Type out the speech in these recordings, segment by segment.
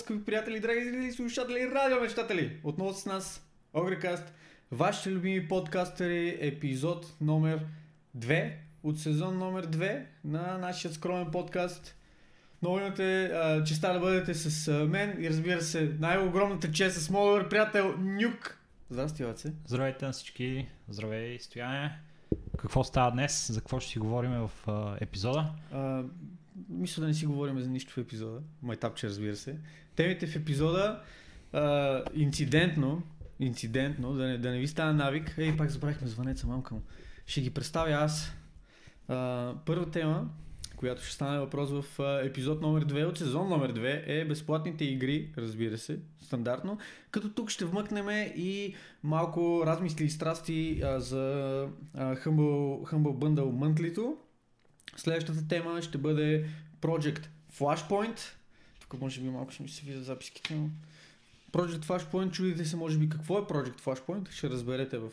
скъпи приятели, драги зрители, слушатели, радиомечтатели! Отново с нас Огрекаст, вашите любими подкастери, епизод номер 2 от сезон номер 2 на нашия скромен подкаст. Много имате честа да бъдете с мен и разбира се, най-огромната чест с моят приятел Нюк. Здрасти, Ваце. Здравейте на всички, здравей, Стояне. Какво става днес? За какво ще си говорим в а, епизода? А, мисля да не си говорим за нищо в епизода. Майтапче, разбира се. Темите в епизода а, инцидентно, инцидентно, да не, да не ви стана навик. Ей, пак забравихме звънеца, мамка му. Ще ги представя аз. А, първа тема, която ще стане въпрос в а, епизод номер 2 от сезон номер 2 е безплатните игри, разбира се, стандартно. Като тук ще вмъкнем и малко размисли и страсти а, за а, Humble, Humble Bundle Monthly-то. Следващата тема ще бъде Project Flashpoint. Тук може би малко ще ми се видят записките, но... Project Flashpoint, чудите се може би какво е Project Flashpoint, ще разберете в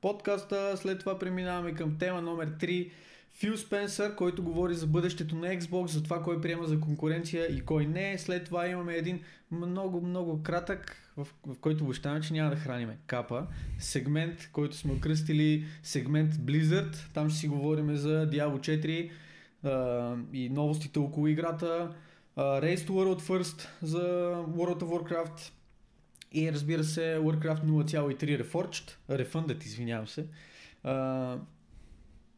подкаста. След това преминаваме към тема номер 3. Фил Спенсър, който говори за бъдещето на Xbox, за това кой приема за конкуренция и кой не. След това имаме един много, много кратък, в, в който обещаваме, че няма да храниме капа. Сегмент, който сме окръстили сегмент Blizzard. Там ще си говорим за Diablo 4 а, и новостите около играта. А, Race to World First за World of Warcraft. И разбира се, Warcraft 0.3 Reforged, Refunded, извинявам се. А,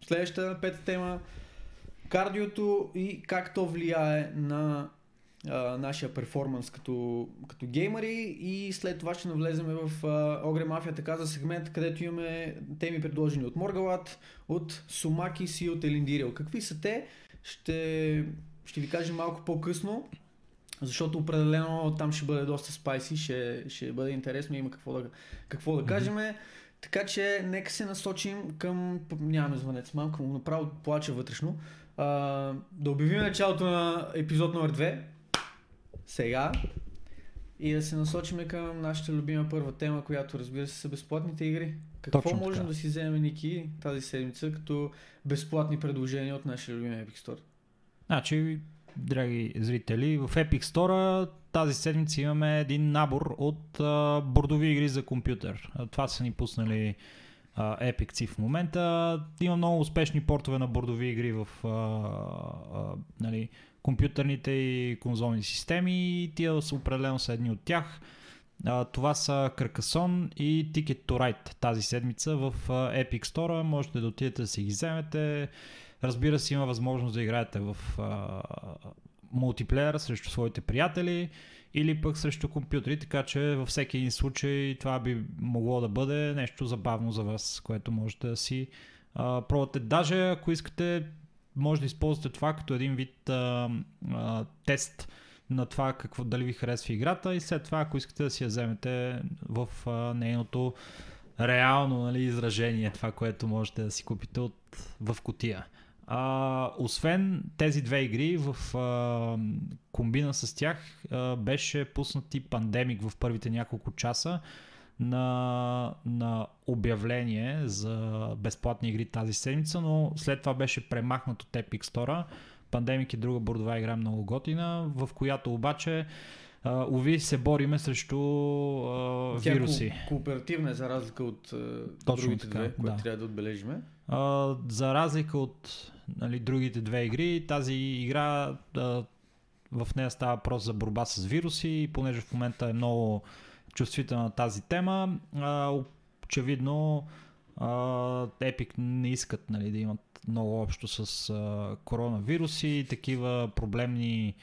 Следващата пета тема кардиото и как то влияе на а, нашия перформанс като, като геймери и след това ще навлеземе в а, Огре Мафия така за сегмент, където имаме теми предложени от Моргалат, от Сумакис и от Елиндирил. Какви са те? Ще, ще ви кажем малко по-късно, защото определено там ще бъде доста спайси, ще, ще бъде интересно, има какво да, какво да кажем. Така че нека се насочим към... Нямаме звънец, мамка му направо плача вътрешно. А, да обявим началото на епизод номер 2. Сега. И да се насочим към нашата любима първа тема, която разбира се са безплатните игри. Какво Точно можем така. да си вземем, Ники, тази седмица като безплатни предложения от нашия любим Epic Store? Значи, драги зрители, в Epic Store тази седмица имаме един набор от а, бордови игри за компютър. Това са ни пуснали а, Epic в момента. Има много успешни портове на бордови игри в а, а, нали, компютърните и конзолни системи и тия са определено са едни от тях. А, това са Carcassonne и Ticket to Ride тази седмица в Epic Store. Можете да отидете да си ги вземете. Разбира се, има възможност да играете в а, мултиплеер срещу своите приятели или пък срещу компютри, така че във всеки един случай това би могло да бъде нещо забавно за вас, което можете да си а, пробвате. Даже ако искате, може да използвате това като един вид а, а, тест на това какво, дали ви харесва играта и след това, ако искате да си я вземете в а, нейното реално нали, изражение, това, което можете да си купите от, в котия. А, освен тези две игри, в а, комбина с тях а, беше пуснати пандемик в първите няколко часа на, на обявление за безплатни игри тази седмица, но след това беше премахнат от Epic Store. Пандемик е друга бордова игра много готина, в която обаче Uh, уви се бориме срещу uh, Тя е вируси. ко- кооперативна е за разлика от а, Точно другите така, две, които да. трябва да отбележиме. А, за разлика от нали, другите две игри, тази игра а, в нея става въпрос за борба с вируси понеже в момента е много чувствителна тази тема, а, очевидно Epic не искат нали, да имат много общо с а, коронавируси и такива проблемни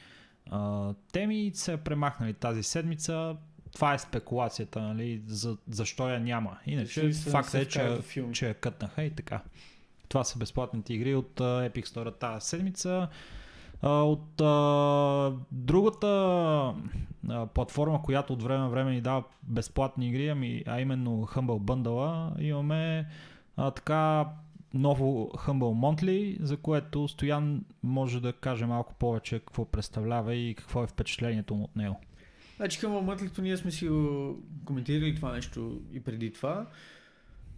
а, теми и са премахнали тази седмица. Това е спекулацията, нали, за, защо я няма. Иначе факт е, че, че я кътнаха и така. Това са безплатните игри от Epic Store тази седмица. От uh, другата uh, платформа, която от време на време ни дава безплатни игри, ами, а именно Humble Bundle, имаме uh, така ново Humble Monthly, за което Стоян може да каже малко повече какво представлява и какво е впечатлението му от него. Значи към Monthly ние сме си коментирали това нещо и преди това.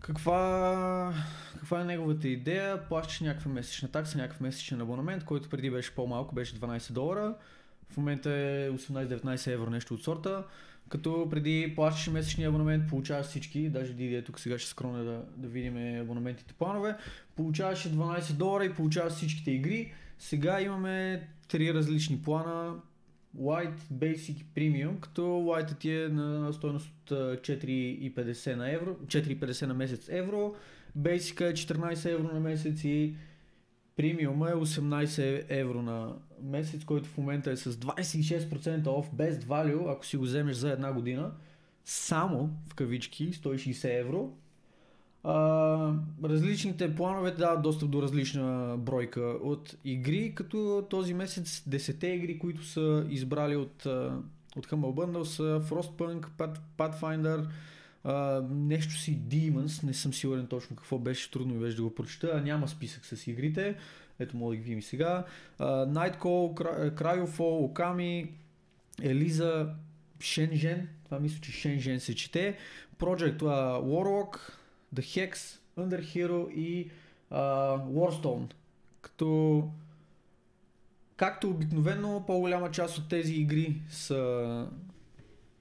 Каква, каква е неговата идея? Плащаш някаква месечна такса, някакъв месечен абонамент, който преди беше по-малко, беше 12 долара. В момента е 18-19 евро нещо от сорта. Като преди плащаш месечния абонамент, получаваш всички, даже Диди е тук сега ще скроня да, да видим абонаментите планове, получаваше 12 долара и получаваш всичките игри. Сега имаме три различни плана, White, Basic и Premium, като White ти е на стоеност от 4,50 на евро, 4,50 на месец евро, Basic е 14 евро на месец и Premium е 18 евро на месец, който в момента е с 26% off без value, ако си го вземеш за една година, само в кавички 160 евро. А, различните планове дават достъп до различна бройка от игри, като този месец 10 игри, които са избрали от, от Humble Bundle са Frostpunk, Pathfinder, Uh, нещо си Demons, не съм сигурен точно какво беше, трудно ми беше да го прочета, няма списък с игрите. Ето мога да ги видим сега. Uh, Nightcall, Cryofall, Okami, Елиза, Shenzhen, това мисля, че Shenzhen се чете, Project uh, Warlock, The Hex, Under Hero и uh, Warstone. Като както обикновено, по-голяма част от тези игри са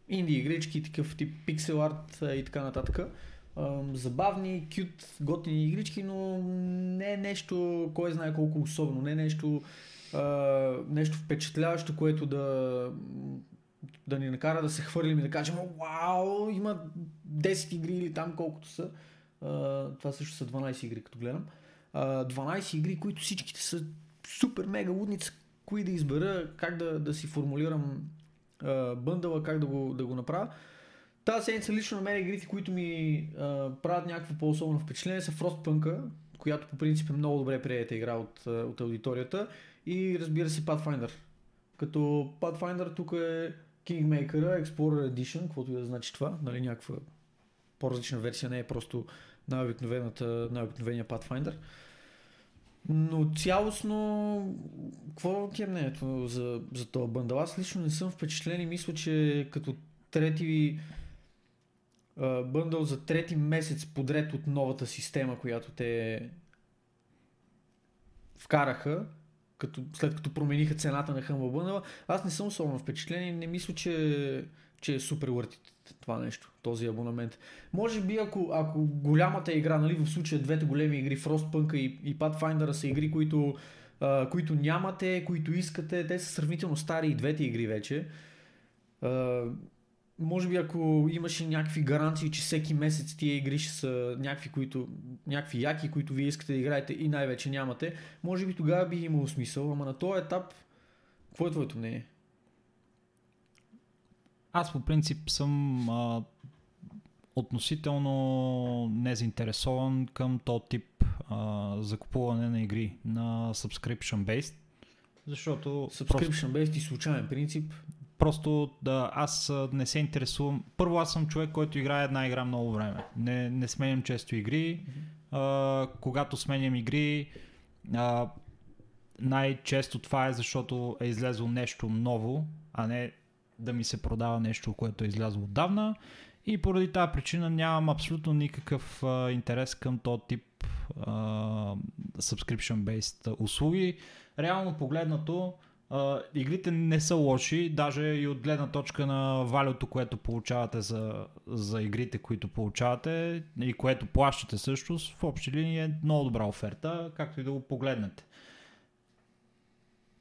инди игрички, такъв тип пиксел арт и така нататък. Забавни, кют, готини игрички, но не е нещо, кой знае колко особено, не е нещо, нещо впечатляващо, което да, да ни накара да се хвърлим и да кажем, вау, има 10 игри или там колкото са. Това също са 12 игри, като гледам. 12 игри, които всичките са супер мега лудница, кои да избера, как да, да си формулирам бъндъла, как да го, да го направя. Тази седмица лично на мен игрите, които ми а, правят някакво по-особено впечатление са Frostpunk, която по принцип е много добре приета игра от, от аудиторията и разбира се Pathfinder. Като Pathfinder тук е Kingmaker Explorer Edition, каквото и да значи това, нали, някаква по-различна версия, не е просто най-обикновената, най-обикновения Pathfinder. Но цялостно, какво ти е мнението за, за този бъндъл? Аз лично не съм впечатлен и мисля, че като трети бъндъл за трети месец подред от новата система, която те вкараха, като, след като промениха цената на Humble Bundle, аз не съм особено впечатлен и не мисля, че, че е супер worth това нещо, този абонамент. Може би ако, ако голямата игра, нали, в случая двете големи игри, Frostpunk и, и Pathfinder са игри, които, а, които нямате, които искате, те са сравнително стари и двете игри вече. А, може би ако имаше някакви гаранции, че всеки месец тия игри ще са някакви, които, някакви яки, които вие искате да играете и най-вече нямате, може би тогава би имало смисъл, ама на този етап, какво е твоето мнение? Аз по принцип съм а, относително незаинтересован към този тип а, закупуване на игри на subscription based, защото... Subscription based и случайен принцип. Просто да, аз не се интересувам. Първо аз съм човек, който играе една игра много време. Не, не сменям често игри. А, когато сменям игри, а, най-често това е защото е излезло нещо ново, а не да ми се продава нещо, което е излязло отдавна. И поради тази причина нямам абсолютно никакъв а, интерес към този тип а, subscription-based услуги. Реално погледнато, а, игрите не са лоши, даже и от гледна точка на валюто, което получавате за, за игрите, които получавате и което плащате също, в общи линии е много добра оферта, както и да го погледнете.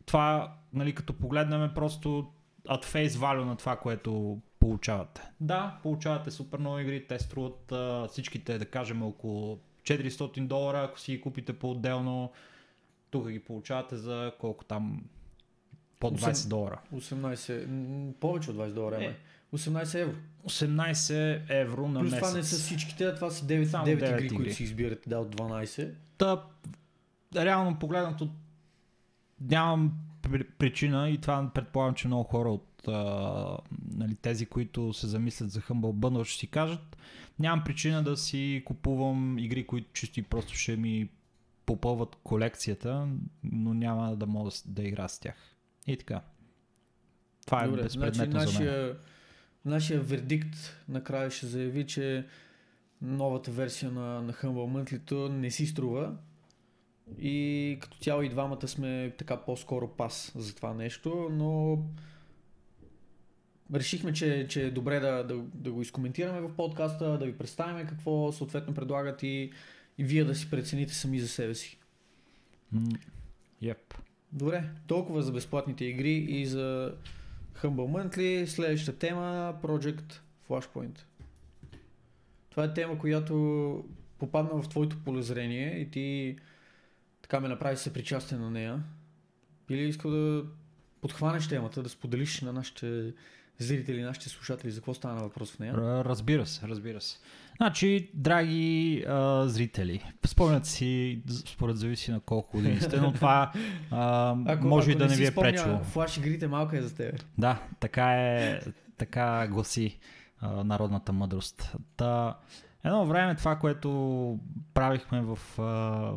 Това, нали, като погледнем просто от фейс value на това, което получавате. Да, получавате супер много игри, те струват а, всичките, да кажем, около 400 долара, ако си ги купите по-отделно. Тук ги получавате за колко там по 20 8, долара. 18, повече от 20 долара. Е. 18 евро. 18 евро на Плюс месец. това не са всичките, това са 9, 9, 9 игри, игри, които си избирате да, от 12. Та, реално погледнато, нямам причина и това предполагам, че много хора от а, нали, тези, които се замислят за Humble Bundle ще си кажат, нямам причина да си купувам игри, които чисто просто ще ми попълват колекцията, но няма да мога да, игра с тях. И така. Това е безпредметно значи, за мен. Нашия, нашия вердикт накрая ще заяви, че новата версия на, на Humble Monthly не си струва И като цяло и двамата сме така по-скоро пас за това нещо, но решихме, че, че е добре да, да, да го изкоментираме в подкаста, да ви представим какво съответно предлагат и, и вие да си прецените сами за себе си. Yep. Добре, толкова за безплатните игри и за Humble Monthly. Следващата тема Project Flashpoint. Това е тема, която попадна в твоето полезрение и ти така ме направи се причастен на нея. Или искал да подхванеш темата, да споделиш на нашите зрители, нашите слушатели за какво стана въпрос в нея? Разбира се, разбира се. Значи, драги а, зрители, спомнят си, според зависи на колко години сте, но това а, може и да не ви е спомня, пречило. Флаш игрите малка е за теб. Да, така е, така гласи а, народната мъдрост. Та, едно време това, което правихме в а,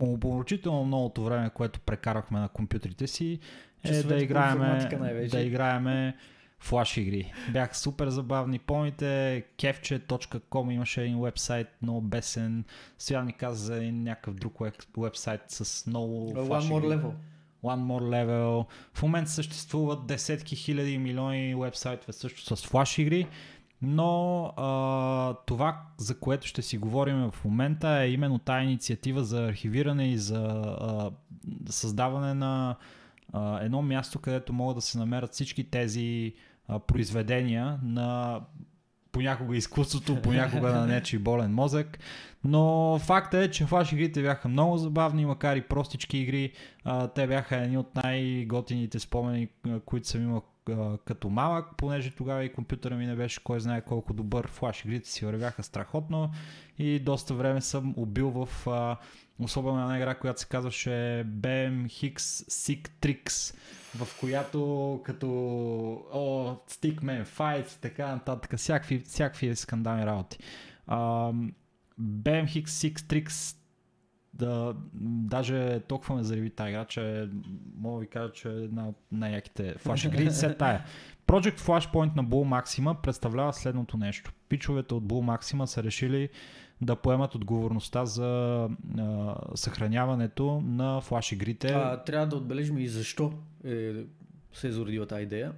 оборучително многото време, което прекарахме на компютрите си, е Часовете да играеме, да играеме флаш игри. Бяха супер забавни. Помните, kefche.com имаше един вебсайт, много бесен. Сега ни каза за един някакъв друг веб- вебсайт с много One флаш more игри. level. One More Level. В момента съществуват десетки хиляди милиони вебсайтове също с флаш игри, но а, това, за което ще си говорим в момента е именно тая инициатива за архивиране и за а, създаване на а, едно място, където могат да се намерят всички тези а, произведения на понякога изкуството, понякога на нечи болен мозък. Но факта е, че флаш игрите бяха много забавни, макар и простички игри. А, те бяха едни от най-готините спомени, които съм имал като малък, понеже тогава и компютъра ми не беше кой знае колко добър. Флаш игрите си вървяха страхотно и доста време съм убил в а, особено една игра, която се казваше BMX Sick Tricks, в която като о, Stickman Fights и така нататък, всякакви, всякакви скандални работи. А, BMX Six Tricks да, даже толкова ме зареви тази игра, че мога да ви кажа, че е една от най-яките флаш игри. Се тая. Project Flashpoint на Bull Maxima представлява следното нещо. Пичовете от Bull Maxima са решили да поемат отговорността за а, съхраняването на флаш игрите. А, трябва да отбележим и защо е, се е зародила тази идея.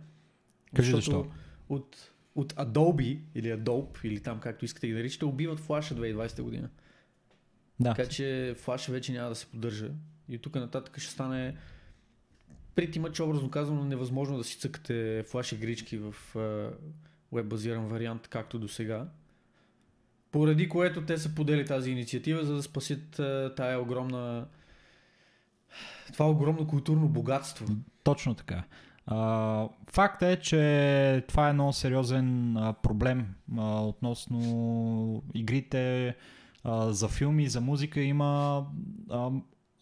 Кажи Защото защо. От, от Adobe или Adobe или там както искате ги наричате, убиват флаша 2020 година. Да. Така че флаша вече няма да се поддържа. И тук нататък ще стане прити мъч, образно казано, невъзможно да си цъкате флаш игрички в веб базиран вариант, както до сега. Поради което те са подели тази инициатива, за да спасят тая огромна това огромно културно богатство. Точно така. А, факт е, че това е много сериозен а, проблем а, относно игрите за филми, за музика. Има а,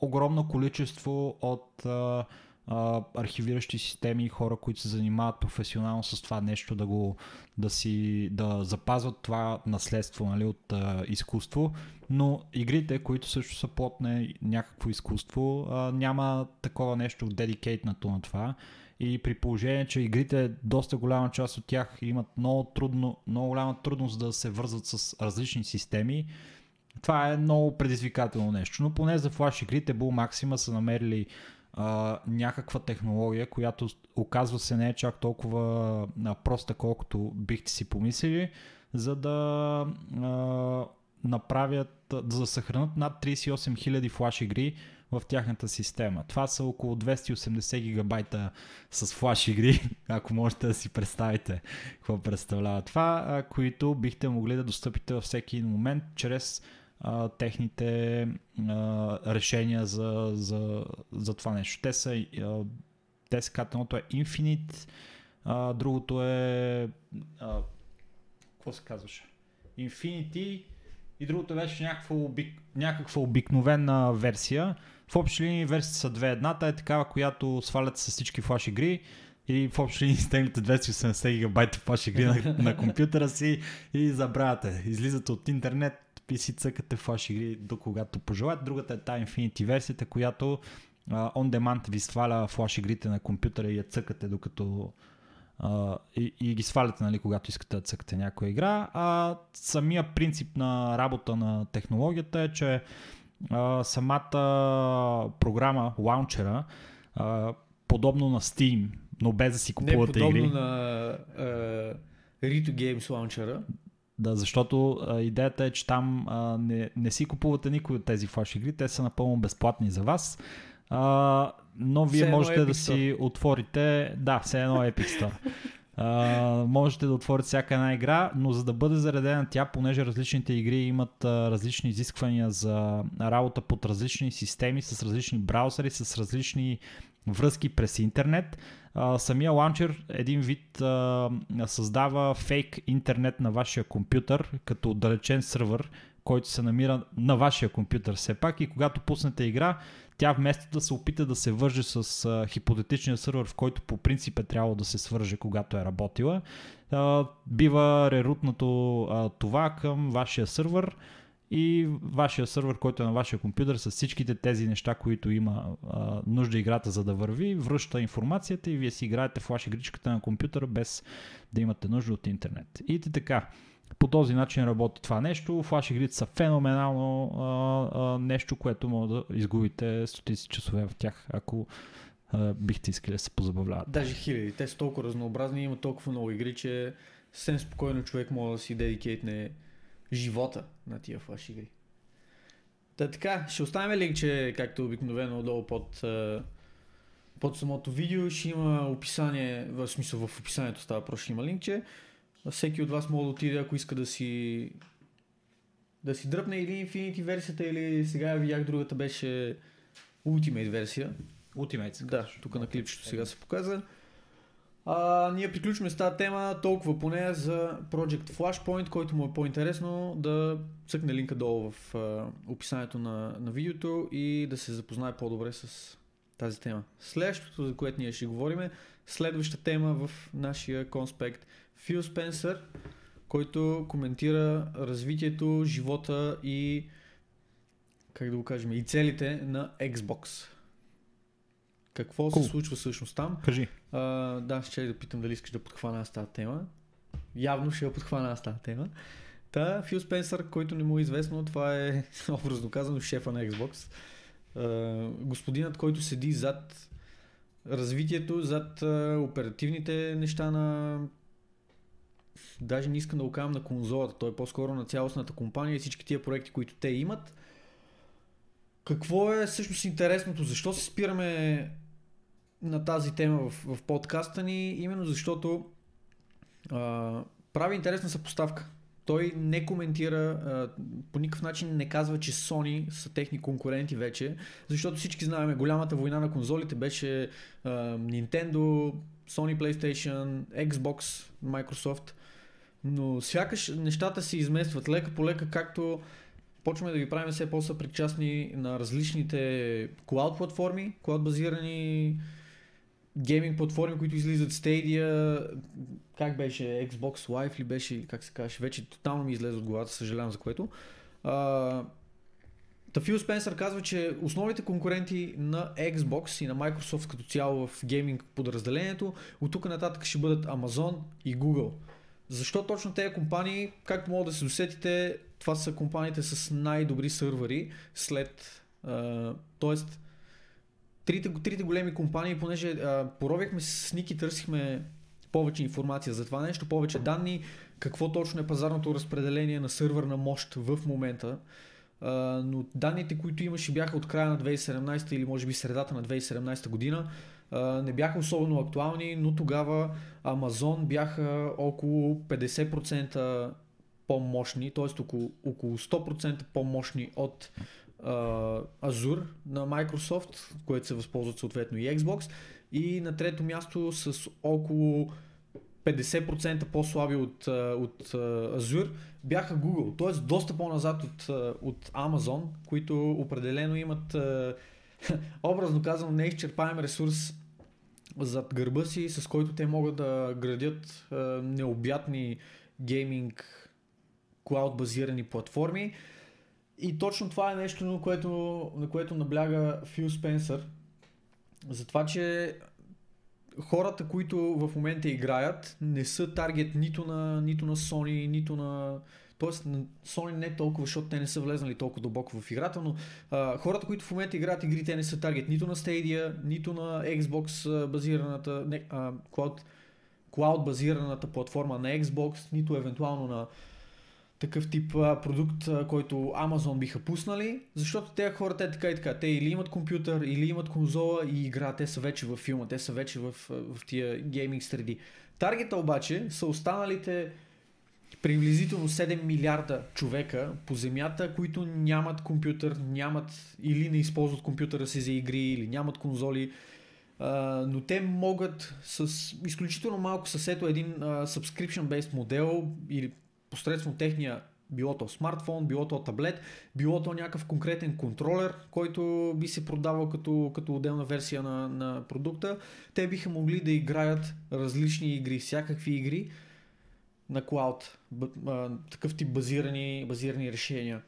огромно количество от а, а, архивиращи системи и хора, които се занимават професионално с това нещо, да, го, да, си, да запазват това наследство нали, от а, изкуство. Но игрите, които също са плод някакво изкуство, а, няма такова нещо дедикейтнато на това. И при положение, че игрите, доста голяма част от тях имат много, трудно, много голяма трудност да се вързват с различни системи, това е много предизвикателно нещо. Но поне за флаш игрите Bull Maxima са намерили а, някаква технология, която оказва се не е чак толкова а, проста, колкото бихте си помислили, за да а, направят, да съхранят над 38 000 флаш игри в тяхната система. Това са около 280 гигабайта с флаш игри, ако можете да си представите какво представлява това, които бихте могли да достъпите във всеки момент чрез а, техните а, решения за, за, за това нещо. Те са, а, те са едното е Infinite, а, другото е какво се казваше? Infinity и другото беше някаква, обик, някаква обикновена версия. В общи линии версията са две. Едната е такава, която сваляте с всички флаш игри и в общи линии стеглите 280 гигабайта флаш игри на, на компютъра си и забравяте. Излизате от интернет и си цъкате флаш игри до когато пожелаете. Другата е тази Infinity версията, която uh, on demand ви сваля флаш игрите на компютъра и я цъкате докато Uh, и, и ги сваляте, нали, когато искате да цъкате някоя игра. А самия принцип на работа на технологията е, че а, самата програма, лаунчера, а, подобно на Steam, но без да си Не купувате подобно игри. на а, Rito Games Launcher. Да, защото а, идеята е, че там а, не, не си купувате никой от тези флаш игри, те са напълно безплатни за вас. А, но вие Все можете да си отворите, да, все едно Epic Store. Можете да отворите всяка една игра, но за да бъде заредена тя, понеже различните игри имат а, различни изисквания за работа под различни системи, с различни браузъри, с различни връзки през интернет, а, самия лаунчер един вид а, създава фейк интернет на вашия компютър, като отдалечен сървър, който се намира на вашия компютър все пак и когато пуснете игра, тя вместо да се опита да се върже с а, хипотетичния сървър, в който по принцип е трябвало да се свърже, когато е работила, а, бива рерутнато а, това към вашия сървър и вашия сървър, който е на вашия компютър с всичките тези неща, които има а, нужда играта за да върви, връща информацията и вие си играете флаш игричката на компютъра без да имате нужда от интернет. И така, по този начин работи това нещо. Флаш игрите са феноменално а, а, нещо, което може да изгубите стотици часове в тях, ако а, бихте искали да се позабавлявате. Даже хиляди. Те са толкова разнообразни, има толкова много игри, че съвсем спокойно човек може да си дедикейтне живота на тия флаш игри. Та така, ще оставим линкче, както обикновено, отдолу под, под самото видео. Ще има описание, в смисъл в описанието става просто ще има линкче. Всеки от вас може да отиде, ако иска да си да си дръпне или Infinity версията, или сега видях другата беше Ultimate версия. Ultimate. Да, тук на клипчето сега се показа. А, ние приключваме с тази тема, толкова поне за Project Flashpoint, който му е по-интересно да цъкне линка долу в а, описанието на, на видеото и да се запознае по-добре с тази тема. Следващото, за което ние ще говорим е следваща тема в нашия конспект. Фил Спенсър, който коментира развитието, живота и как да го кажем, и целите на Xbox. Какво Cool. се случва всъщност там? Кажи. А, да, ще да питам дали искаш да подхвана аз тази тема. Явно ще я подхвана аз тази тема. Та, Фил Спенсър, който не му е известно, това е образно казано шефа на Xbox. А, господинът, който седи зад развитието, зад а, оперативните неща на даже не искам да го казвам на конзолата, той е по-скоро на цялостната компания и всички тия проекти, които те имат. Какво е всъщност интересното? Защо се спираме на тази тема в, в подкаста ни? Именно защото а, прави интересна съпоставка. Той не коментира, а, по никакъв начин не казва, че Sony са техни конкуренти вече, защото всички знаем, голямата война на конзолите беше а, Nintendo, Sony PlayStation, Xbox, Microsoft, но сякаш нещата се изместват лека по лека, както почваме да ги правим все по-съпричастни на различните клауд платформи, клауд базирани гейминг платформи, които излизат Stadia, как беше, Xbox Live ли беше, как се каже, вече тотално ми излезе от главата, съжалявам за което. А, Та Фил Спенсър казва, че основните конкуренти на Xbox и на Microsoft като цяло в гейминг подразделението от тук нататък ще бъдат Amazon и Google. Защо точно тези компании, както мога да се досетите, това са компаниите с най-добри сървъри след, а, т.е. Трите, трите големи компании, понеже а, поровихме с Ники, търсихме повече информация за това нещо, повече данни, какво точно е пазарното разпределение на сървърна мощ в момента. Uh, но данните, които имаше бяха от края на 2017 или може би средата на 2017 година, не бяха особено актуални, но тогава Amazon бяха около 50% по-мощни, т.е. около, около 100% по-мощни от Azure на Microsoft, което се възползват съответно и Xbox. И на трето място с около 50% по-слаби от, от Azure бяха Google, т.е. доста по-назад от, от Amazon, които определено имат образно казано неизчерпаем ресурс зад гърба си, с който те могат да градят а, необятни гейминг клауд базирани платформи. И точно това е нещо, на което, на което набляга Фил Спенсър. За това, че хората, които в момента играят, не са таргет нито на, нито на Sony, нито на, Тоест, Sony не е толкова, защото те не са влезнали толкова дълбоко в играта, но а, хората, които в момента играят игри, те не са таргет нито на Stadia, нито на Xbox базираната, не, а, Cloud, Cloud базираната платформа на Xbox, нито евентуално на такъв тип а, продукт, а, който Amazon биха пуснали, защото те хора, те така и така, те или имат компютър, или имат конзола и игра, те са вече в филма, те са вече в, в тия гейминг среди. Таргета обаче са останалите приблизително 7 милиарда човека по земята, които нямат компютър, нямат или не използват компютъра си за игри, или нямат конзоли, но те могат с изключително малко с ето един uh, subscription-based модел или посредством техния било то смартфон, било то таблет, било то някакъв конкретен контролер, който би се продавал като, като отделна версия на, на продукта, те биха могли да играят различни игри, всякакви игри на клауд, такъв тип базирани, базирани решения.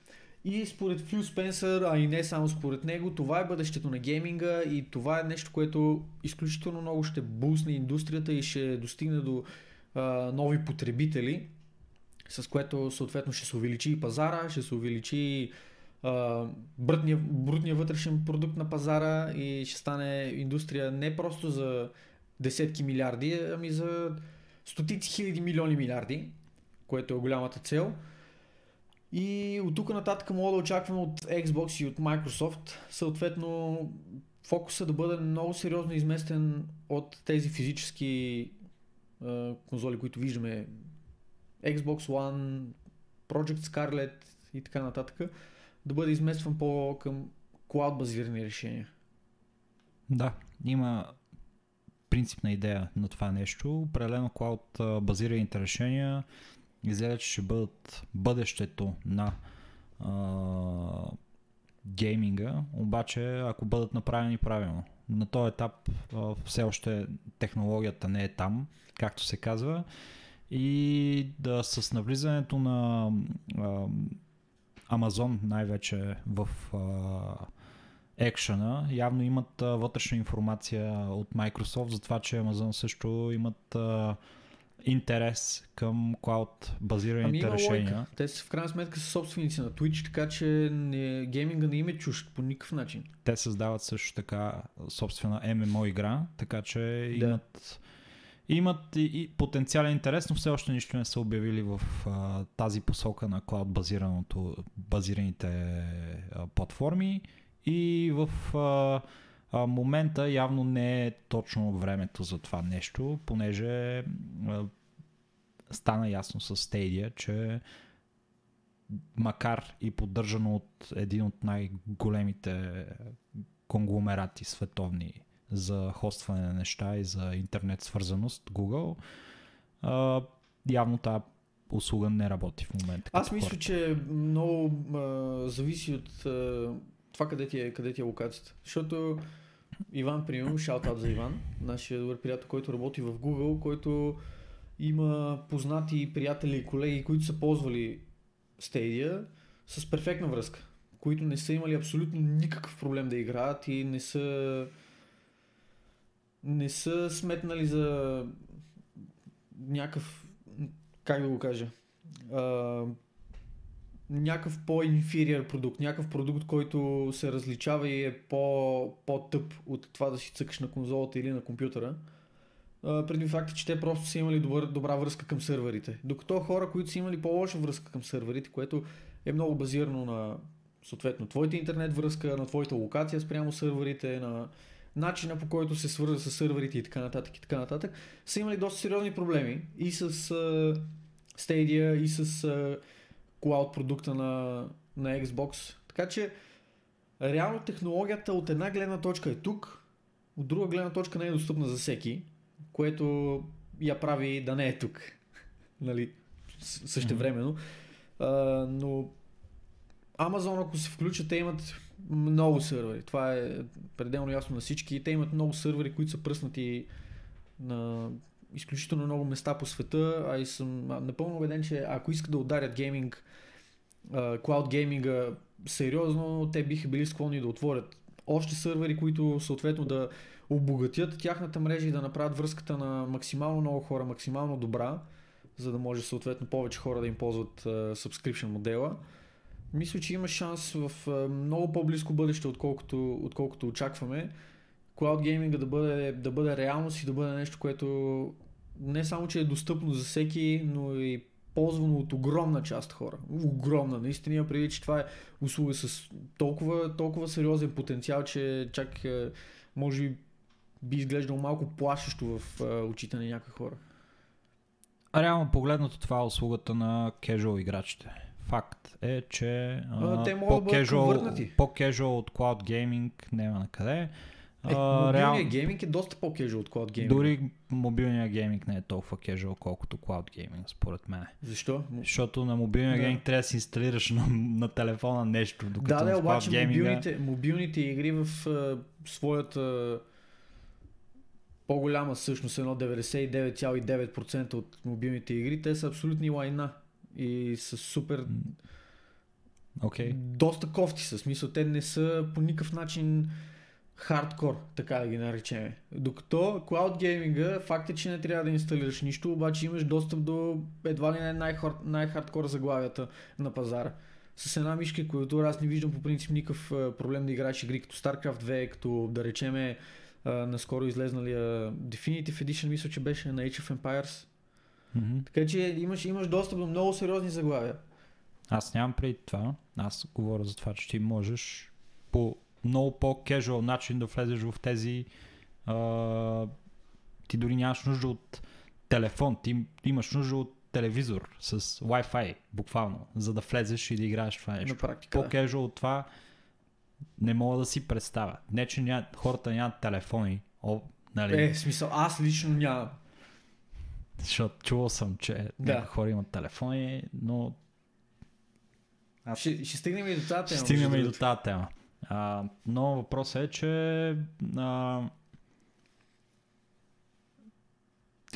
И според Фил Спенсър, а и не само според него, това е бъдещето на гейминга и това е нещо, което изключително много ще бусне индустрията и ще достигне до а, нови потребители с което съответно ще се увеличи и пазара, ще се увеличи а, брутния, брутния вътрешен продукт на пазара и ще стане индустрия не просто за десетки милиарди, ами за стотици хиляди милиони милиарди, което е голямата цел. И от тук нататък мога да очакваме от Xbox и от Microsoft съответно фокуса да бъде много сериозно изместен от тези физически а, конзоли, които виждаме Xbox One, Project Scarlet и така нататък, да бъде изместван по към клауд базирани решения. Да, има принципна идея на това нещо. Определено клауд базираните решения изглежда, че ще бъдат бъдещето на а, гейминга, обаче ако бъдат направени правилно. На този етап а, все още технологията не е там, както се казва и да с навлизането на а, Amazon най-вече в а, екшена, явно имат а, вътрешна информация от Microsoft за това, че Amazon също имат а, интерес към клауд базираните ами решения. Лойка. Те са в крайна сметка са собственици на Twitch, така че не, гейминга не им е чужд по никакъв начин. Те създават също така собствена MMO игра, така че да. имат имат и, и потенциален интерес, но все още нищо не са обявили в а, тази посока на клауд базираните а, платформи и в а, а, момента явно не е точно времето за това нещо, понеже а, стана ясно с Stadia, че макар и поддържано от един от най-големите конгломерати световни за хостване на неща и за интернет свързаност, Google, а, явно тази услуга не работи в момента. Аз мисля, че много а, зависи от а, това къде ти, е, къде ти е локацията. Защото Иван, примерно, шаутат за Иван, нашия добър приятел, който работи в Google, който има познати приятели и колеги, които са ползвали Stadia с перфектна връзка, които не са имали абсолютно никакъв проблем да играят и не са не са сметнали за някакъв, как да го кажа, а, някакъв по-инфериор продукт, някакъв продукт, който се различава и е по, по-тъп от това да си цъкаш на конзолата или на компютъра. Преди факта, че те просто са имали добър, добра връзка към сървърите. Докато хора, които са имали по-лоша връзка към сървърите, което е много базирано на съответно твоята интернет връзка, на твоята локация спрямо сървърите, на начина по който се свърза с сървърите и така нататък и така нататък, са имали доста сериозни проблеми и с uh, Stadia, и с uh, cloud продукта на, на Xbox. Така че реално технологията от една гледна точка е тук, от друга гледна точка не е достъпна за всеки, което я прави да не е тук. нали, същевременно. Uh, но Amazon, ако се включат, те имат много сървъри. Това е пределно ясно на всички. Те имат много сървъри, които са пръснати на изключително много места по света, а и съм напълно убеден, че ако искат да ударят гейминг, клауд гейминга сериозно, те биха били склонни да отворят още сървъри, които съответно да обогатят тяхната мрежа и да направят връзката на максимално много хора, максимално добра, за да може съответно повече хора да им ползват subscription модела. Мисля, че има шанс в много по-близко бъдеще, отколкото, отколкото очакваме. Cloud гейминга да бъде, да бъде реалност и да бъде нещо, което не само, че е достъпно за всеки, но и ползвано от огромна част хора. Огромна. Наистина преди, че това е услуга с толкова, толкова сериозен потенциал, че чак е, може би би изглеждало малко плашещо в е, очите на някои хора. Реално погледнато това е услугата на кежуал играчите. Факт е, че а, те по-кежуал, по-кежуал от Cloud Gaming няма на къде. Е, мобилният реал... гейминг е доста по-кежуал от Cloud Gaming. Дори мобилният гейминг не е толкова кежуал, колкото Cloud Gaming, според мен. Защо? Защото на мобилния да. гейминг трябва да си инсталираш на, на телефона нещо, докато да, да, обаче мобилните, мобилните игри в uh, своята по-голяма същност, едно 99,9% от мобилните игри, те са абсолютни лайна и са супер okay. доста кофти са. Смисъл, те не са по никакъв начин хардкор, така да ги наречем. Докато Cloud Gaming, факт е, че не трябва да инсталираш нищо, обаче имаш достъп до едва ли не най-хардкор заглавията на пазара. С една мишка, която аз не виждам по принцип никакъв проблем да играеш игри като StarCraft 2, като да речеме наскоро излезналия Definitive Edition, мисля, че беше на Age of Empires. Mm-hmm. Така че имаш, имаш достъп до много сериозни заглавия. Аз нямам преди това. Аз говоря за това, че ти можеш по много по-кежуал начин да влезеш в тези. А, ти дори нямаш нужда от телефон, ти имаш нужда от телевизор с Wi-Fi, буквално, за да влезеш и да играеш това нещо. На практика, По-кежуал от това не мога да си представя. Не, че ня... хората нямат телефони. О, нали? Е, смисъл, аз лично нямам. Защото чувал съм, че да. хора имат телефони, но... Аз... Ще, ще стигнем и до тази тема. Ще стигнем и до тази тема. А, но въпросът е, че а,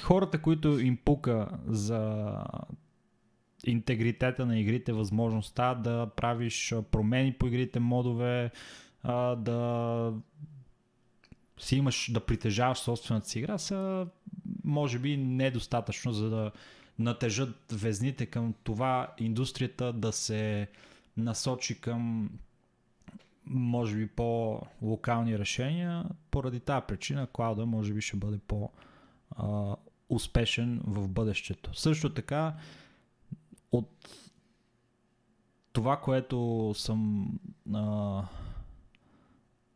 хората, които им пука за интегритета на игрите, възможността да правиш промени по игрите, модове, а, да си имаш, да притежаваш собствената си игра, са може би недостатъчно, за да натежат везните към това индустрията да се насочи към може би по-локални решения. Поради тази причина клауда може би ще бъде по- успешен в бъдещето. Също така от това, което съм а,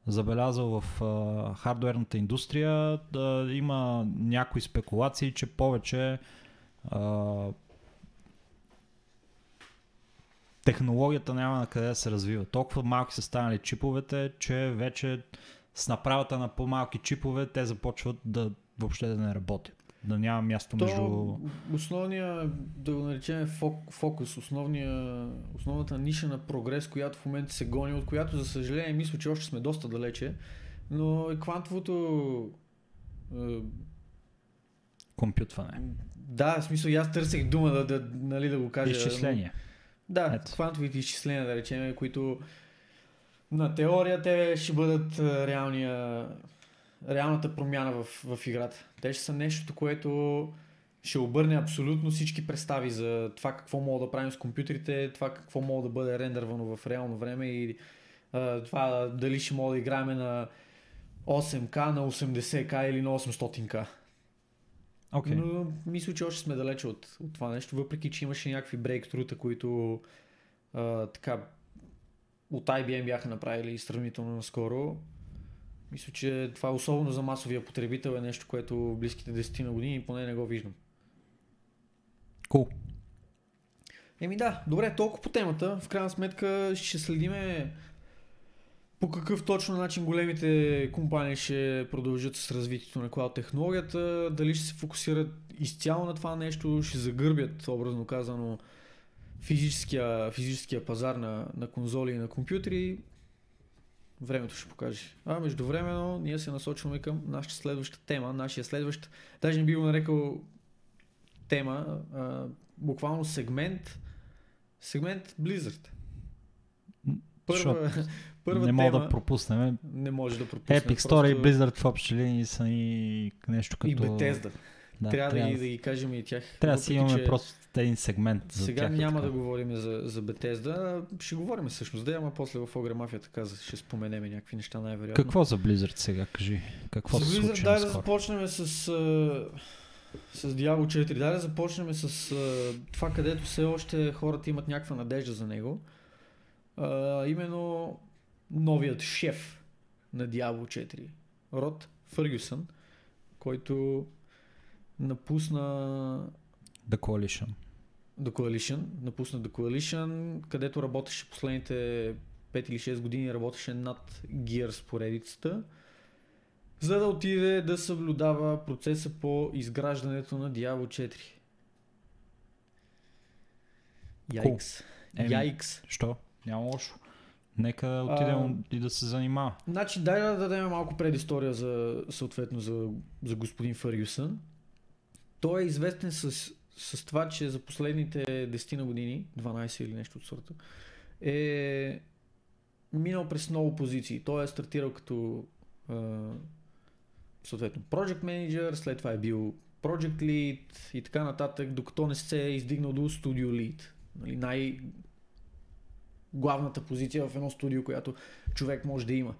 забелязал в а, хардуерната индустрия, да има някои спекулации, че повече а, технологията няма на къде да се развива. Толкова малки са станали чиповете, че вече с направата на по-малки чипове те започват да въобще да не работят. Да няма място То, между... Основния, да го наречем фокус, основния, основната ниша на прогрес, която в момента се гони, от която за съжаление мисля, че още сме доста далече, но е квантовото е, компютване. Да, в смисъл, аз търсех дума да, да, нали, да го кажа. Изчисление. Да, Ето. квантовите изчисления, да речем, които на теория те ще бъдат реалния, реалната промяна в, в играта. Те ще са нещо, което ще обърне абсолютно всички представи за това какво мога да правим с компютрите, това какво мога да бъде рендървано в реално време и а, това дали ще мога да играем на 8К, на 80К или на 800К. Okay. Но мисля, че още сме далече от, от това нещо, въпреки че имаше някакви брейктрута, които а, така от IBM бяха направили сравнително наскоро. Мисля, че това особено за масовия потребител е нещо, което в близките 10 на години поне не го виждам. Cool. Еми да, добре, толкова по темата. В крайна сметка ще следиме по какъв точно начин големите компании ще продължат с развитието на клауд технологията, дали ще се фокусират изцяло на това нещо, ще загърбят, образно казано, физическия, физическия пазар на, на конзоли и на компютри, времето ще покаже. А междувременно ние се насочваме към нашата следваща тема, нашия следващ, даже не би го нарекал тема, а, буквално сегмент, сегмент Blizzard. Първа, първа не мога да пропуснем. Не може да пропуснем. Epic Store просто... и Blizzard в общи линии са и нещо като... И Bethesda. да. трябва, трябва да, да ги кажем и тях. Трябва да си имаме че просто един сегмент за Сега тях. няма така. да говорим за, за Bethesda, ще говорим всъщност, да, ама после в Огре Мафията каза, ще споменем някакви неща най-вероятно. Какво за Blizzard сега, кажи? Какво За се Blizzard, дай да започнем с, с Diablo 4. Дай да започнем с това, където все още хората имат някаква надежда за него. А, именно новият шеф на Diablo 4. Род Фъргюсън, който напусна The Coalition. The Coalition, напусна The Coalition, където работеше последните 5 или 6 години, работеше над Gears поредицата, за да отиде да съблюдава процеса по изграждането на Diablo 4. Яйкс. Еми, Яйкс. Що? Няма лошо. Нека отидем А, и да се занимава. Значи, дай да дадем малко предистория за, съответно за, за господин Фъргюсън. Той е известен с, с това, че за последните 10 на години, 12 или нещо от сорта, е минал през много позиции. Той е стартирал като а, съответно Project Manager, след това е бил Project Lead и така нататък, докато не се е издигнал до Studio Lead. Нали, най- главната позиция в едно студио, която човек може да има.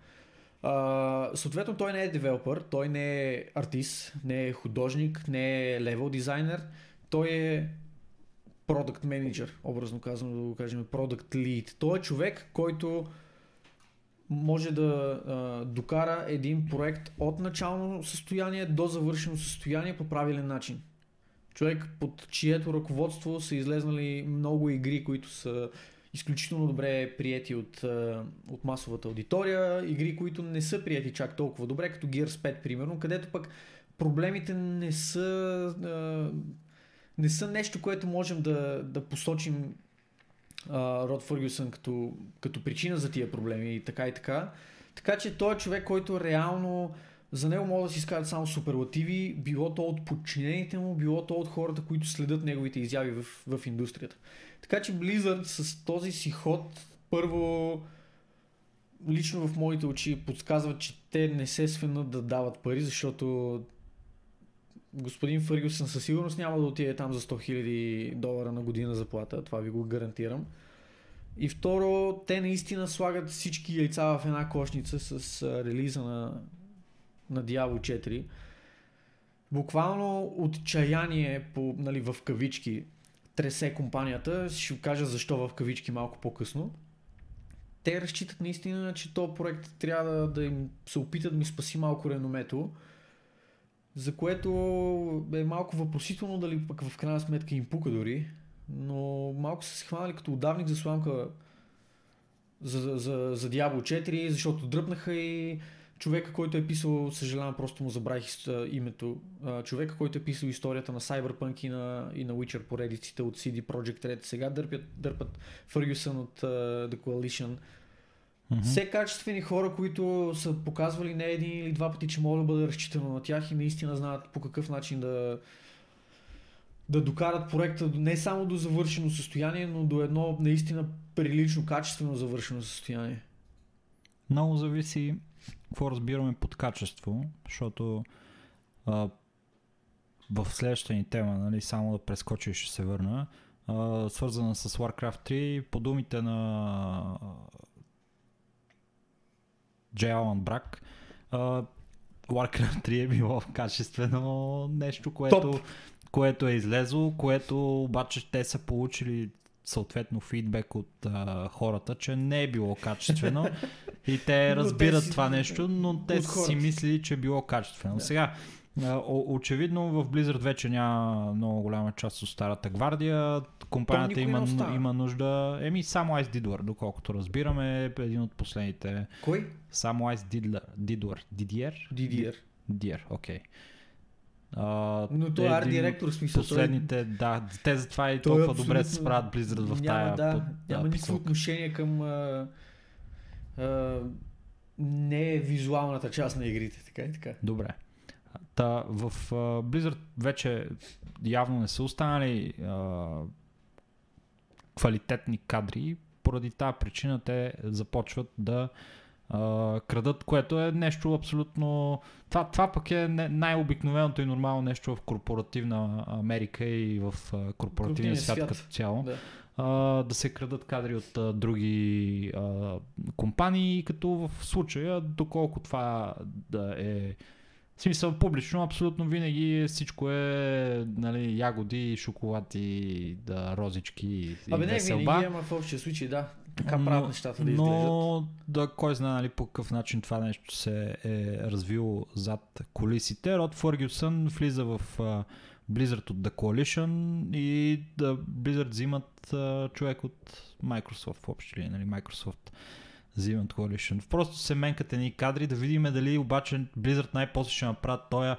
А, съответно, той не е девелопър, той не е артист, не е художник, не е левел дизайнер, той е продукт менеджер, образно казано да го кажем, продукт лид. Той е човек, който може да а, докара един проект от начално състояние до завършено състояние по правилен начин. Човек, под чието ръководство са излезнали много игри, които са изключително добре прияти от, от масовата аудитория, игри, които не са прияти чак толкова добре, като Gears 5, примерно, където пък проблемите не са, не са нещо, което можем да, да посочим Род Фъргюсън като, като причина за тия проблеми и така и така. Така че той е човек, който реално за него могат да си изкажат само суперлативи, било то от подчинените му, било то от хората, които следят неговите изяви в, в индустрията. Така че Blizzard с този си ход първо лично в моите очи подсказват, че те не се свенат да дават пари, защото господин Фъргюсън със сигурност няма да отиде там за 100 000 долара на година заплата, това ви го гарантирам. И второ, те наистина слагат всички яйца в една кошница с релиза на, на Diablo 4. Буквално отчаяние по, нали, в кавички тресе компанията. Ще ви кажа защо в кавички малко по-късно. Те разчитат наистина, че този проект трябва да, да им се опитат да ми спаси малко реномето, за което е малко въпросително дали пък в крайна сметка им пука дори, но малко са се хванали като удавник за сламка за, за, за Diablo 4, защото дръпнаха и човека, който е писал, съжалявам, просто му забравих името, човека, който е писал историята на Cyberpunk и на, и на Witcher поредиците от CD Projekt Red, сега дърпят, дърпат Ferguson от uh, The Coalition. Мгм. Все качествени хора, които са показвали не един или два пъти, че може да бъде разчитано на тях и наистина знаят по какъв начин да, да докарат проекта не само до завършено състояние, но до едно наистина прилично качествено завършено състояние. Много зависи какво разбираме под качество, защото а, в следващата ни тема, нали, само да прескоча и ще се върна, а, свързана с Warcraft 3, по думите на Джей Алан Брак, а, Warcraft 3 е било качествено нещо, което, Топ. което е излезло, което обаче те са получили съответно фидбек от а, хората, че не е било качествено и те Но те разбират си- това нещо, но те си мислили, че е било качествено. Да. Сега, очевидно в Blizzard вече няма много голяма част от старата гвардия, компанията има, има нужда, еми само Ice Didwar, доколкото разбираме, е един от последните, Кой? само Ice Didler, Didwar, Didier? DDR. Didier, окей. А, Но той е арт директор, смисъл. той- Последните, да, те затова и той е толкова добре се справят Blizzard в няма, тая да, под- няма да, никакво отношение към а, не визуалната част на игрите, така и така. Добре. Та, в uh, Blizzard вече явно не са останали uh, квалитетни кадри, поради тази причина те започват да а, крадат, което е нещо абсолютно... Това, това пък е не, най-обикновеното и нормално нещо в корпоративна Америка и в а, корпоративния свят, свят като цяло. Да. А, да се крадат кадри от а, други а, компании, като в случая, доколко това да е в смисъл публично, абсолютно винаги всичко е нали, ягоди, шоколад и да, розички Абе не винаги, ама в общия случай да. Така правят нещата да изглеждат. Но да, кой знае нали, по какъв начин това нещо се е развило зад колисите. Род Фъргюсън влиза в uh, Blizzard от The Coalition и да, Blizzard взимат uh, човек от Microsoft въобще, нали, Microsoft взимат Coalition. Просто се менкат едни кадри да видим дали обаче Blizzard най-после ще направят този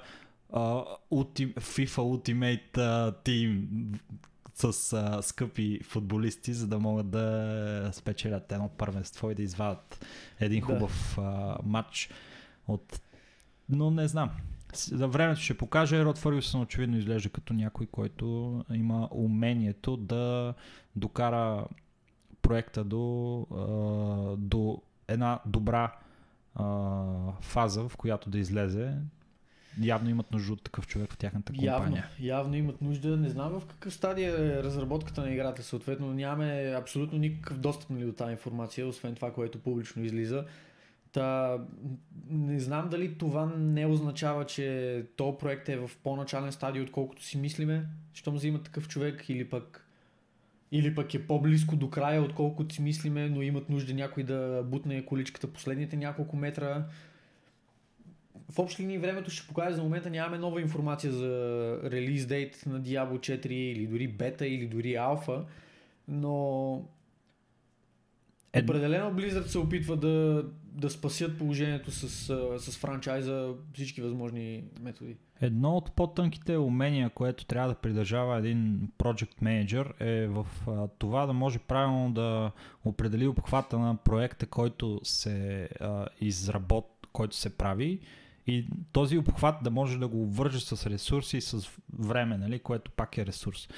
uh, FIFA Ultimate uh, Team с а, скъпи футболисти, за да могат да спечелят едно първенство и да извадат един хубав да. а, матч от... Но не знам. За времето ще покаже. Род Фъргюсън очевидно изглежда като някой, който има умението да докара проекта до, а, до една добра а, фаза, в която да излезе явно имат нужда от такъв човек в тяхната компания. Явно, явно имат нужда. Не знам в какъв стадия е разработката на играта. Съответно нямаме абсолютно никакъв достъп нали, до тази информация, освен това, което публично излиза. Та, не знам дали това не означава, че то проект е в по-начален стадий, отколкото си мислиме, щом взимат такъв човек или пък или пък е по-близко до края, отколкото си мислиме, но имат нужда някой да бутне количката последните няколко метра. В общи линии времето ще покаже. За момента нямаме нова информация за релиз дейт на Diablo 4 или дори бета или дори алфа, но Ед... Определено Blizzard се опитва да, да спасят положението с, с франчайза всички възможни методи. Едно от по-тънките умения, което трябва да придържава един project manager е в това да може правилно да определи обхвата на проекта, който се а, изработ, който се прави и този обхват да може да го вържа с ресурси и с време, нали, което пак е ресурс.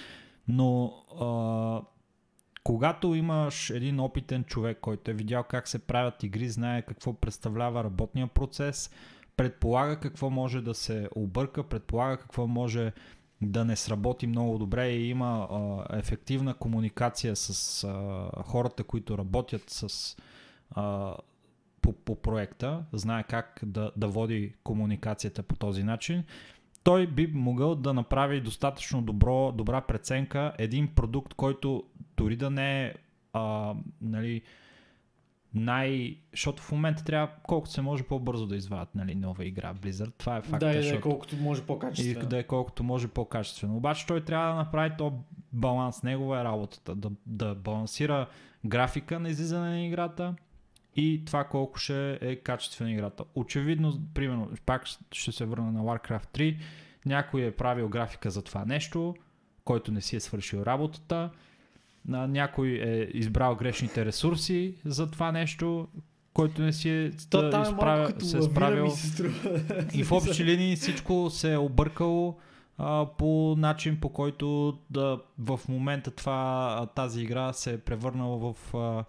Но а, когато имаш един опитен човек, който е видял как се правят игри, знае какво представлява работния процес, предполага какво може да се обърка, предполага какво може да не сработи много добре и има а, ефективна комуникация с а, хората, които работят с а, по, по проекта, знае как да, да води комуникацията по този начин, той би могъл да направи достатъчно добро, добра преценка един продукт, който дори да не е а, нали, най... Защото в момента трябва колкото се може по-бързо да извадят нали, нова игра Blizzard. Това е факт. Да, и да е колкото може по-качествено. И да е колкото може по-качествено. Обаче той трябва да направи то баланс. Негова е работата. Да, да балансира графика на излизане на играта, и това колко ще е качествена играта. Очевидно, примерно, пак ще се върна на Warcraft 3, някой е правил графика за това нещо, който не си е свършил работата, някой е избрал грешните ресурси за това нещо, който не си е, То, да, изправя, се е справил. Се и в общи линии всичко се е объркало а, по начин по който да, в момента това, тази игра се е превърнала в а,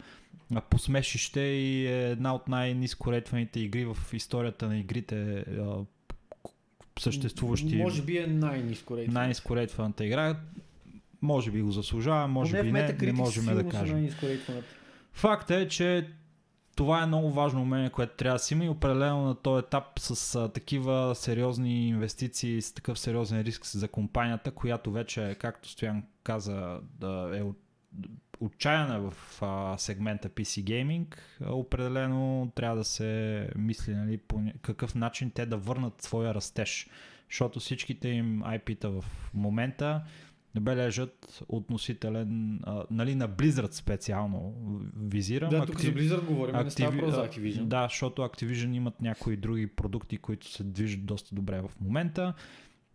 посмешище и е една от най-низко ретваните игри в историята на игрите съществуващи. Може би е най-низко Най-низко ретваната игра. Може би го заслужава, може би не, не можем да кажем. Факт е, че това е много важно умение, което трябва да си има и определено на този етап с а, такива сериозни инвестиции, с такъв сериозен риск за компанията, която вече, както Стоян каза, да е от отчаяна в а, сегмента PC Gaming, определено трябва да се мисли нали, по какъв начин те да върнат своя растеж. Защото всичките им IP-та в момента бележат относителен, а, нали, на Blizzard специално визирам. Да, тук Activ... за Blizzard говорим, Activ... не става за Activision. Да, защото Activision имат някои други продукти, които се движат доста добре в момента,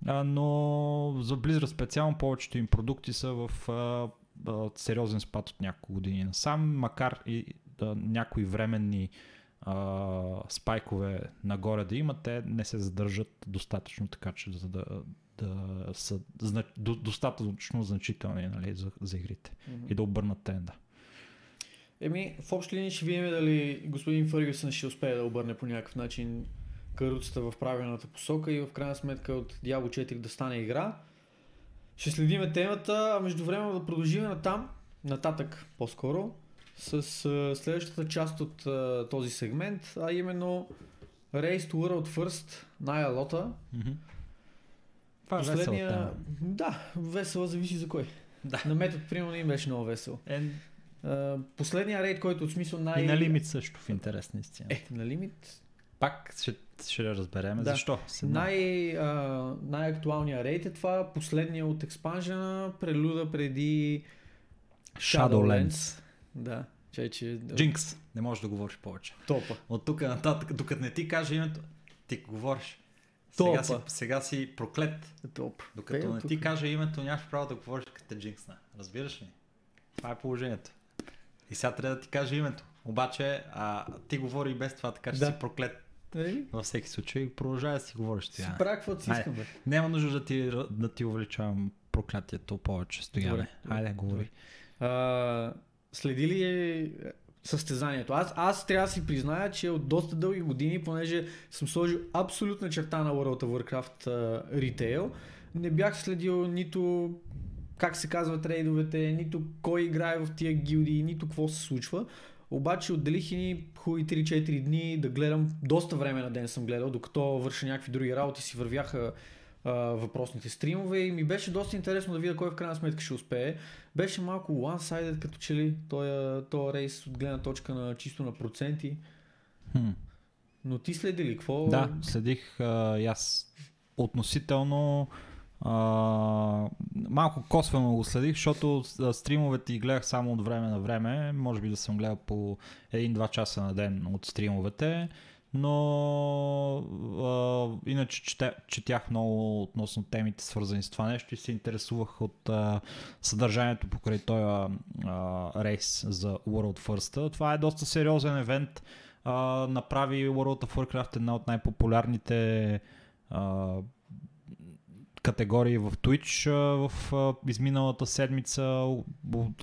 а, но за Blizzard специално повечето им продукти са в а, сериозен спад от няколко години насам, макар и да, някои временни а, спайкове нагоре да имат, те не се задържат достатъчно така, че да, да, да са зна, до, достатъчно значителни нали, за, за игрите mm-hmm. и да обърнат тренда. Еми, в общи линии ще видим дали господин Фъргюсън ще успее да обърне по някакъв начин каруцата в правилната посока и в крайна сметка от Diablo 4 да стане игра. Ще следиме темата, а между време да продължим натам, нататък по-скоро, с следващата част от този сегмент, а именно Race to World First, Ная Лота. Това е весела тема. Да, весела зависи за кой. Да. На метод, примерно, им беше много весело. Е, последния рейд, който от смисъл най... и на лимит също в интерес на истина. Е, на лимит. Пак ще, ще разберем Да. защо. С една- Най, а, най-актуалният рейд е това, последния от експанжена, прелюда преди Shadowlands. Да, че, че... Jinx. Не можеш да говориш повече. Топа. От тук нататък, докато не ти кажа името, ти говориш. Сега си, сега си проклет. Топ. Докато Бе, не тук. ти кажа името, нямаш право да говориш като джинксна. Разбираш ли? Това е положението. И сега трябва да ти кажа името. Обаче, а, ти говори и без това, така че Да. си проклет. Нали? Във всеки случай, продължавай да си говориш Си правя каквото си искам, бе. Няма нужда да ти, да ти увеличавам проклятието повече. Стояне. Добре, Айде, добре, говори. А, следи ли е състезанието? Аз, аз трябва да си призная, че от доста дълги години, понеже съм сложил абсолютна черта на World of Warcraft а, ритейл, не бях следил нито как се казват рейдовете, нито кой играе в тия гилдии, нито какво се случва. Обаче отделих и хубави 3-4 дни да гледам, доста време на ден съм гледал, докато върша някакви други работи си вървяха а, въпросните стримове и ми беше доста интересно да видя кой в крайна сметка ще успее. Беше малко one-sided като че ли този, рейс от гледна точка на чисто на проценти. Хм. Но ти следи ли? Какво? Да, следих а, и аз относително а, малко косвено го следих, защото стримовете гледах само от време на време. Може би да съм гледал по 1-2 часа на ден от стримовете. Но а, иначе чете, четях много относно темите свързани с това нещо и се интересувах от а, съдържанието покрай този рейс за World First. Това е доста сериозен евент. А, направи World of Warcraft една от най-популярните а, категории в Twitch в изминалата седмица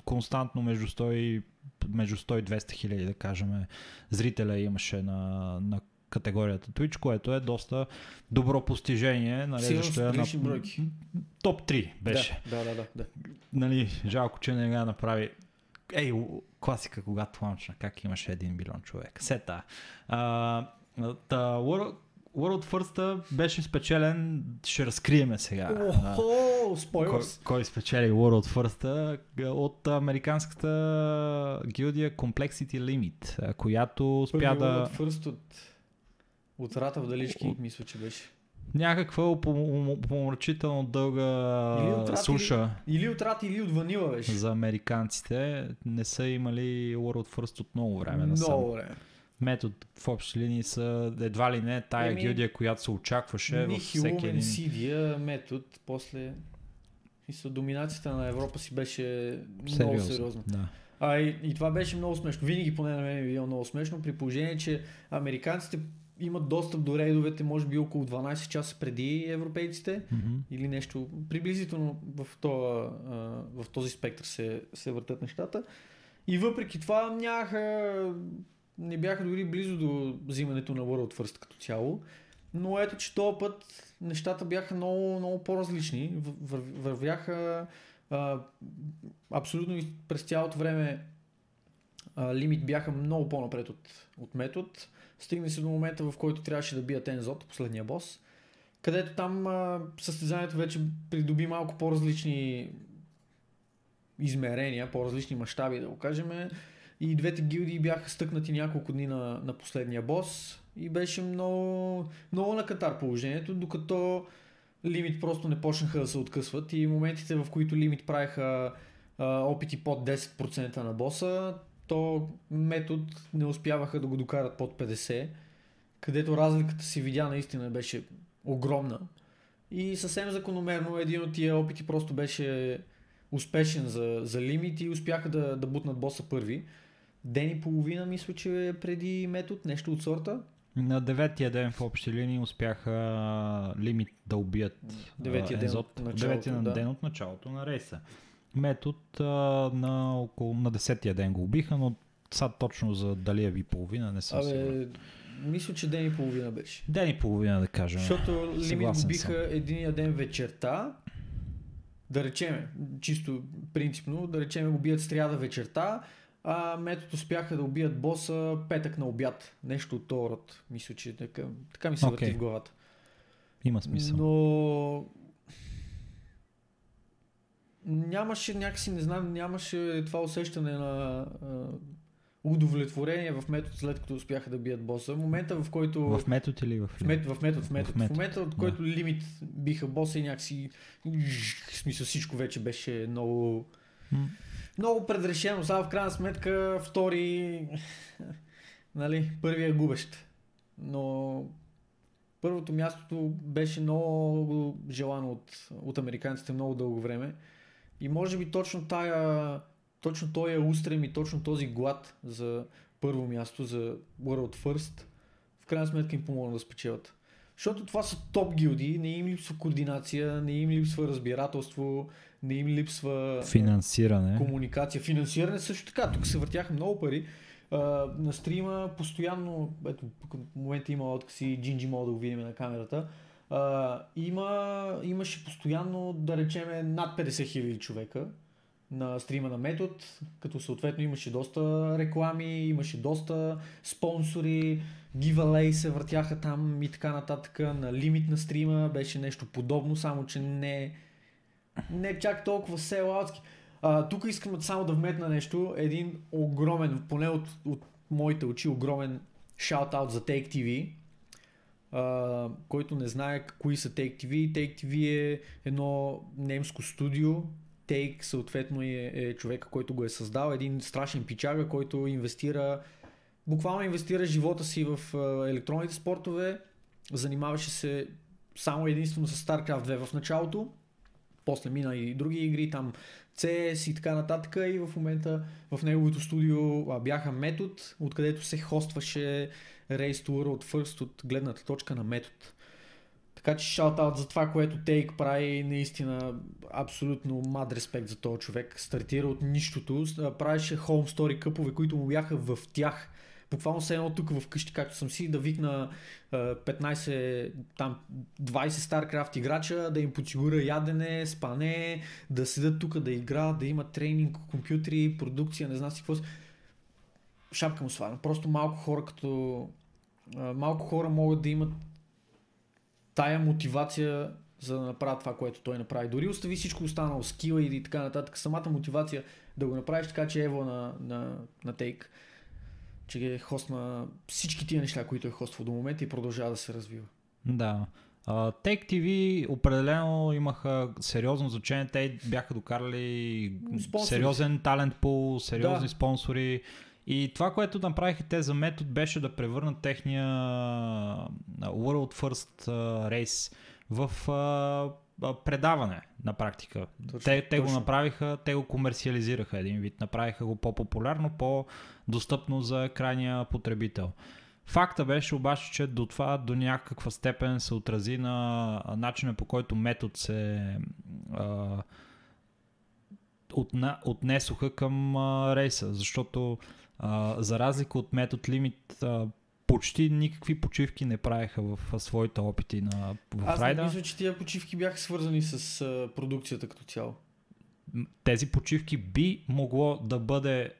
константно между 100 и, между 100 и 200 хиляди, да кажем, зрителя имаше на, на категорията Twitch, което е доста добро постижение. Нали, Сигурно защо е на бройки. топ 3 беше. Да, да, да, да. Нали, жалко, че не го направи. Ей, класика, когато ланчна, как имаше един милион човек. Сета. А, та, World, First беше спечелен, ще разкриеме сега. Охо, кой, кой спечели World First от американската гилдия Complexity Limit, която Първи да... World First от, от Рата в Далички, От- мисля, че беше. Някаква помрачително дълга Или от Рат, суша. Или от Рат, или от Ванила беше. за американците не са имали World First от много време. Много време. Метод в общи линии са едва ли не тая Еми, гилдия, която се очакваше във всеки един... Енсидия, метод, после мисля, доминацията на Европа си беше много Сериозно, сериозна. Да. А и, и това беше много смешно. Винаги поне на мен ми е било много смешно, при положение, че американците имат достъп до рейдовете, може би около 12 часа преди европейците Мгм. или нещо приблизително в, това, в този спектър се, се въртат нещата. И въпреки това нямаха, не бяха дори близо до взимането на World First като цяло. Но ето, че този път нещата бяха много, много по-различни. Вървяха а, абсолютно и през цялото време а, лимит бяха много по-напред от, от метод. Стигна се до момента, в който трябваше да бият Ензот, последния бос където там а, състезанието вече придоби малко по-различни измерения, по-различни мащаби, да го кажем. И двете гилдии бяха стъкнати няколко дни на, на последния бос и беше много, много на катар положението, докато лимит просто не почнаха да се откъсват и моментите, в които лимит правиха а, опити под 10% на боса, то метод не успяваха да го докарат под 50%, където разликата се видя наистина беше огромна. И съвсем закономерно един от тия опити просто беше успешен за, за лимит и успяха да, да бутнат боса първи. Ден и половина, мисля, че е преди метод, нещо от сорта. На деветия ден в общи линии успяха лимит да убият Деветия ден от началото, деветия да. ден от началото на рейса. Метод а, на, около, на десетия ден го убиха, но Сега точно за дали е ви половина, не съм сигурен. Абе, мисля, че ден и половина беше. Ден и половина да кажем. Защото лимит го биха единия ден вечерта, да речеме, чисто принципно, да речеме го бият сряда вечерта, а метод успяха да убият боса петък на обяд. Нещо от този род. Мисля, че така, така ми се върти Окей. в главата. Има смисъл. Но нямаше някакси, не знам, нямаше това усещане на а, удовлетворение в метод след като успяха да бият боса. Момента в който... В метод или в В метод, в метод, в метод. В, метод, момента, от който лимит биха боса и някакси... В смисъл всичко вече беше много... М. Много предрешено. Сега в крайна сметка втори... нали, първия губещ. Но първото мястото беше много желано от, от американците много дълго време. И може би точно тая, точно този устрем и точно този глад за първо място, за World First, в крайна сметка им помогна да спечелят. Защото това са топ гилди, не им липсва координация, не им липсва разбирателство, не им липсва Финансиране. комуникация, финансиране също така. Тук се въртяха много пари. А, на стрима постоянно, ето, в момента има откъси, Джинджи мога да го видим на камерата. А, има, имаше постоянно, да речеме, над 50 000 човека на стрима на метод, като съответно имаше доста реклами, имаше доста спонсори, giveaway се въртяха там и така нататък. На лимит на стрима беше нещо подобно, само че не, не чак толкова селаутски. Тук искам само да вметна нещо. Един огромен, поне от, от моите очи, огромен шаут-аут за Take TV. А, който не знае кои са Take TV. Take TV е едно немско студио. Take съответно е, е човека, който го е създал. Един страшен пичага, който инвестира буквално инвестира живота си в а, електронните спортове. Занимаваше се само единствено с StarCraft 2 в началото. После мина и други игри, там CS и така нататък. И в момента в неговото студио бяха метод, откъдето се хостваше Race to World First от гледната точка на метод. Така че шаутаут за това, което Тейк прави, наистина абсолютно мад респект за този човек. Стартира от нищото, правеше Home Story къпове, които му бяха в тях. Буквално се едно тук вкъщи, както съм си, да викна а, 15, там 20 StarCraft играча, да им подсигуря ядене, спане, да седят тук да играят, да имат тренинг, компютри, продукция, не знам си какво. Шапка му сваля. Просто малко хора като... Малко хора могат да имат тая мотивация за да направят това, което той направи. Дори остави всичко останало, скила и така нататък, самата мотивация да го направиш така, че ево на, на, на тейк, че е хостна всички тия неща, които е хоствал до момента и продължава да се развива. Да. Uh, Take TV определено имаха сериозно значение. Те бяха докарали Спонсори. сериозен талент пул, сериозни Да. спонсори. И това, което направиха те за метод, беше да превърнат техния World First Race в предаване на практика. Точно, те, те го направиха, те го комерциализираха един вид, направиха го по-популярно, по-достъпно за крайния потребител. Факта беше обаче, че до това до някаква степен се отрази на начина по който метод се а, отна, отнесоха към а, рейса, защото а, за разлика от метод лимит а, почти никакви почивки не правиха в своите опити на в Аз райда. мисля, че тия почивки бяха свързани с а, продукцията като цяло. Тези почивки би могло да бъде...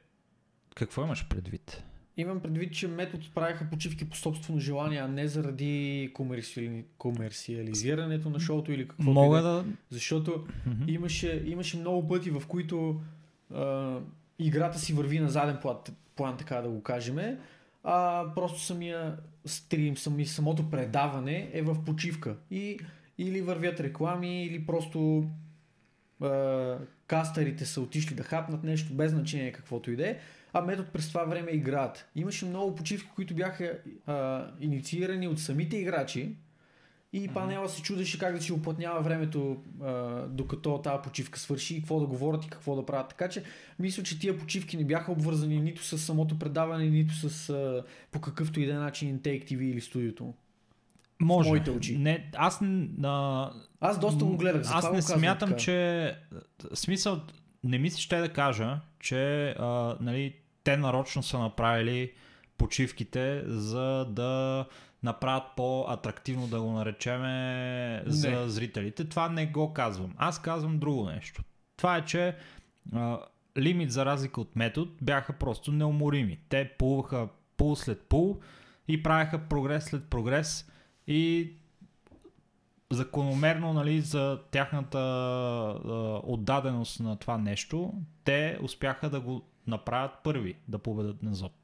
Какво имаш предвид? Имам предвид, че метод правиха почивки по собствено желание, а не заради комерциали... комерциализирането на шоуто или каквото Мога и да е. Защото Мгм. имаше, имаше много пъти, в които а, играта си върви на заден план, план, така да го кажем, а просто самия стрим, сами, самото предаване е в почивка. И или вървят реклами, или просто а, кастерите са отишли да хапнат нещо, без значение каквото и да е, а метод през това време играят. Имаше много почивки, които бяха а, инициирани от самите играчи, и панела се чудеше как да си оплътнява времето, а, докато тази почивка свърши и какво да говорят и какво да правят. Така че мисля, че тия почивки не бяха обвързани нито с самото предаване, нито с а, по какъвто и да е начин Take TV или студиото. му. Може. моите очи. Не, аз а, Аз доста го гледах. Аз затова не смятам, така. че... Смисъл, не ми се ще да кажа, че а, нали, те нарочно са направили почивките, за да направят по-атрактивно да го наречеме за Не. зрителите. Това не го казвам. Аз казвам друго нещо. Това е, че а, лимит за разлика от метод бяха просто неуморими. Те плуваха пул след пул и правеха прогрес след прогрес и закономерно нали, за тяхната а, отдаденост на това нещо, те успяха да го направят първи, да победат на ЗОП.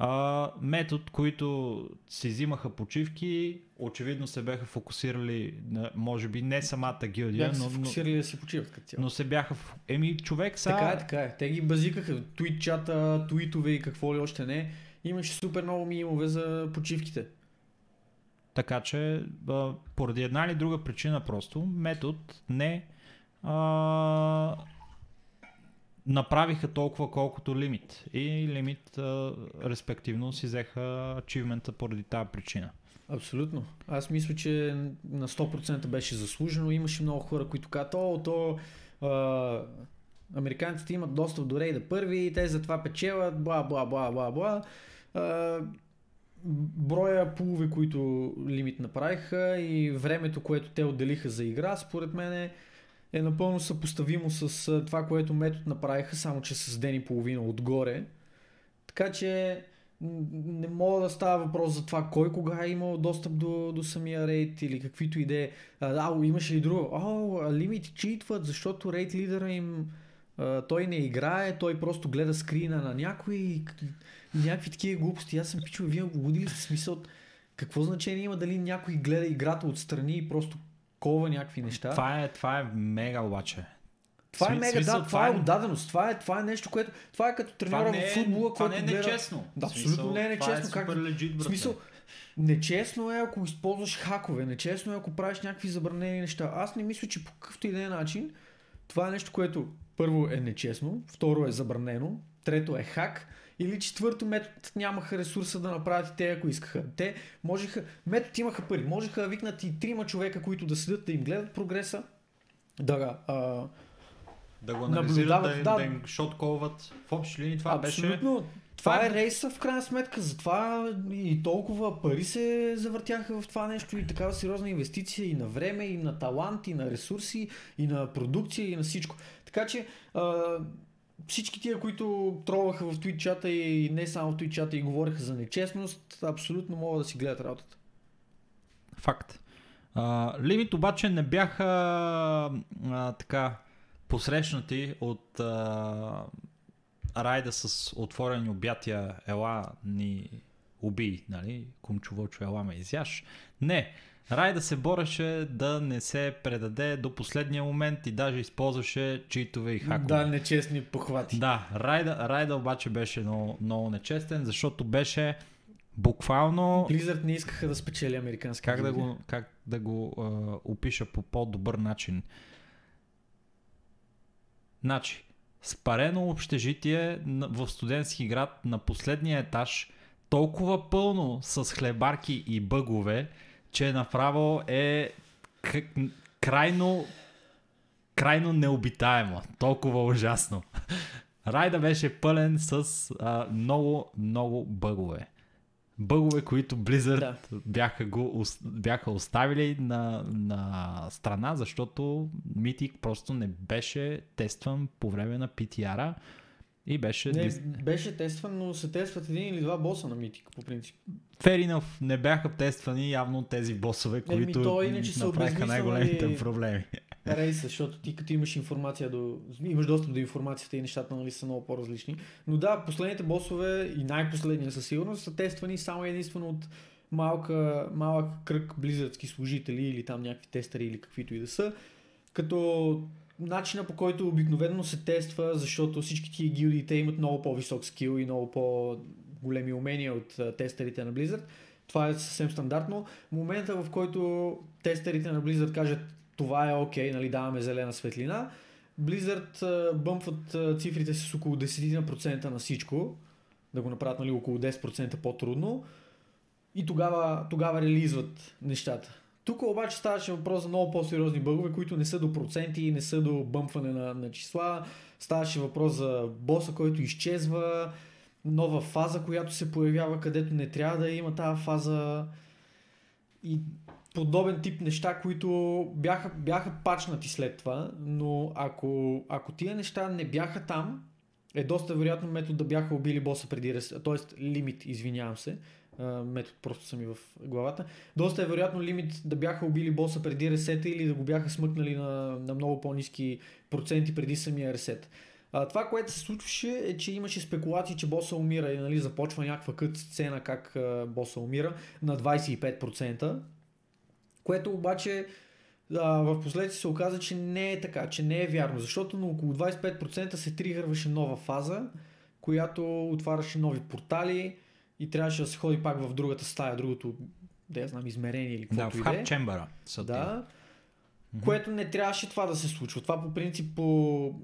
А, метод, които си взимаха почивки, очевидно се бяха фокусирали, на, може би не самата гилдия, Бяха се но, но, фокусирали да си почиват като цяло. но се бяха... Еми, човек са... Така е, така е. Те ги базикаха. Твит чата, твитове и какво ли още не. Имаше супер много мимове за почивките. Така че, поради една или друга причина просто, метод не а, направиха толкова колкото лимит. И лимит, а, респективно, си взеха ачивмента поради тази причина. Абсолютно. Аз мисля, че на 100% беше заслужено. Имаше много хора, които казват, о, то а, американците имат достъп до рейда първи и те затова печелят, бла, бла, бла, бла, бла. Броя пулове, които лимит направиха и времето, което те отделиха за игра, според мен е, е напълно съпоставимо с това, което метод направиха, само че с ден и половина отгоре. Така че не мога да става въпрос за това кой кога е имал достъп до, до самия рейд или каквито идеи. А, а, имаше и друго. О, а, лимити читват, защото рейд лидера им а, той не играе, той просто гледа скрина на някой и, някакви такива глупости. Аз съм пичал, вие луди ли сте смисъл? Какво значение има дали някой гледа играта отстрани и просто кова някакви неща? Това е, това е мега обаче. Това е мега, смисъл, да, това е отдаденост. Това е, това е нещо, което... Това е като треньора в футбола, който не е гледа... нечестно. Да, абсолютно смисъл, не е Това е нечестно, как- legit, смисъл, нечестно е ако използваш хакове, нечестно е ако правиш някакви забранени неща. Аз не мисля, че по какъвто и да е начин това е нещо, което първо е нечестно, второ е забранено, трето е хак или четвърто метод нямаха ресурса да направят и те, ако искаха. Те можеха, метод имаха пари, можеха да викнат и трима човека, които да седят да им гледат прогреса, да, а, да го анализират, да, да. да им шотколват. В общи линии това беше... Абсолютно. Това Това е е- рейса в крайна сметка, затова и толкова пари се завъртяха в това нещо и такава сериозна инвестиция и на време, и на талант, и на ресурси, и на продукция, и на всичко. Така че а, всички тия, които тролваха в Twitch чата и не само в Twitch чата и говореха за нечестност, абсолютно могат да си гледат работата. Факт. Лимит обаче не бяха а, така посрещнати от а, райда с отворени обятия ела ни убий, нали? Кумчо Вълчо, ела ме изяш. Не, Райда се бореше да не се предаде до последния момент и даже използваше читове и хакове. Да, нечестни похвати. Да, Райда, Райда обаче беше много, много нечестен, защото беше буквално Blizzard не искаха да спечели американски как да го, как да го а, опиша по по-добър начин. Значи, спарено общежитие в студентски град на последния етаж, толкова пълно с хлебарки и бъгове, че направо е крайно крайно необитаемо. Толкова ужасно. Райда беше пълен с а, много, много бъгове. Бъгове, които Blizzard Да. бяха, го, бяха оставили на, на страна, защото Mythic просто не беше тестван по време на PTR-а и беше... Не, беше тестван, но се тестват един или два боса на Митик, по принцип. Fair enough, не бяха тествани явно тези босове, Еми, които то иначе направиха най-големите проблеми. рейса, защото ти като имаш информация до... имаш достъп до информацията и нещата нали, са много по-различни. Но да, последните босове и най-последния със сигурност са тествани само единствено от малка, малък кръг близърски служители или там някакви тестъри или каквито и да са. Като начина по който обикновено се тества, защото всички тия гилдии те имат много по-висок скил и много по-големи умения от тестерите на Blizzard. Това е съвсем стандартно. Момента в който тестерите на Blizzard кажат това е окей, нали, даваме зелена светлина, Blizzard бъмпват цифрите с около 10% на всичко, да го направят нали, около 10% по-трудно и тогава, тогава релизват нещата. Тук обаче ставаше въпрос за много по-сериозни бъгове, които не са до проценти, не са до бъмпване на, на числа. Ставаше въпрос за боса, който изчезва. нова фаза, която се появява където не трябва да има тази фаза и подобен тип неща, които бяха, бяха пачнати след това, но ако, ако тия неща не бяха там, е доста вероятно метод да бяха убили боса преди т.е. лимит, извинявам се, метод просто са ми в главата. Доста е вероятно лимит да бяха убили боса преди ресета или да го бяха смъкнали на, на много по-низки проценти преди самия ресет. А, това, което се случваше е, че имаше спекулации, че боса умира и нали, започва някаква кът сцена как а, боса умира на 25%, което обаче а, в последствие се оказа, че не е така, че не е вярно, защото на около 25% се тригърваше нова фаза, която отваряше нови портали и трябваше да се ходи пак в другата стая, другото, да я знам, измерение или каквото да, в Hard Chamber. Да, което не трябваше това да се случва. Това по принцип по,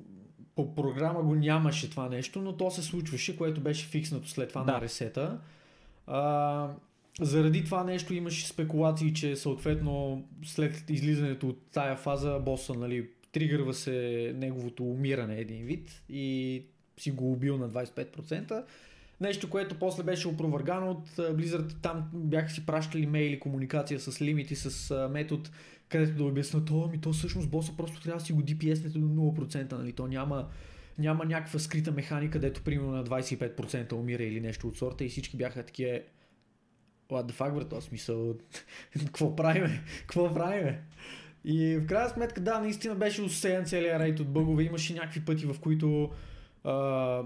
по програма го нямаше това нещо, но то се случваше, което беше фикснато след това да. на ресета. А, заради това нещо имаше спекулации, че съответно след излизането от тая фаза боса, нали, тригърва се неговото умиране един вид и си го убил на 25%. Нещо, което после беше опровъргано от Blizzard. Там бяха си пращали мейли, комуникация с лимити, с метод, където да обяснат, то, ми то всъщност боса просто трябва да си го DPS до 0%, нали? То няма, няма някаква скрита механика, дето примерно на 25% умира или нещо от сорта и всички бяха такива what the fuck, брат, смисъл, какво правиме, какво правиме? И в крайна сметка, да, наистина беше усеян целият рейд от бъгове, имаше някакви пъти, в които а,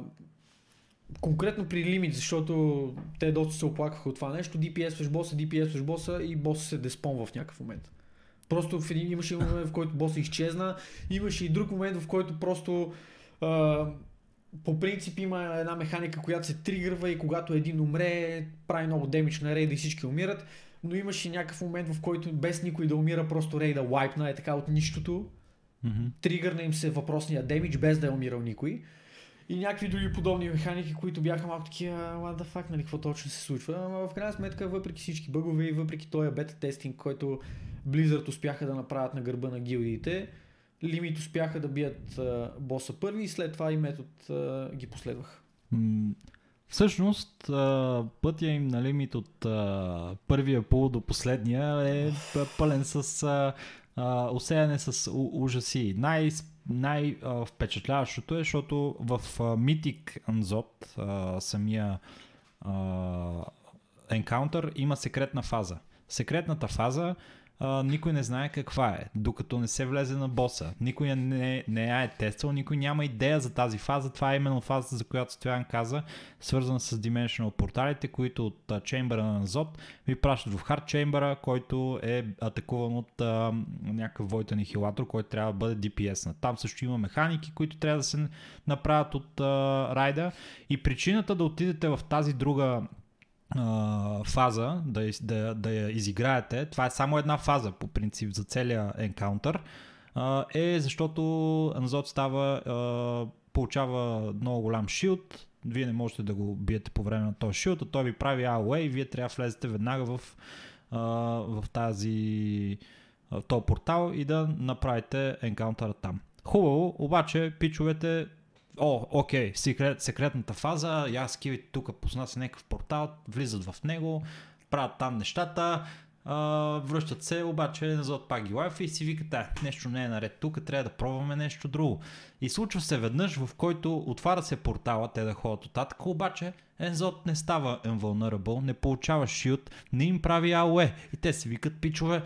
конкретно при лимит, защото те доста се оплакаха от това нещо, DPS-ваш боса, DPS-ваш боса и боса се деспон в някакъв момент. Просто в един, имаше момент, в който боса изчезна, имаше и друг момент, в който просто а, по принцип има една механика, която се тригърва и когато един умре, прави много демидж на рейда и всички умират, но имаше някакъв момент, в който без никой да умира, просто рейда лайпна е така от нищото. Mm-hmm. Тригърна им се въпросния демидж, без да е умирал никой. И някакви други подобни механики, които бяха малко такива, what the fuck, нали, какво точно се случва. Ама в крайна сметка, въпреки всички бъгове и въпреки този бета тестинг, който Blizzard успяха да направят на гърба на гилдиите, Лимит успяха да бият а, боса първи и след това и метод а, ги последваха. Всъщност, пътя им на лимит от първия пул до последния е пълен с а, усеяне с ужаси. Най- най-впечатляващото е, защото в Mythic Anzot, самия енкаунтър, има секретна фаза. Секретната фаза а, никой не знае каква е, докато не се влезе на боса. Никой не, не я е тествал, никой няма идея за тази фаза. Това е именно фазата, за която Стоян каза, свързана с Dimensional порталите, които от чембъра на Назот ви пращат в Hard Chamber, който е атакуван от а, някакъв Войта анихилатор, който трябва да бъде DPS. Там също има механики, които трябва да се направят от а, райда. И причината да отидете в тази друга фаза, да, да, да я изиграете, това е само една фаза по принцип за целия енкаунтър, е защото Анзот става, получава много голям шилд, вие не можете да го биете по време на този шилд, а той ви прави AOE и вие трябва да влезете веднага в, в тази в този портал и да направите енкаунтъра там. Хубаво, обаче пичовете о, окей, секрет, секретната фаза, я скивите тук пусна се някакъв портал, влизат в него, правят там нещата, а, връщат се, обаче назад пак ги лайфа и си викат, а, нещо не е наред тук, трябва да пробваме нещо друго. И случва се веднъж, в който отваря се портала, те да ходят оттатък, обаче Ензот не става invulnerable, не получава шилд, не им прави АОЕ. И те си викат, пичове,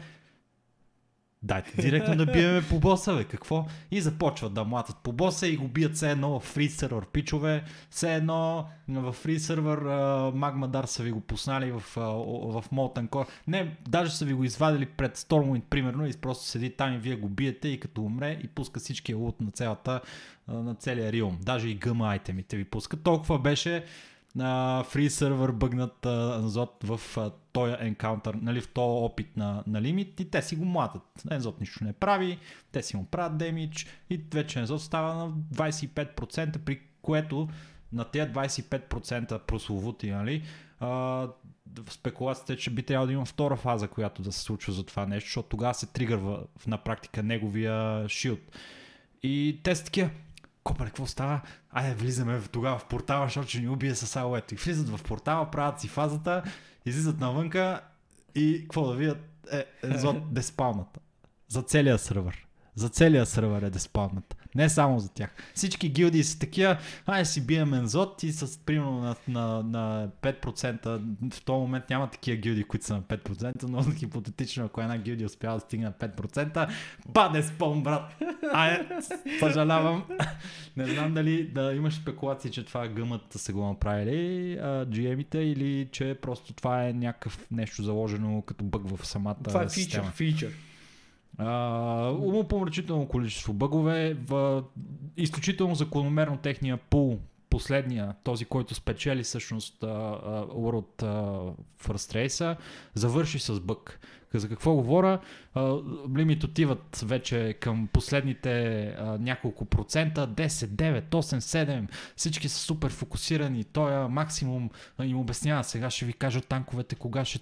Дайте директно да биеме по боса, бе, какво? И започват да млатят по боса и го бият все едно в фри сервер пичове, все едно в фри сервер Dar са ви го пуснали в, в Molten Core. Не, даже са ви го извадили пред Stormwind, примерно, и просто седи там и вие го биете и като умре и пуска всичкия лут на цялата, на целия Риум. Даже и гъма айтемите ви пуска. Толкова беше на фри сервер бъгнат Анзот в този енкаунтър, нали, в този опит на, на лимит и те си го млатят. Ензот нищо не прави, те си му правят демидж и вече Ензот става на 25%, при което на тези 25% прословути, нали, а, спекулацията е, че би трябвало да има втора фаза, която да се случва за това нещо, защото тогава се тригърва на практика неговия шилд. И те са такива, Копале, какво става? Айде, влизаме в, тогава в портала, защото ще ни убие с АОЕто. И влизат в портала, правят си фазата, излизат навънка и какво да видят? Е, е зод деспалната. За целия сървър. За целия сървър е деспалната. Не само за тях. Всички гилдии са такива, ай си бием ензот и с примерно на, на, на 5%. В този момент няма такива гилдии, които са на 5%, но хипотетично, ако една гилдия успява да стигне на 5%, паде спон, брат. Ай, съжалявам. Не знам дали да имаш спекулации, че това гъмът са го направили GM-ите или че просто това е някакъв нещо заложено като бъг в самата Това е система. фичър, фичър. Uh, умопомрачително количество бъгове, в, изключително закономерно техния пул, последния, този, който спечели всъщност World First Race, завърши с бъг. За какво говоря? Лимит отиват вече към последните няколко процента, 10, 9, 8, 7, всички са супер фокусирани, той максимум им обяснява, сега ще ви кажа танковете кога ще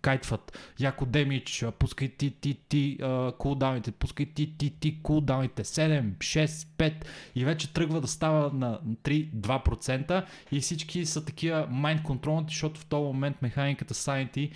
кайтват, яко демидж, пускай ти, ти, ти, кулдауните, пускай ти, ти, ти, кулдауните, 7, 6, 5 и вече тръгва да става на 3-2% и всички са такива майнд контролнати, защото в този момент механиката Sanity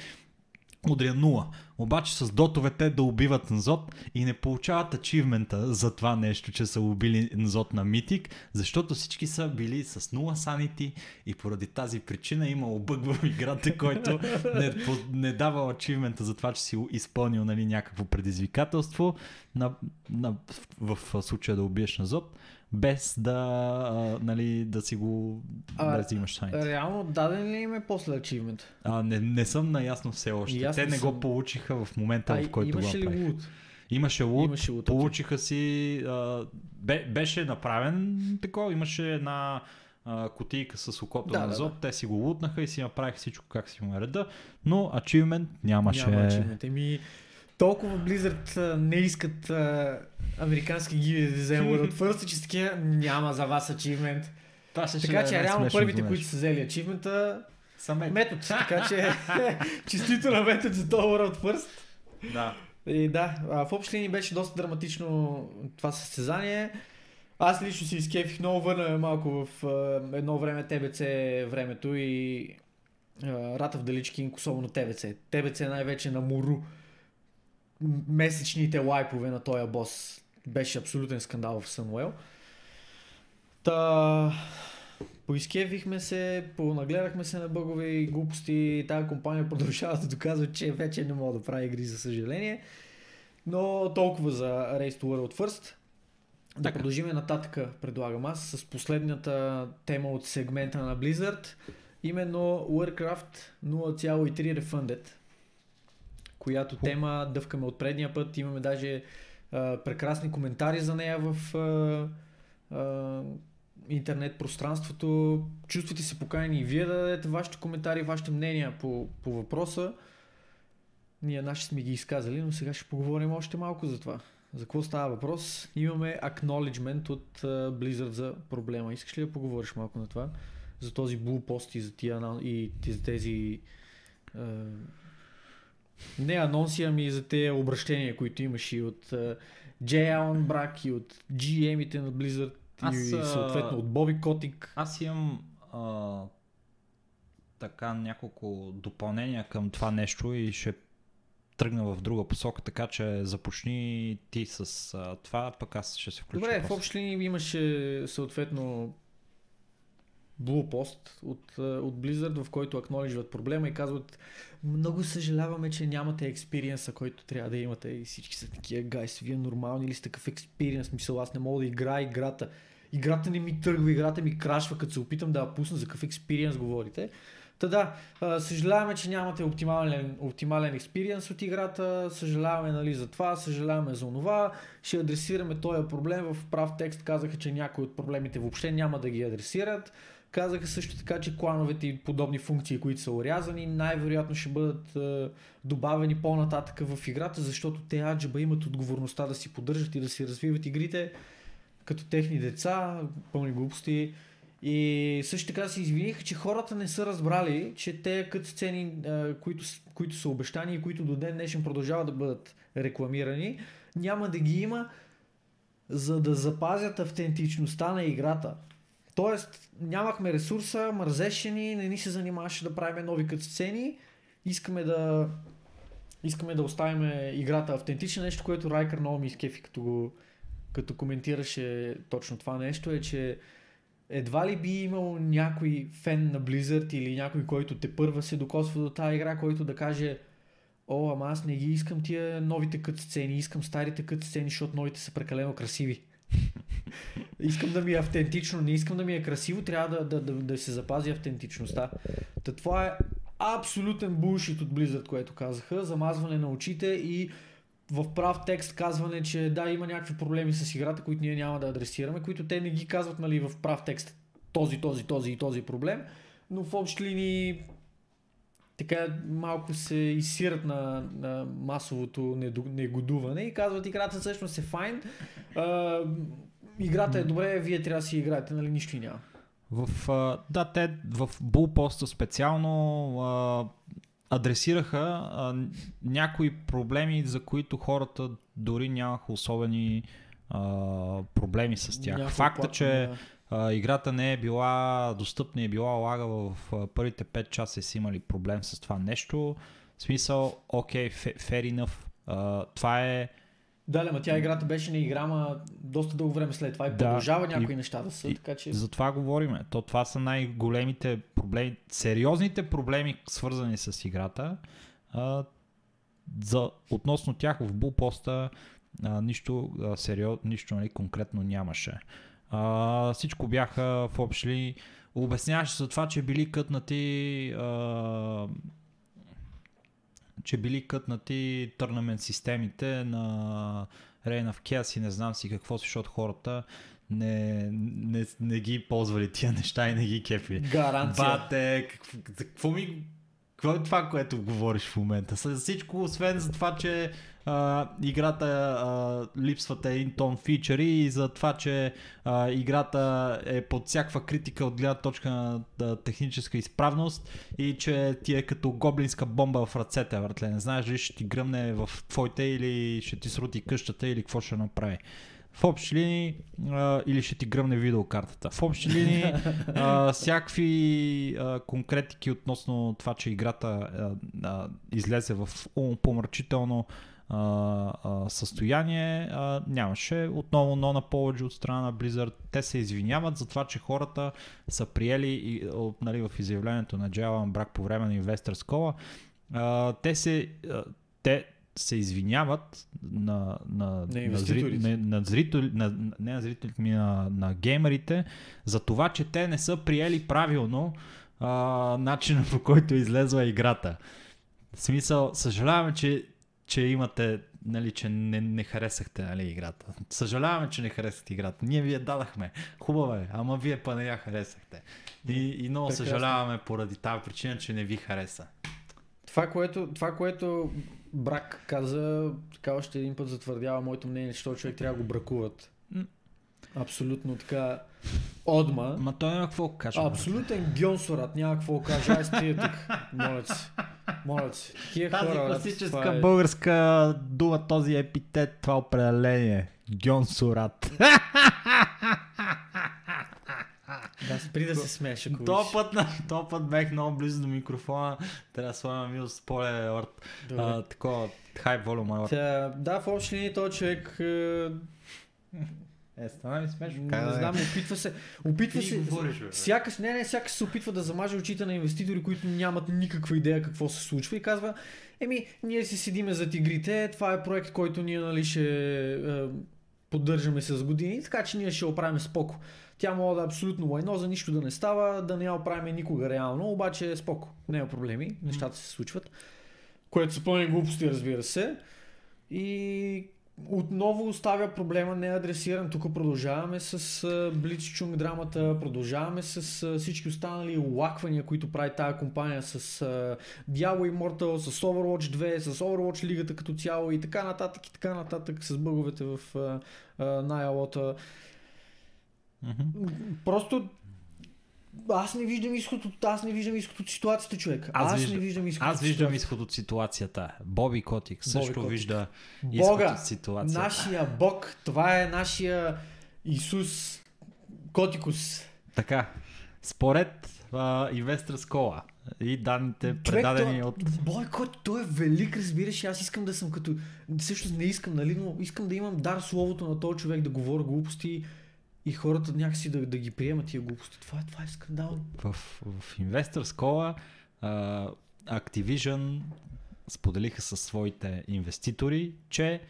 удря 0. Обаче с дотовете да убиват Нзот и не получават ачивмента за това нещо, че са убили Нзот на Митик, защото всички са били с 0 санити и поради тази причина има бъг в играта, който не, не дава ачивмента за това, че си изпълнил нали, някакво предизвикателство на, на, в, в случая да убиеш Нзот без да, а, нали, да си го А, да си имаш сайт. Реално даден ли им е после ачивмент? А, не, не съм наясно все още. Аз Те не съм. го получиха в момента, А, в който го имаше ли направих. лут? Имаше лут, Имаше лут, получиха си... А, бе, беше направен такова, имаше една а, кутийка с окото Да, на да, зод, те си го лутнаха и си направиха всичко как си му реда, но ачивмент нямаше. Няма. Еми, толкова Blizzard не искат а, американски гиви да вземат от First, че такива няма за вас ачивмент. Това ще Така ще че е реално първите, които са взели ачивмента, метод. метод. Така че честито на метод за този World First. Да. И да, в общи линии беше доста драматично това състезание. Аз лично си изкефих много, върна малко в едно време ТБЦ времето и а, Рата в Даличкин, особено ТБЦ. ТБЦ най-вече на Муру. Месечните лайпове на този бос. Беше абсолютен скандал в Сънуел. Та... Поизкевихме се, понагледахме се на бъгове и глупости. Тази компания продължава да доказва, че вече не мога да прави игри, за съжаление. Но толкова за Race to World First. Да Така. продължим нататък, предлагам аз, с последната тема от сегмента на Blizzard. Именно Warcraft 0.3 Refunded, която тема дъвкаме от предния път. Имаме даже а, прекрасни коментари за нея в а, а, интернет пространството. Чувствате се поканени и вие да дадете вашите коментари, вашите мнения по, по въпроса. Ние наши сме ги изказали, но сега ще поговорим още малко за това. За какво става въпрос? Имаме acknowledgement от Blizzard за проблема. Искаш ли да поговориш малко на това? За този Post и за, тия, и тези, тези uh, не анонси, ами за тези обращения, които имаш и от Jay Allen Брак и от GM-ите на Blizzard Аз, и съответно от Боби Котик. Аз имам а, така няколко допълнения към това нещо и ще тръгна в друга посока, така че започни ти с а, това, пък аз ще се включа. Добре, в после. общи линии имаше съответно Blue Post от, от Blizzard, в който акнолиджват проблема и казват много съжаляваме, че нямате експириенса, който трябва да имате и всички са такива гайс, вие нормални ли сте такъв експириенс, мисъл аз не мога да играя играта. Играта не ми тръгва, играта ми крашва, като се опитам да я пусна, за какъв експириенс говорите. Та да, съжаляваме, че нямате оптимален, оптимален експириенс от играта, съжаляваме нали, за това, съжаляваме за онова, ще адресираме този проблем. В прав текст казаха, че някои от проблемите въобще няма да ги адресират. Казаха също така, че клановете и подобни функции, които са урязани, най-вероятно ще бъдат е, добавени по-нататък в играта, защото те аджаба имат отговорността да си поддържат и да си развиват игрите като техни деца, пълни глупости. И също така се извиниха, че хората не са разбрали, че те кът сцени, които, които са обещани и които до ден днешен продължават да бъдат рекламирани, няма да ги има, за да запазят автентичността на играта. Тоест, нямахме ресурса, мързеше ни, не ни се занимаваше да правим нови сцени. Искаме да искаме да оставим играта автентична, нещо, което Райкър много ми изкефи, като, го, като коментираше точно това нещо, е, че едва ли би имал някой фен на Blizzard или някой, който те първа се докосва до тази игра, който да каже О, ама аз не ги искам тия новите кът сцени, искам старите кът сцени, защото новите са прекалено красиви. искам да ми е автентично, не искам да ми е красиво, трябва да, да, да, да се запази автентичността. Та това е абсолютен булшит от Blizzard, което казаха, замазване на очите и в прав текст казване, че да, има някакви проблеми с играта, които ние няма да адресираме, които те не ги казват нали, в прав текст този, този, този и този проблем, но в общи линии така малко се изсират на, на масовото негодуване и казват играта всъщност е файн, а, играта е добре, вие трябва да си играете, нали нищо няма. В, да, те в Bullpost специално а, адресираха а, някои проблеми, за които хората дори нямаха особени а, проблеми с тях. Някой Факта, че да. а, играта не е била достъпна и е била лагала в а, първите 5 часа си имали проблем с това нещо. В смисъл, окей, okay, fair enough. А, това е да, ама тя играта беше на игра, ма доста дълго време след това и да, продължава някои и, неща да са, и, така че... За това говориме. То, това са най-големите проблеми, сериозните проблеми, свързани с играта. А, за, относно тях в булпоста а, нищо, а, сериоз, нищо нали, конкретно нямаше. А, всичко бяха в общи обясняваше за това, че били кътнати а, че били кътнати търнамент системите на Reign of Chaos и не знам си какво, защото хората не, не, не ги ползвали тия неща и не ги кефили. Гаранция. Бате, какво, какво ми какво е това, което говориш в момента? За всичко, освен за това, че а, играта а, липсват един тон фичъри и за това, че а, играта е под всякаква критика от гледна точка на да, техническа изправност и че ти е като гоблинска бомба в ръцете, вратле. Не знаеш дали ще ти гръмне в твоите или ще ти срути къщата или какво ще направи. В общи линии а, или ще ти гръмне видеокартата. В общи линии а, всякакви а, конкретики относно това, че играта а, а, излезе в помрачително а, а, състояние а, нямаше. Отново но на повече от страна на Blizzard. Те се извиняват за това, че хората са приели и, нали, в изявлението на Джайлан Брак по време на Investors Call. А, те се те се извиняват на, на, на, на, зри, на, на зрители, на, не на зрителите ми, на, на геймерите, за това, че те не са приели правилно а, начина по който излезла играта. В смисъл, съжаляваме, че, че имате, нали, че не, не харесахте нали, играта. Съжаляваме, че не харесахте играта. Ние ви я дадахме. Хубаво е, ама вие па не я харесахте. И, и много Прекрасно. съжаляваме поради тази причина, че не ви хареса. Това, което, това, което Брак каза, така още един път затвърдява моето мнение, че този човек трябва да го бракуват. Абсолютно така. Одма. Ма той няма какво каже. Абсолютен гьонсорат, няма какво каже. Ай стия тук. Моля се. Моля се. Такива Тази хора, класическа е... българска дума, този епитет, това определение. Гьонсорат. Да, спри да се смееш, ако то път, то път бех много близо до микрофона. Трябва да слагам минус поле алърт. Такова, хай волюм алърт. Да, в общи линии този човек... Е, стана ли смешно? Не, не знам, опитва се. Опитва Ти се. Говориш, сякаш, не, не, сякаш се опитва да замаже очите на инвеститори, които нямат никаква идея какво се случва и казва, еми, ние си седиме за тигрите, това е проект, който ние нали, ще е, поддържаме с години, така че ние ще оправим споко. Тя мога да е абсолютно лайно, за нищо да не става, да не я оправим никога реално, обаче е споко, няма проблеми, нещата се случват. Което са пълни глупости, разбира се. И отново оставя проблема не адресиран. Тук продължаваме с Блицчунг драмата, продължаваме с всички останали лаквания, които прави тази компания с Diablo Immortal, с Overwatch 2, с Overwatch лигата като цяло и така нататък и така нататък с бъговете в най-алота. Mm-hmm. Просто аз не виждам изход от, аз не виждам изход от ситуацията, човек. Аз, Аз не виждам- виждам изход Аз виждам изход от ситуацията. Боби Котик също Котик. вижда изход Бога, от ситуацията. нашия Бог, това е нашия Исус Котикус. Така, според Investors Cola и данните предадени той, от... Бойкот, той е велик, разбираш, аз искам да съм като... Всъщност не искам, нали, но искам да имам дар словото на този човек да говоря глупости и хората някакси да, да ги приемат тия глупости. Това, е- това е скандал. В, в Investors Cola uh, Activision споделиха със своите инвеститори, че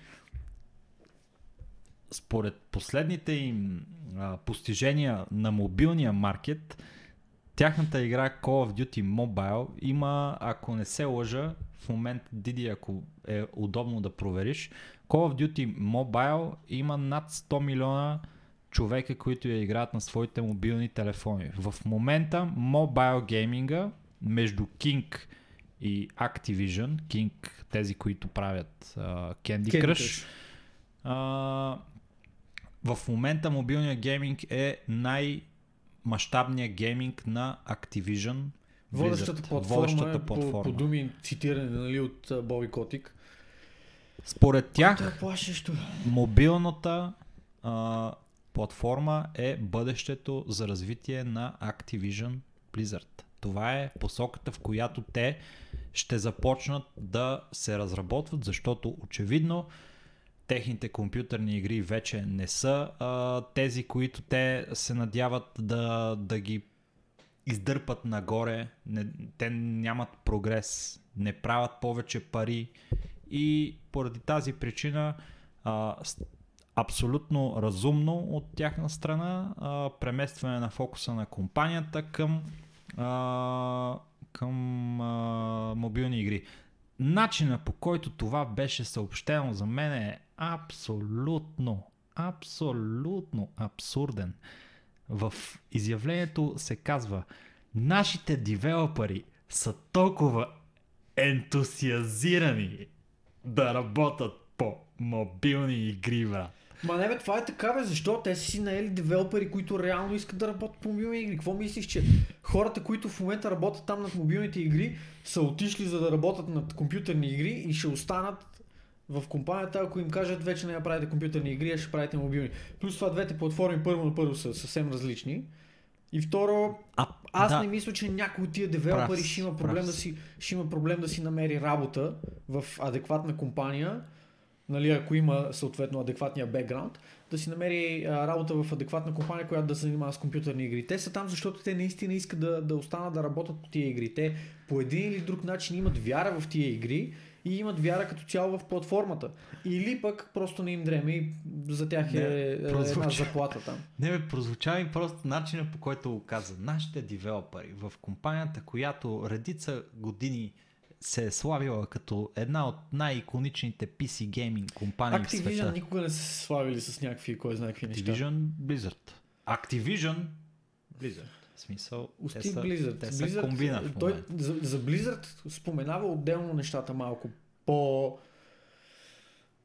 според последните им а, постижения на мобилния маркет, тяхната игра Call of Duty Mobile има, ако не се лъжа, в момента, Диди, ако е удобно да провериш, Call of Duty Mobile има над 100 милиона човека, които я играят на своите мобилни телефони. В момента Mobile гейминга между King и Activision, King, тези, които правят uh, Candy, Candy Crush, Crush. а, в момента мобилният гейминг е най-мащабният гейминг на Activision. Водещата платформа, Водещата е, платформа. По, по думи цитиране нали, от Боби Котик. Според тях, е мобилната а, платформа е бъдещето за развитие на Activision Blizzard. Това е посоката, в която те ще започнат да се разработват, защото очевидно техните компютърни игри вече не са а, тези, които те се надяват да, да ги издърпат нагоре. Не, те нямат прогрес, не правят повече пари и поради тази причина а, абсолютно разумно от тяхна страна а, преместване на фокуса на компанията към, а, към а, мобилни игри. Начина по който това беше съобщено за мен е абсолютно, абсолютно абсурден. В изявлението се казва Нашите девелопери са толкова ентусиазирани да работят по мобилни игри, брат. Ма не бе, това е така бе, защо? Те са си наели девелопери, които реално искат да работят по мобилни игри. Какво мислиш, че хората, които в момента работят там над мобилните игри, са отишли за да работят над компютърни игри и ще останат в компанията, ако им кажат вече не правите компютърни игри, а ще правите мобилни. Плюс това двете платформи първо на първо са съвсем различни. И второ, А, аз да, не мисля, че някой от тия девелопери ще има, прав проблем да си, ще има проблем да си намери работа в адекватна компания, нали, ако има съответно адекватния бекграунд, да си намери а, работа в адекватна компания, която да се занимава с компютърни игри. Те са там, защото те наистина искат да, да останат да работят по тия игри. Те по един или друг начин имат вяра в тия игри и имат вяра като цяло в платформата. Или пък просто не им дреме и за тях Не, е, е една прозвуча. заплата там. Не бе, прозвуча ми просто начина по който го каза. Нашите девелопери в компанията, която редица години се е славила като една от най-иконичните PC гейминг компании в Activision света. никога не са се славили с някакви, кой знае какви неща. Activision Blizzard. Activision Blizzard. В смисъл, те Усти са, Blizzard. те са Blizzard комбина в той, за, за Blizzard споменава отделно нещата малко по...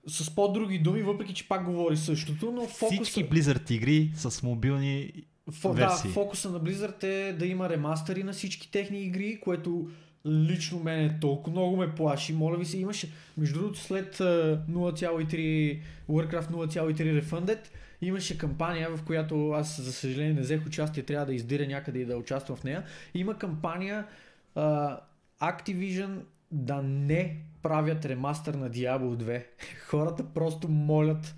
С по-други думи, въпреки че пак говори същото, но фокуса, Всички Blizzard игри с мобилни фо, да, версии. фокуса на Blizzard е да има ремастъри на всички техни игри, което лично мене толкова много ме плаши. Моля ви се, имаше, между другото, след а, 0,3 Warcraft 0,3 Refunded, имаше кампания, в която аз, за съжаление, не взех участие, трябва да издиря някъде и да участвам в нея. Има кампания а, Activision да не правят ремастър на Diablo 2. Хората просто молят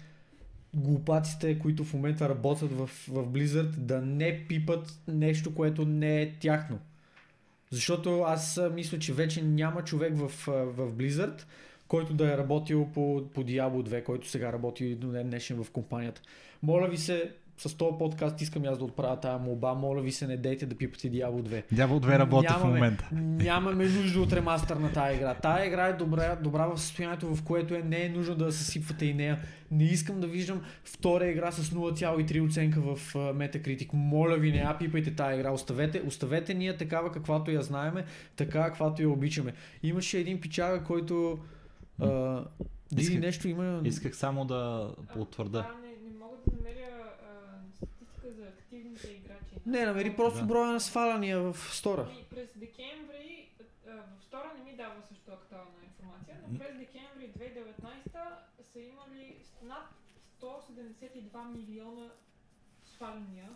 глупаците, които в момента работят в, в Blizzard, да не пипат нещо, което не е тяхно. Защото аз мисля, че вече няма човек в, в Blizzard, който да е работил по, по Diablo 2, който сега работи до ден днешен в компанията. Моля ви се, с този подкаст искам аз да отправя тази молба. Моля ви се, не дейте да пипате Diablo 2. Дявол 2 работи в Нямаме- момента. Нямаме нужда от ремастър на тази игра. Тая игра е добра, добра в състоянието, в което е, не е нужно да съсипвате и нея. Не искам да виждам втора игра с 0,3 оценка в Metacritic. Моля ви, не я пипайте тази игра. Оставете, оставете ние такава каквато я знаеме, така каквато я обичаме. Имаше един пичага, който... А, Диди Исках- нещо има... Исках само да потвърда. Не, не мога да намеря а, статистика за активните играчи. Не, намери просто Да. броя на сваляния в стора. И през декември, в стора не ми дава също актуална информация, но през декември 2019 са имали над 172 милиона сваляния.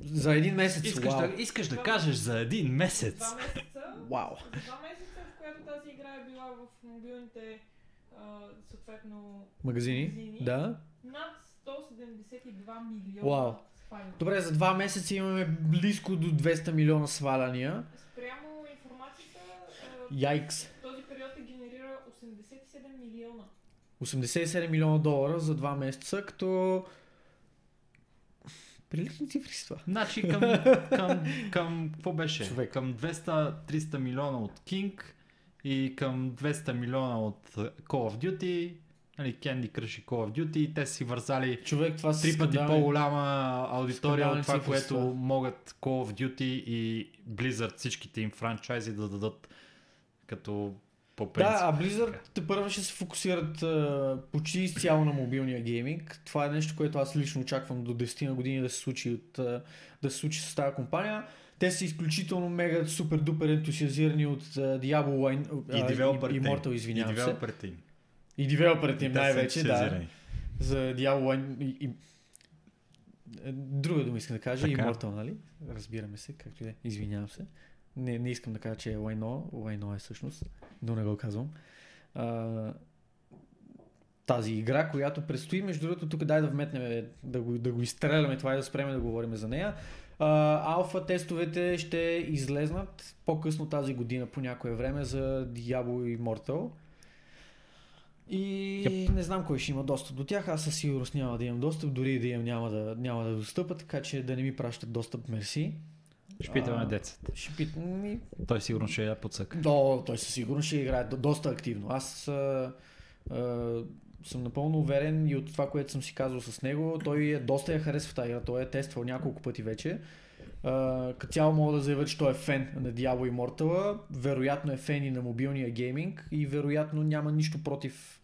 За един месец. Искаш, Вау. да, искаш да кажеш за един месец. Два месеца, Вау. за два месеца, в която тази игра е била в мобилните съответно Магазини? магазини. Да. над 172 милиона Вау. сваляния. Добре, за два месеца имаме близко до 200 милиона сваляния. Спрямо информацията, Яйкс. този период е генерира 87 милиона. 87 милиона долара за два месеца, като... Прилични цифри са това. Значи към, към, към какво беше? Човек. Към 200-300 милиона от King и към 200 милиона от Call of Duty, нали, Candy Crush и Call of Duty, те си вързали Човек, това три пъти по-голяма аудитория от това, което могат Call of Duty и Blizzard всичките им франчайзи да дадат като по принцип. Да, а Blizzard те първо ще се фокусират а, почти изцяло на мобилния гейминг. Това е нещо, което аз лично очаквам до 10 на години да се случи, от, а, да се случи с тази компания. Те са изключително мега супер дупер ентусиазирани от а, Diablo а, и и И извинявам се. им. И девелоперите им най-вече, да. За Diablo Wine и, и... е, Друга дума искам да кажа, Така. Immortal, нали? Разбираме се, както и да е. Извинявам се. Не, не искам да кажа, че е Wayno. Wayno е всъщност, но не го казвам. А, тази игра, която предстои, между другото, тук дай да вметнем, да го, да го изстреляме това и да спреме да говорим за нея. А, алфа тестовете ще излезнат по-късно тази година по някое време за Diablo Immortal. И не знам кой ще има достъп до тях. Аз със сигурност няма да имам достъп, дори и да имам няма да, няма да достъпа, така че да не ми пращат достъп, мерси. Ще питаме децата. Ще питам ми. Той сигурно ще я подсъка. Да, той със сигурност ще играе до- доста активно. Аз а, а, съм напълно уверен и от това, което съм си казал с него, той е доста я харесва тази игра. Той е тествал няколко пъти вече. Като цяло мога да заявя, че той е фен на Diablo Immortal, вероятно е фен и на мобилния гейминг и вероятно няма нищо против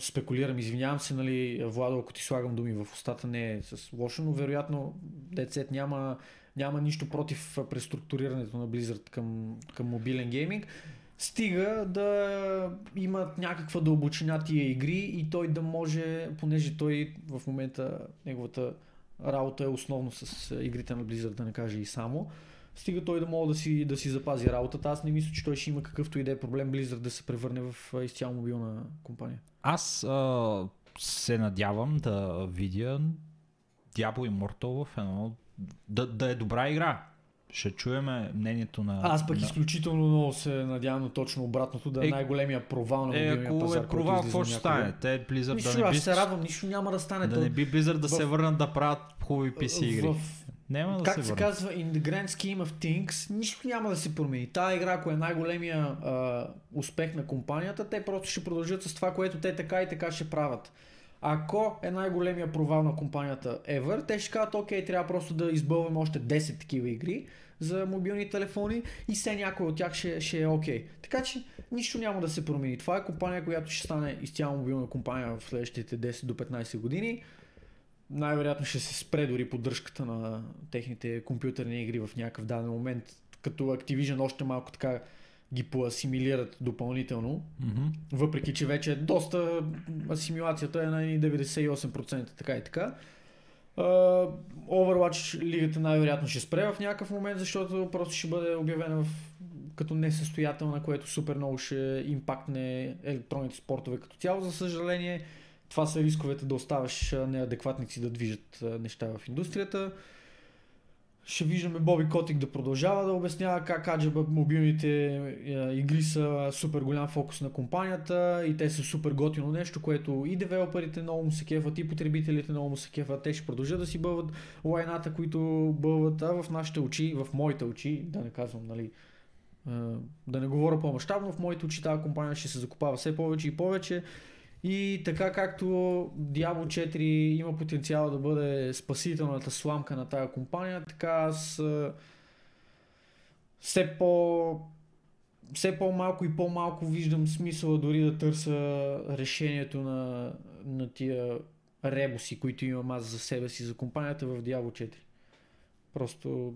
спекулирам, извинявам се, нали, Владо, ако ти слагам думи в устата, не е с лошо, но вероятно децет няма, няма нищо против преструктурирането на Blizzard към, към мобилен гейминг. Стига да имат някаква дълбочина тия игри и той да може, понеже той в момента неговата работа е основно с а, игрите на Blizzard, да не кажа и само. Стига той да може да си, да си запази работата. Аз не мисля, че той ще има какъвто и да е проблем Blizzard да се превърне в а, изцяло мобилна компания. Аз а, се надявам да видя Diablo Immortal в едно... Да, да е добра игра. Ще чуеме мнението на... Аз пък на... изключително много се надявам на точно обратното, да е, Е, най-големия провал на Е, ако пазар. е провал, какво ще стане? Те Blizzard Нищо, да не би... се радвам, нищо няма да стане. Да То- не би Blizzard да в- се върнат да правят хубави PC игри. В, Няма да как се се казва, in the grand scheme of things, нищо няма да се промени. Тая игра, ако е най-големия а, успех на компанията, те просто ще продължат с това, което те така и така ще правят. Ако е най-големия провал на компанията ever, те ще кажат, окей, трябва просто да избълваме още 10 такива игри за мобилни телефони и все някой от тях ще, ще е окей. Така че нищо няма да се промени. Това е компания, която ще стане изцяло мобилна компания в следващите 10 до 15 години най-вероятно ще се спре дори поддръжката на техните компютърни игри в някакъв даден момент, като Activision още малко така ги поасимилират допълнително, Мгм. въпреки че вече е доста асимилацията е на едни 98%, така и така. Uh, Overwatch лигата най-вероятно ще спре в някакъв момент, защото просто ще бъде обявена в, като несъстоятелна, което супер много ще импактне електронните спортове като цяло. За съжаление, това са рисковете да оставаш неадекватници да движат неща в индустрията. Ще виждаме Боби Котик да продължава да обяснява как аджаба мобилните а, игри са супер голям фокус на компанията и те са супер готино нещо, което и девелоперите много му се кефат, и потребителите много му се кефат. Те ще продължат да си бълват лайната, които бълват, а в нашите очи, в моите очи, да не казвам, нали, а, да не говоря по-масштабно, в моите очи тази компания ще се закупава все повече и повече. И така както Diablo 4 има потенциал да бъде спасителната сламка на тази компания, така аз все по все по-малко и по-малко виждам смисъла дори да търся решението на, на тия ребуси, които имам аз за себе си, за компанията в Diablo 4. Просто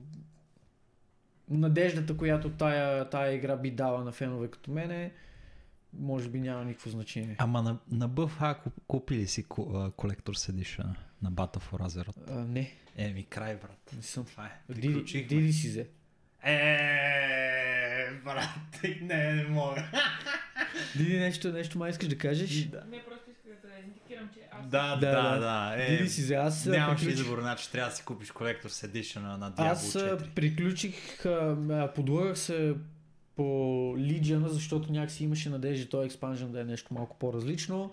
надеждата, която тая, тая игра би дала на фенове като мене, може би няма никакво значение. Ама на, на BFA куп- купили си Collector's Edition на Battle for Azeroth? А, не, Еми, край, брат. не съм. Това е. Диди. Диди си взе. Е, брат, не, не мога. Диди, нещо, нещо май искаш да кажеш? Не, просто исках да индикирам, че аз... Да, Да, да, да. да. Е, Диди си взе. Аз Нямаш приключих- избор, значи трябва да си купиш Collector's Edition на Diablo Аз а, 4. приключих, подлъгах се по Legion, защото някакси имаше надежда този експанжен да е нещо малко по-различно.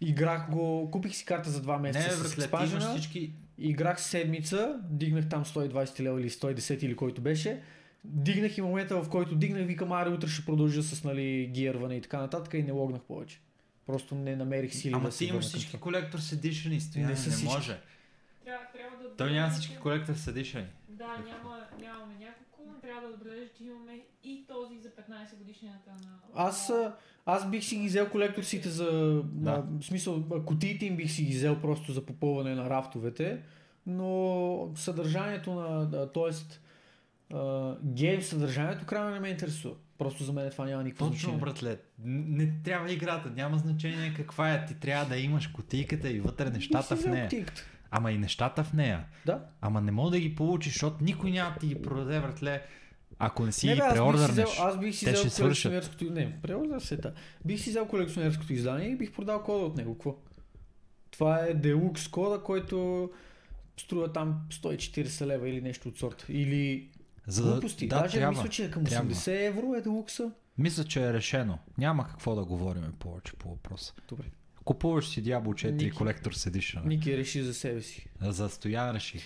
Играх го, купих си карта за 2 Не, месеца с ти имаш експанжена. всички... Играх седмица, дигнах там 120 лева или 110 или който беше. Дигнах и момента, в който дигнах, викам, аре, утре ще продължа с нали, гиърване и така нататък и не логнах повече. Просто не намерих сили Ама да ти имаш всички. Collector's Edition и стояне, Не не, всички. може. Трябва, трябва да... Той няма всички Collector's Edition. Да, няма, нямаме но трябва да отбележа, че имаме и този за 15 годишнината на... Аз, аз бих си ги взел колекторсите за... Да. В смисъл, кутиите им бих си ги взел просто за попълване на рафтовете, но съдържанието на... Да, а, гейм съдържанието крайно не ме интересува. Просто за мен това няма никакво Точно, значение. братле. Не трябва играта, няма значение каква е. Ти трябва да имаш кутийката и вътре нещата в нея. кутийката. Ама и нещата в нея. Да. Ама не мога да ги получиш, защото никой няма да ти ги продаде, братле. Ако не си Не, бе, аз бих си преордърнеш. аз бих си взел колекционерското... Не, преордър се та. Бих си взел колекционерското издание и бих продал кода от него. Какво? Това е Deluxe кода, който струва там 140 лева или нещо от сорта. Или За да, глупости. да, Даже трябва. мисля, че е към трябва. 80 евро е Делукса. Мисля, че е решено. Няма какво да говорим повече по въпроса. Добре. Купуваш си Diablo 4 Ники. Collector's Edition. Ники реши за себе си. За стоян реших.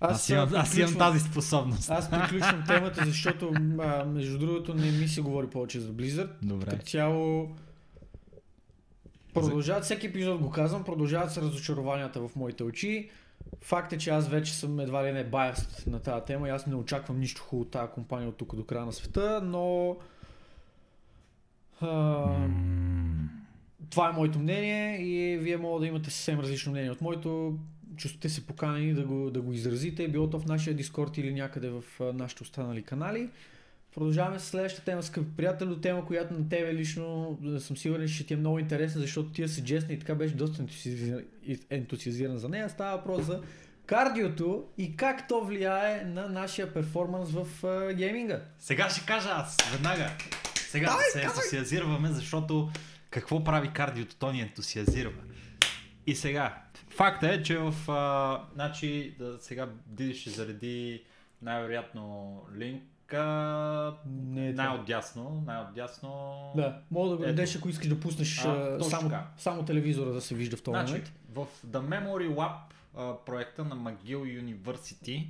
Аз, Аз, имам, аз имам тази способност. Аз приключвам темата, защото а, между другото не ми се говори повече за Blizzard. Добре. Като цяло продължават, всеки епизод го казвам, продължават се разочарованията в моите очи. Факт е, че аз вече съм едва ли не баяст на тази тема и аз не очаквам нищо хубаво от тази компания от тук до края на света, но а, М, това е моето мнение и вие мога да имате съвсем различно мнение от моето. Чувствате се поканени да го, да го изразите, било то в нашия Дискорд или някъде в нашите останали канали. Продължаваме с следващата тема, скъпи приятели, тема, която на тебе лично съм сигурен, че ще ти е много интересна, защото ти си джесна и така беше доста ентусиазиран, ентусиазиран за нея. Става въпрос за кардиото и как то влияе на нашия перформанс в гейминга. Сега ще кажа аз, веднага. Сега да се ентусиазираме, защото какво прави кардиото, то ни ентусиазирва. И сега, факта е, че в... А, значи, да, сега Диди ще зареди най-вероятно линка Не е най-отдясно, най-отдясно. Да, мога да го дадеш, ако искаш да пуснеш А, само, така. само телевизора да се вижда в този Значи, момент. в The Memory Lab а, проекта на McGill University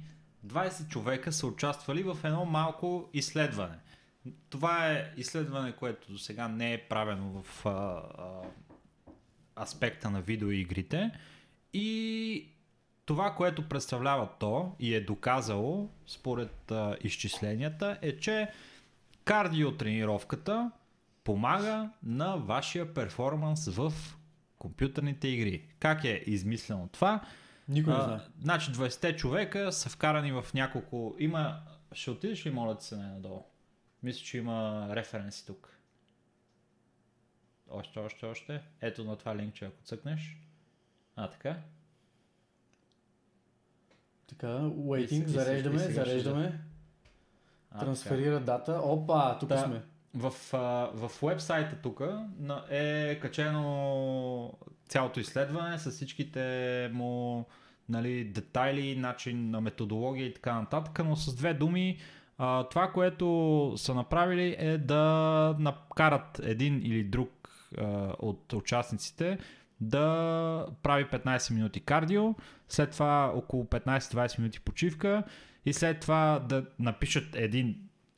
20 човека са участвали в едно малко изследване. Това е изследване, което до сега не е правено в а, а, аспекта на видеоигрите и това, което представлява то и е доказало според а, изчисленията е, че кардиотренировката помага на вашия перформанс в компютърните игри. Как е измислено това? Никой не знае. Значи 20 човека са вкарани в няколко... Има... Ще отидеш ли, моля ти се, надолу? Мисля, че има референси тук. Още, още, още. Ето на това линкче, ако цъкнеш. А, така. Така, waiting, зареждаме, зареждаме. А, Трансферира дата. Опа, тук Да. сме. В, а, в вебсайта тук е качено цялото изследване с всичките му нали, детайли, начин на методология и така нататък, но с две думи а, това, което са направили е да накарат един или друг а, от участниците да прави 15 минути кардио, след това около 15-20 минути почивка и след това да напишат един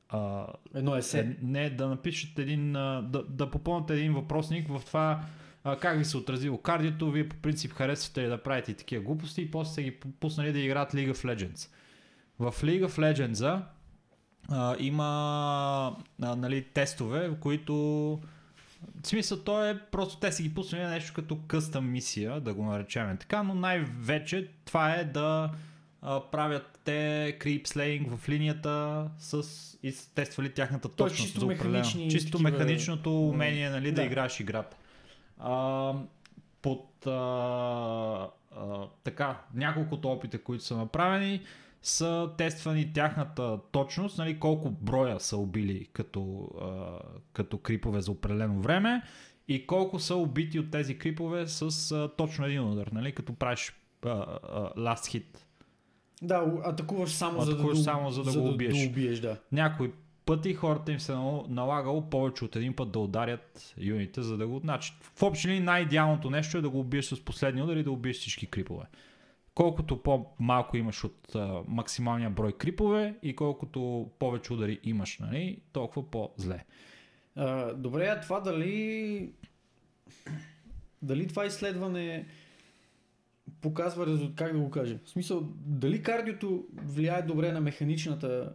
а, Едно есе. е, не, да напишете един, а, да, да попълните един въпросник в това а, как ви се отразило кардиото, вие по принцип харесвате ли да правите такива глупости и после са ги пуснали да играят League of Legends. В League of Legends а, има а, нали, тестове, в които в смисъл то е просто те си ги пуснали на нещо като къстъм мисия, да го наречем така, но най-вече това е да а, правят те крип слейнг в линията с и тествали тяхната точност чисто за механични Чисто такива- механичното умение нали, да. Да. играеш играта. А, под а, а, така, няколкото опита, които са направени, са тествани тяхната точност, нали, колко броя са убили като, а, като крипове за определено време и колко са убити от тези крипове с а, точно един удар, нали, като правиш а, а, last hit. Да, атакуваш само, за, да, Атакуваш само за да го убиеш. Да убиеш да. Някои пъти хората им се нал- налагало повече от един път да ударят юните, за да го... Значи, в общи най-идеалното нещо е да го убиеш с последния удар и да убиеш всички крипове. Колкото по-малко имаш от а, максималния брой крипове и колкото повече удари имаш, нали, толкова по-зле. А, добре, а това дали... Дали това изследване показва резултат, как да го кажа? В смисъл, дали кардиото влияе добре на механичната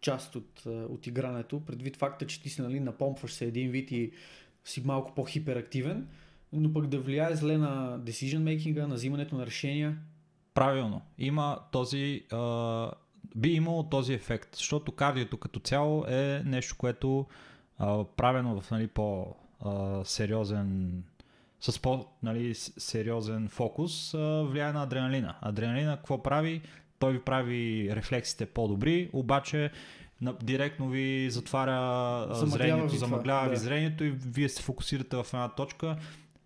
част от, от игрането, предвид факта, че ти си нали, напомпваш се един вид и си малко по-хиперактивен, но пък да влияе зле на decision making на взимането на решения. Правилно. Има този. А, би имало този ефект, защото кардиото като цяло е нещо, което а, правено в нали, по-сериозен с по-нали, с- сериозен фокус а, влияе на адреналина. Адреналина какво прави? Той ви прави рефлексите по-добри, обаче на, директно ви затваря Замъглява зрението, ви замъглява ви да. зрението и вие се фокусирате в една точка.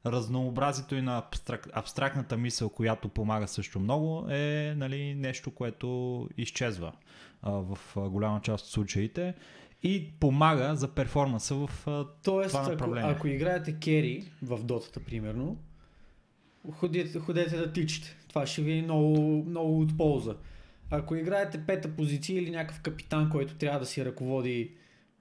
Разнообразието и на абстрак, абстрактната мисъл, която помага също много, е нали, нещо, което изчезва а, в а, голяма част от случаите и помага за перформанса в а, Тоест, Това ако, направление. ако играете кери в дотата, примерно, ходете, ходете да тичате. Това ще ви е много, много от полза. Ако играете пета позиция или някакъв капитан, който трябва да си ръководи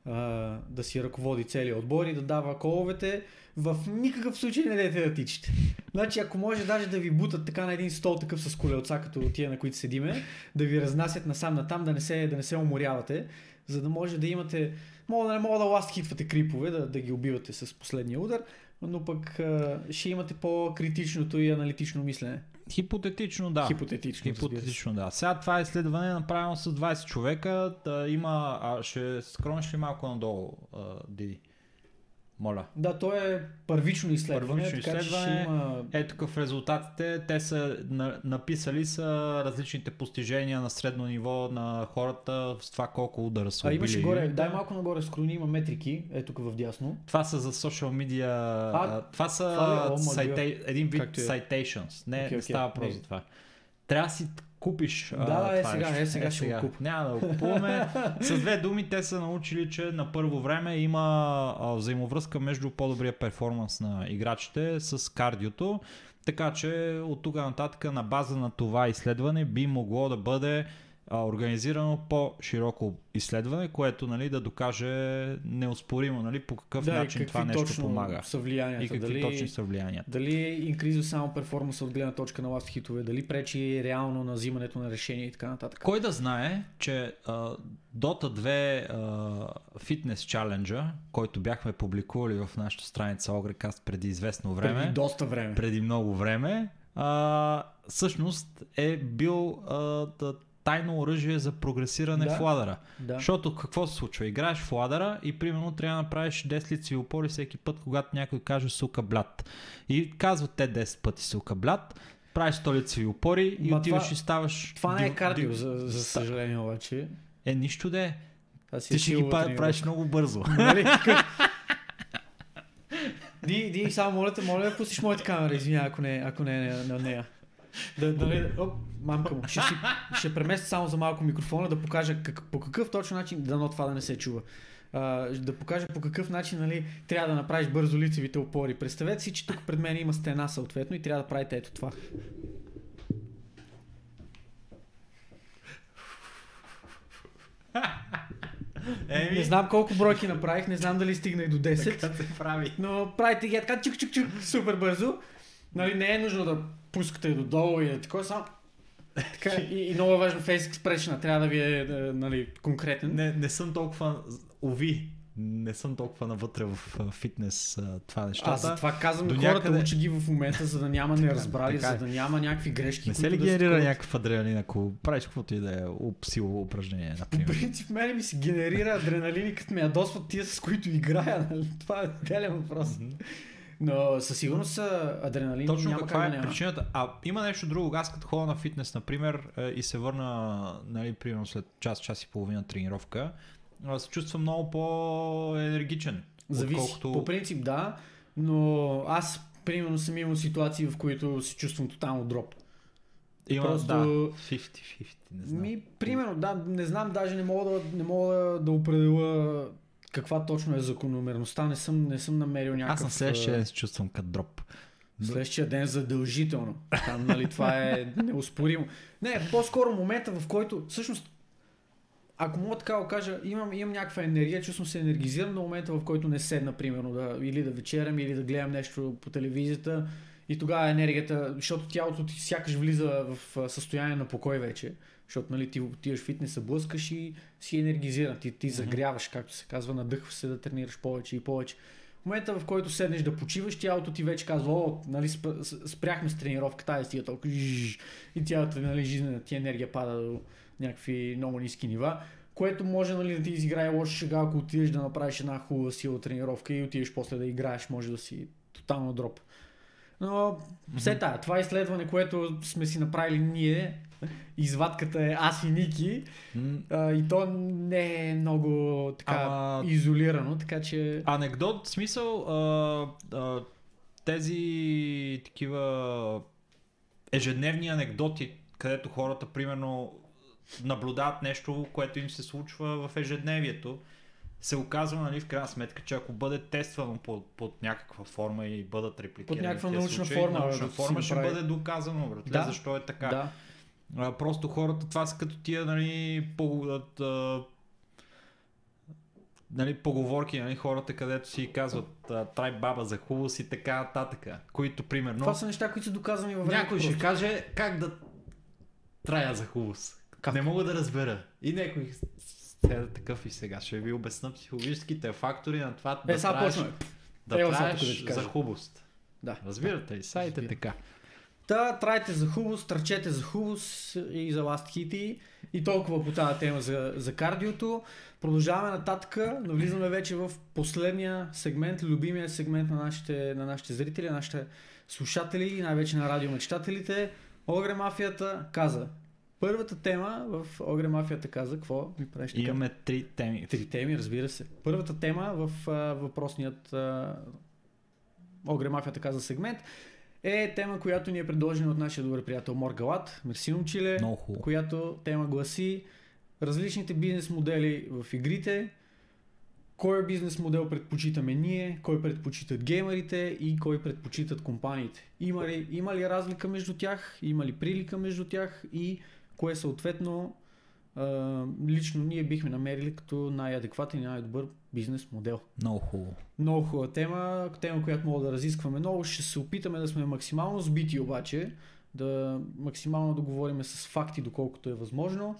а, да си ръководи целия отбор и да дава коловете, в никакъв случай не дайте да тичате. Значи, ако може даже да ви бутат така на един стол, такъв с колелца, като тия, на които седиме, да ви разнасят насам натам, да не се, да не се уморявате, за да може да имате Мога да не мога да ласт хитвате крипове, да, да ги убивате с последния удар, но пък а, ще имате по-критичното и аналитично мислене. Хипотетично да. Хипотетично. Хипотетично, да. Сега това изследване е направено с 20 човека. Да има, а, ще скромиш ли малко надолу, а, Диди? Моля. Да, то е първично изследване, Първично така че изследване. ще има... Ето тук в резултатите, те са на, написали са различните постижения на средно ниво на хората с това колко удара са А имаше горе, дай малко нагоре скрони, има метрики, ето тук в дясно. Това са за social media. А, това са това ли? О, ма, ciта... един вид е. citations. Не, не окей. става Не. за това. Трябва да си купиш. Да, да, е това сега, нещо. е сега ще го купя. Няма да го купуваме. С две думи те са научили, че на първо време има а, взаимовръзка между по-добрия перформанс на играчите с кардиото. Така че от тук нататък на база на това изследване би могло да бъде а, организирано по-широко изследване, което нали, да докаже неоспоримо нали, по какъв да, начин това нещо помага. са влиянията. И какви дали, точно са влиянията. дали инкризва само перформанса от гледна точка на ласт хитове, дали пречи реално на взимането на решения и така нататък. Кой да знае, че а, Dota 2 а, Fitness Challenge, който бяхме публикували в нашата страница Ogrecast преди известно време, Преди доста време. преди много време, а, всъщност е бил а, да, тайно оръжие за прогресиране Да. в ладъра. Да. Защото какво се случва? Играеш в ладъра и примерно трябва да направиш 10 лицеви опори всеки път, когато някой каже сука блят. И казват те 10 пъти сука блят, правиш 100 лицеви опори и Ма отиваш това- и ставаш... Това не е кардио, за, за съжаление обаче. Е, нищо е. Си Ти е ще ги правиш много бързо. Нали? Ди, ди, само моля те, моля да пустиш моята камера, извиня, ако не, ако не е на, на нея. Да, да, оп, мамка му. Ще, си, ще преместя само за малко микрофона да покажа как, по какъв точно начин, дано това да не се чува. А, да покажа по какъв начин нали, трябва да направиш бързо лицевите опори. Представете си, че тук пред мен има стена съответно и трябва да правите ето това. Еми, Не знам колко бройки направих, не знам дали стигнах до 10. Така се прави. Но правите ги така чук чук чук супер бързо. Нали, не е нужно да пускате додолу и да такова само. Така, и, и много е важно face expression, трябва да ви е да, нали, конкретен. Не, не съм толкова... Ови, не съм толкова навътре в фитнес това нещата. Аз затова казвам До хората, някъде- учи ги в момента, за да няма неразбрали, така е. за да няма някакви грешки. не се ли да генерира такова. някакъв адреналин, ако правиш каквото и да е силово упражнение, По например? принцип, мене ми се генерира адреналин и като ме ядосват тия, с които играя. Нали? Това е делен въпрос. Мгм. Но със сигурност адреналин Точно няма каква е няма. причината. А има нещо друго. Аз като ходя на фитнес, например, е, и се върна, нали, примерно след час, час и половина тренировка, се чувствам много по-енергичен. Зависи. Отколкото... По принцип да, но аз примерно съм имал ситуации, в които се чувствам тотално дроп. Има, просто- да, 50-50, не знам. Ми, примерно, да, не знам, даже не мога да, не мога да определя каква точно е закономерността. Не съм, не съм намерил някакъв... Аз на следващия ден се чувствам като дроп. Следващия ден задължително. Там, нали, това е неоспоримо. Не, по-скоро момента, в който, всъщност, ако мога така да кажа, имам, имам някаква енергия, чувствам се енергизиран до момента, в който не седна, примерно, да, или да вечерям, или да гледам нещо по телевизията. И тогава енергията, защото тялото ти сякаш влиза в състояние на покой вече. Защото нали, ти отиваш фитнеса, блъскаш и си енергизиран. Ти, ти загряваш, както се казва, надъхваш се да тренираш повече и повече. В момента, в който седнеш да почиваш, тялото ти вече казва, о, нали, спряхме с тренировката, ай стига толкова, жжж, и тялото, нали, жизнената ти енергия пада до някакви много ниски нива, което може нали, да ти изиграе лоша шега, ако отидеш да направиш една хубава сила тренировка и отидеш после да играеш, може да си тотално дроп. Но все тая, това изследване, което сме си направили ние, извадката е аз и Ники, М, а, и то не е много така Ама- изолирано, така че... Анекдот, смисъл, а, а, тези такива ежедневни анекдоти, където хората, примерно, наблюдават нещо, което им се случва в ежедневието, се оказва, нали, в крайна сметка, че ако бъде тествано под, под някаква форма и бъдат репликирани някаква тези научна случаи, форма, научна форма ще направи. бъде доказано, братле, Да. защо е така. Да. А, просто хората, това са като тия, нали, по, а, нали, поговорки, нали, хората, където си казват трай баба за хубост и така нататък, които примерно Това са неща, които са доказани във времето. някой ще просто. каже как да трая за хубост. Как? Не мога да разбера. И някой седа такъв и сега ще ви обясна психологическите фактори на това Е, да траеш, да сега траеш за хубост. Да. Разбирате ли? Сайте Разбира. така. Та, трайте за хубост, търчете за хубост и за ласт хити. И толкова по тази тема за, за кардиото. Продължаваме нататък. Навлизаме вече в последния сегмент, любимия сегмент на нашите, на нашите зрители, на нашите слушатели и най-вече на радиомечтателите. Огре мафията каза. Първата тема в Огре мафията каза, какво ми правиш така? Имаме три теми. Три теми, разбира се. Първата тема в а, въпросният а, Огре мафията каза сегмент е тема, която ни е предложена от нашия добър приятел Моргалат, Мерси Момчиле, която тема гласи различните бизнес модели в игрите, кой бизнес модел предпочитаме ние, кой предпочитат геймерите и кой предпочитат компаниите. Има ли, има ли разлика между тях, има ли прилика между тях и кое съответно а, лично ние бихме намерили като най-адекватен и най-добър бизнес модел. Много хубаво. Много хубава тема, тема, която мога да разискваме много. Ще се опитаме да сме максимално сбити обаче, да максимално да говорим с факти, доколкото е възможно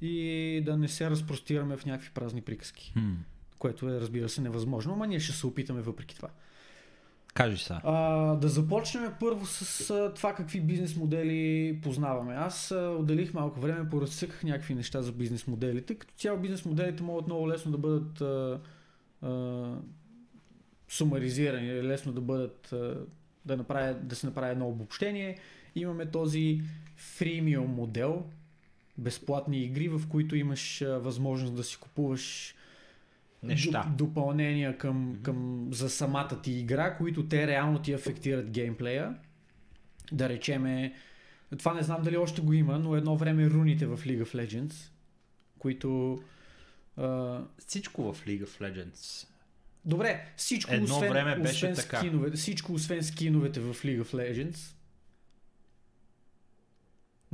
и да не се разпростираме в някакви празни приказки, Хм. което е разбира се невъзможно, ама ние ще се опитаме въпреки това. Кажи са. А, да започнем първо с а, това какви бизнес модели познаваме. Аз а, отделих малко време, поразсъках някакви неща за бизнес моделите. Като цяло бизнес моделите могат много лесно да бъдат а, а, сумаризирани, лесно да бъдат а, да, направя, да се направи едно обобщение. Имаме този фримиум модел, безплатни игри, в които имаш а, възможност да си купуваш Неща. доп- допълнения към, към, за самата ти игра, които те реално ти афектират геймплея. Да речеме, това не знам дали още го има, но едно време руните в League of Legends, които... А, Всичко в League of Legends. добре, всичко Едно освен, време беше освен така. скинове, всичко освен скиновете в League of Legends.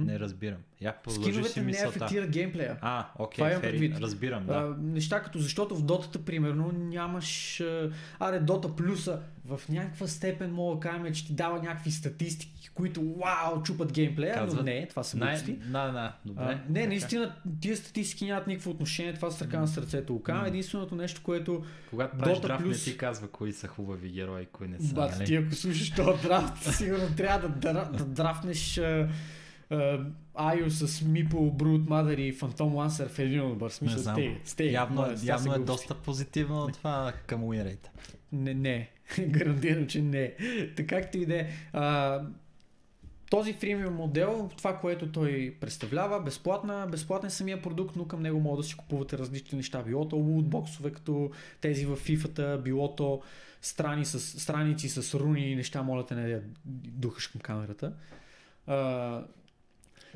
Не разбирам. Я Скиновете не мисълта. афектират геймплея. А, окей, имам фери, разбирам, да. А, неща като, защото в дотата, примерно, нямаш... Аре, дота плюса в някаква степен мога да кажем, че ти дава някакви статистики, които вау, чупат геймплея, но Казват, не, това са глупости. Да, да, добре. А, не, Така. наистина, тия статистики нямат никакво отношение, това с ръка на сърцето. М. Единственото нещо, което Когато правиш Dota драфт, не плюс- ти казва кои са хубави герои, кои не са. Бат, нали? ти ако слушаш този драфт, сигурно трябва да, дра, да драфнеш а, Айо с Мипо, Brute Mother и Phantom Lancer в един отбор. В Не Смисъл, знам. стей, стей, явно моля, е, явно е доста позитивно това към Winrate. Не, не. Гарантирам, че не. Така както и да е. Този фримиум модел, това, което той представлява, безплатна, безплатен е самия продукт, но към него могат да си купувате различни неща. Било то лутбоксове, като тези в FIFA-та, било то страни с, страници с руни и неща, моля те не да духаш към камерата.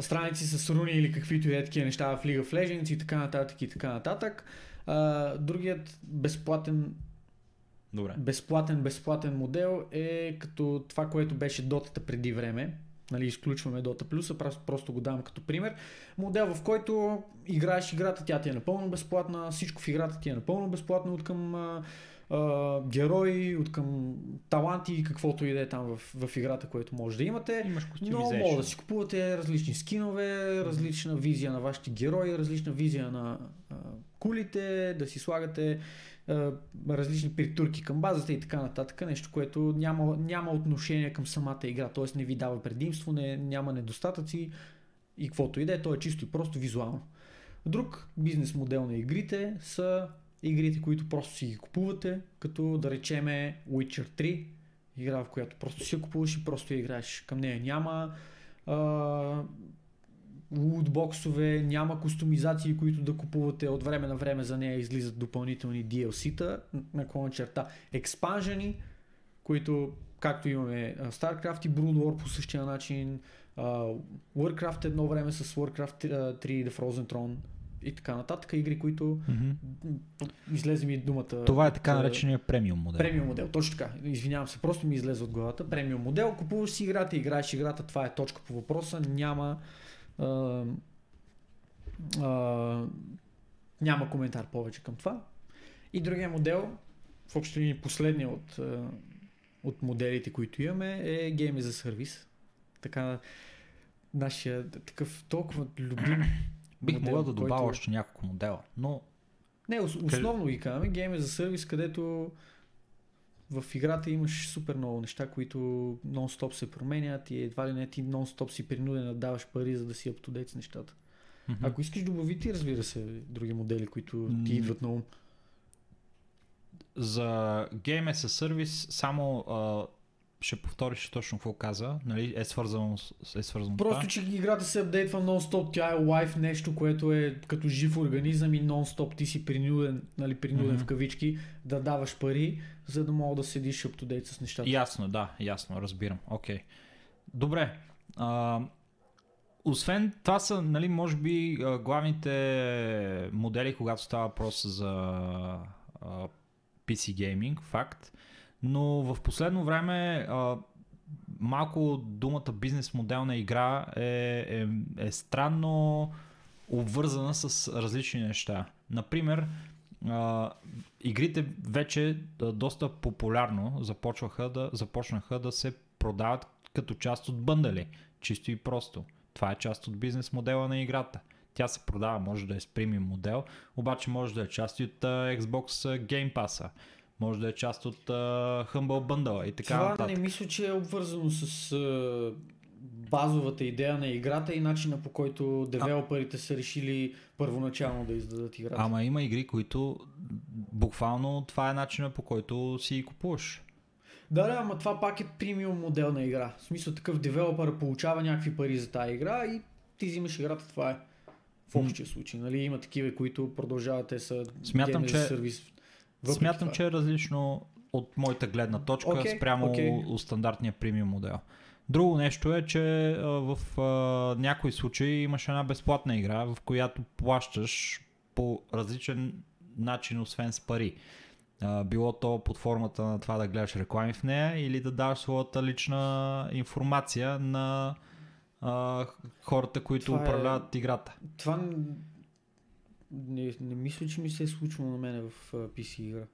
Страници с руни или каквито и е такива неща в League of Legends и така нататък и така нататък. А, другият безплатен Добре. безплатен, безплатен модел е като това, което беше дотата преди време. Нали, изключваме Dota Plus, просто, просто го давам като пример. Модел, в който играеш играта, тя ти е напълно безплатна, всичко в играта ти е напълно безплатно от към а, герои, от към таланти и каквото и да е там в, в играта, което може да имате. Имаш Но може да си купувате различни скинове, различна визия на вашите герои, различна визия на а, кулите, да си слагате а, различни притурки към базата и така нататък. Нещо, което няма, няма отношение към самата игра, т.е. не ви дава предимство, не, няма недостатъци и каквото и да е, то е чисто и просто визуално. Друг бизнес модел на игрите са игрите, които просто си ги купувате, като да речеме Witcher 3, игра, в която просто си я купуваш и просто я играеш. Към нея няма лутбоксове, няма кустомизации, които да купувате. От време на време за нея излизат допълнителни DLC-та, наклона черта. Експанжени, които както имаме StarCraft и Brood War по същия начин, Warcraft едно време с Warcraft а, 3 The Frozen Throne и така нататък, игри, които м, излезе ми думата. Това е така а, наречения премиум модел. Премиум модел, точно така. Извинявам се, просто ми излезе от главата. Премиум модел, купуваш си играта, играеш играта, това е точка по въпроса, няма а, а, няма коментар повече към това. И другия модел, в общи линии последния от, от моделите, които имаме, е Game за сервис. Така, нашия такъв толкова любим Бих модел, могъл да добавя който- още няколко модела, но Не, ос- основно ги казваме, гейм е за сервис, където в играта имаш супер много неща, които нон-стоп се променят и едва ли не ти нон-стоп си принуден да даваш пари, за да си up с нещата. Мгм. Ако искаш добави ти, разбира се, други модели, които ти идват на ум. за Game as a Service само а, ще повториш точно какво каза, нали? Е свързано с, е свързано Просто, това. че играта се апдейтва нон-стоп, тя е лайф нещо, което е като жив организъм и нон-стоп ти си принуден, нали, принуден Мгм. в кавички, да даваш пари, за да мога да седиш up с нещата. Ясно, да, ясно, разбирам. Окей. Добре. А, освен това са, нали, може би главните модели, когато става въпрос за а, PC gaming, факт. Но в последно време а, малко думата бизнес моделна игра е, е, е странно обвързана с различни неща. Например, а, игрите вече доста популярно започваха да, започнаха да се продават като част от бъндали. Чисто и просто. Това е част от бизнес модела на играта. Тя се продава, може да е с премиум модел, обаче може да е част от Xbox Game Pass, може да е част от а, Humble Bundle и така Това нататък. не мисля, че е обвързано с а, базовата идея на играта и начина по който девелоперите са решили първоначално да издадат играта. Ама има игри, които буквално това е начина по който си купуваш. Да, да, ама това пак е премиум модел на игра. В смисъл такъв девелопър получава някакви пари за тази игра и ти взимаш играта, това е. В общия случай, нали? Има такива, които продължават, те са Смятам, че- сервис. Въпреки Смятам, това. че е различно от моята гледна точка Окей, спрямо от стандартния премиум модел. Друго нещо е, че а, в а, някои случаи имаш една безплатна игра, в която плащаш по различен начин, освен с пари. А, било то под формата на това да гледаш реклами в нея или да даваш своята лична информация на а, хората, които Това е- управляват играта. Това не, не мисля, че ми се е случвало на мене в PC игра.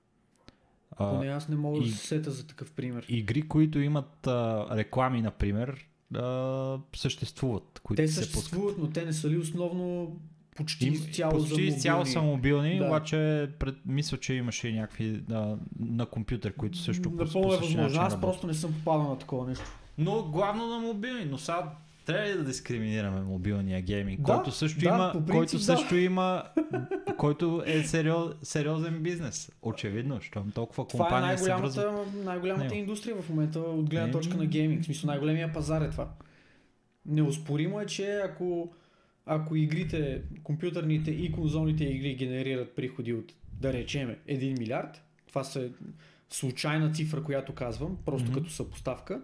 А, Поне аз не мога и- да се сета за такъв пример. игри, които имат а, реклами, например, а, съществуват. Които Те се съществуват, но те не са ли основно почти Им, изцяло почти за изцяло мобилни? са мобилни, Да. обаче пред, мисля, че имаше и някакви а, на компютър, които също Напълно е възможно. Аз работят. просто не съм попадал на такова нещо. Но главно на мобилни, но сега трябва ли да дискриминираме мобилния гейминг, Да, който също да, има, принцип, който да. също има, който е сериоз, сериозен бизнес. Очевидно, щом толкова Това е компания се най-голямата, най-голямата индустрия в момента от гледна точка на гейминг. В смисъл най-големия пазар е това. Неоспоримо е, че ако, ако игрите, компютърните и конзолните игри генерират приходи от, да речеме, 1 милиард, това са случайна цифра, която казвам, просто Мгм. като съпоставка,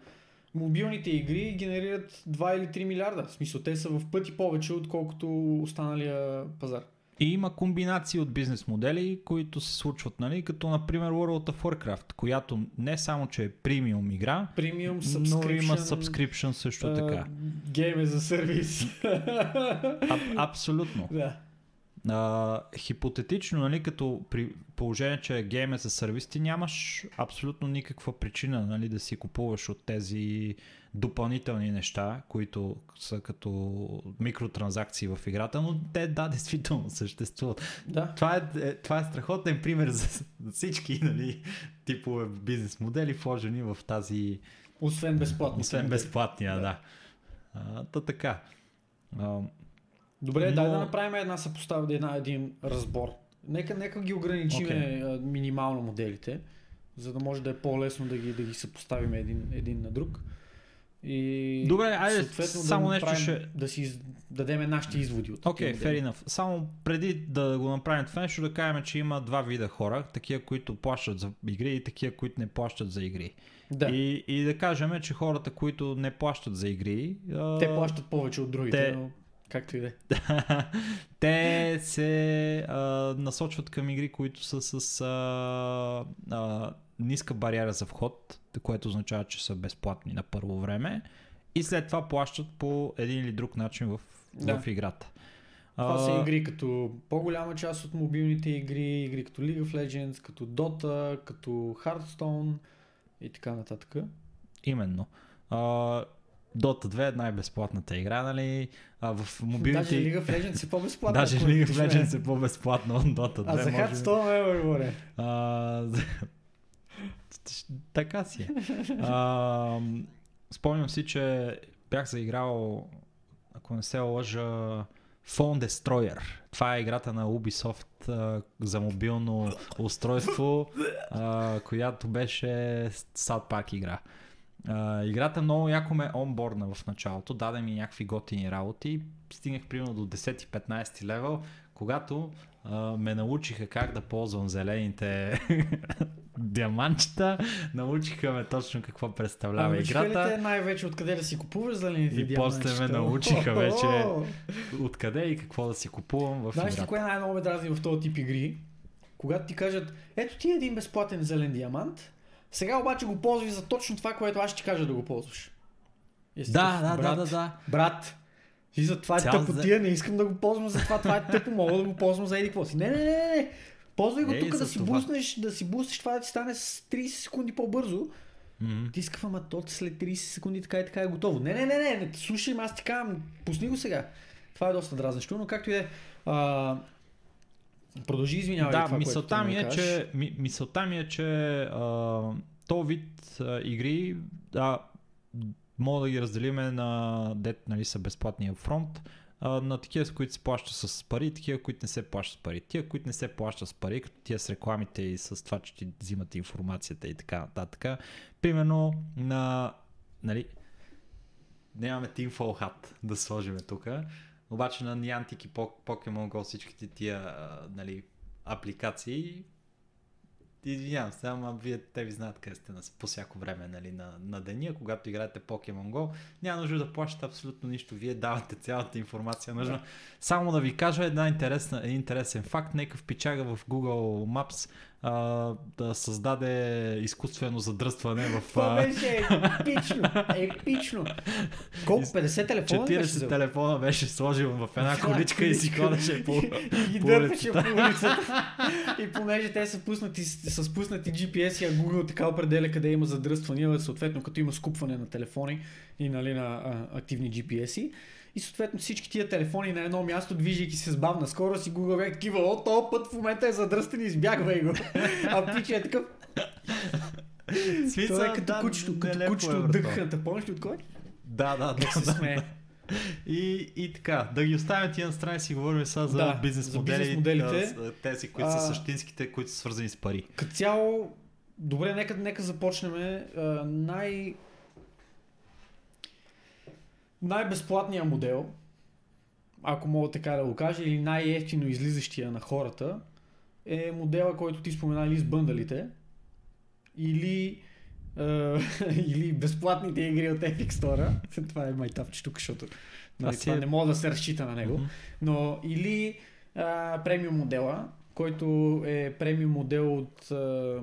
мобилните игри генерират 2 или 3 милиарда. В смисъл, те са в пъти повече, отколкото останалия пазар. И има комбинации от бизнес модели, които се случват, нали? като например World of Warcraft, която не само, че е премиум игра, Премиум, но има subscription също така. Гейм е за сервис. Абсолютно. да. А, хипотетично, нали, като при положение, че гейм е за сервис, ти нямаш абсолютно никаква причина нали, да си купуваш от тези допълнителни неща, които са като микротранзакции в играта, но те да, действително съществуват. Да. Това е, е, това е страхотен пример за за всички нали, типове бизнес модели, вложени в тази, Освен безплатно. освен безплатния, Да. да. А, та така. А, Добре, Но- дай да направим една съпоставка, една, един разбор. Нека, нека ги ограничиме Окей. а, минимално моделите, за да може да е по-лесно да ги, да ги съпоставим един, един на друг. И Добре, айде, само да нещо направим, ще- да си дадем нашите изводи от Окей, okay, fair enough. Само преди да го направим това нещо, да кажем, че има два вида хора. Такива, които плащат за игри и такива, които не плащат за игри. Да. И, и да кажем, че хората, които не плащат за игри... Те плащат повече от другите, те- но както и да е. те се а, насочват към игри, които са с а, а, ниска бариера за вход, което означава, че са безплатни на първо време. И след това плащат по един или друг начин в, Да. в играта. Това А, са игри като по-голяма част от мобилните игри, игри като League of Legends, като Dota, като Hearthstone и така нататък. Именно. А, Dota 2 е най-безплатната игра, нали? А в мобилните... Даже League of Legends е по-безплатно. Даже League of Legends е по-безплатно от Dota 2. А за може би. Hearthstone е говоря. А, така си е. А, спомням си, че бях заиграл, ако не се лъжа, Phone Destroyer. Това е играта на Ubisoft а, за мобилно устройство, а, която беше South Park игра. А, играта много яко ме онборна в началото, даде ми някакви готини работи, стигнах примерно до 10-15 левел, когато а, ме научиха как да ползвам зелените диамантчета, научиха ме точно какво представлява ли играта. те най-вече откъде да си купуваш зелените И после ме научиха вече. Откъде и какво да си купувам в Знаеш ли играта. кое най-много ме дразни в този тип игри? Когато ти кажат, ето ти е един безплатен зелен диамант, сега обаче го ползвай за точно това, което аз ще ти кажа да го ползваш. Си Да, да, да, брат, да, да. Брат, и за това е Цял тъпотия, не искам да го ползвам за това, това е тъпо, мога да го ползвам за еди какво си. Не, не, не, не. Ползвай го тук да за си това. буснеш, да си буснеш това да ти стане с 30 секунди по-бързо. М. Ти искам, ама то след 30 секунди така и така е готово. Не, не, не, не, не слушай, аз ти казвам, пусни го сега. Това е доста дразнещо, но както и да е. а, Продължи, извинявай. Да, това, мисълта ми, е, че, ми, мисълта ми е, че а, то вид а, игри а, мога да ги разделиме на дет, нали, са безплатния фронт, а, на такива, с които се плаща с пари, такива, които не се плащат с пари. Тия, които не се плащат с пари, като тия с рекламите и с това, че ти взимат информацията и така нататък. Примерно на, нали, нямаме Team Fall Hat да сложиме тук, обаче на Niantic и Pok- Pokemon Go всичките тия а, нали, апликации Извинявам се, ама вие те ви знаят къде сте на, по всяко време нали, на, на деня, когато играете Pokemon Go. Няма нужда да плащате абсолютно нищо. Вие давате цялата информация нужна. Да. Само да ви кажа една интересна, един интересен факт. Нека впичага в Google Maps а, да създаде изкуствено задръстване в Това беше епично. Епично. Колко? 50 телефона ли беше 40 взел? телефона беше сложил в една количка и си ходеше по... И ги по дърпаше по улицата. И понеже те са пуснати, с с пуснати GPS, а Google така определя къде има задръствания, съответно като има скупване на телефони и нали, на а, активни GPS-и. И съответно всички тия телефони на едно място, движейки се с бавна скорост и Google бе такива, о, този път в момента е задръстен, избягвай го. А пича е такъв, Смисъл, е като да, кучето, като е, кучето от брато. дъханата, помниш ли от кой? Да, да, да. се смее. И, и така, да ги оставим тия на страни си говорим сега за Да, бизнес модели, бизнес моделите. тези, които А, са същинските, които са свързани с пари. Като цяло, добре, нека, нека започнем. Най... Най-безплатният модел, ако мога така да го кажа, или най-ефтино излизащия на хората, е модела, който ти спомена или с бъндалите, или, а, или безплатните игри от Epic Store. това е майтапче тук, защото нали, това е- не мога да се разчита на него. Мгм. Но или а, премиум модела, който е премиум модел от, а,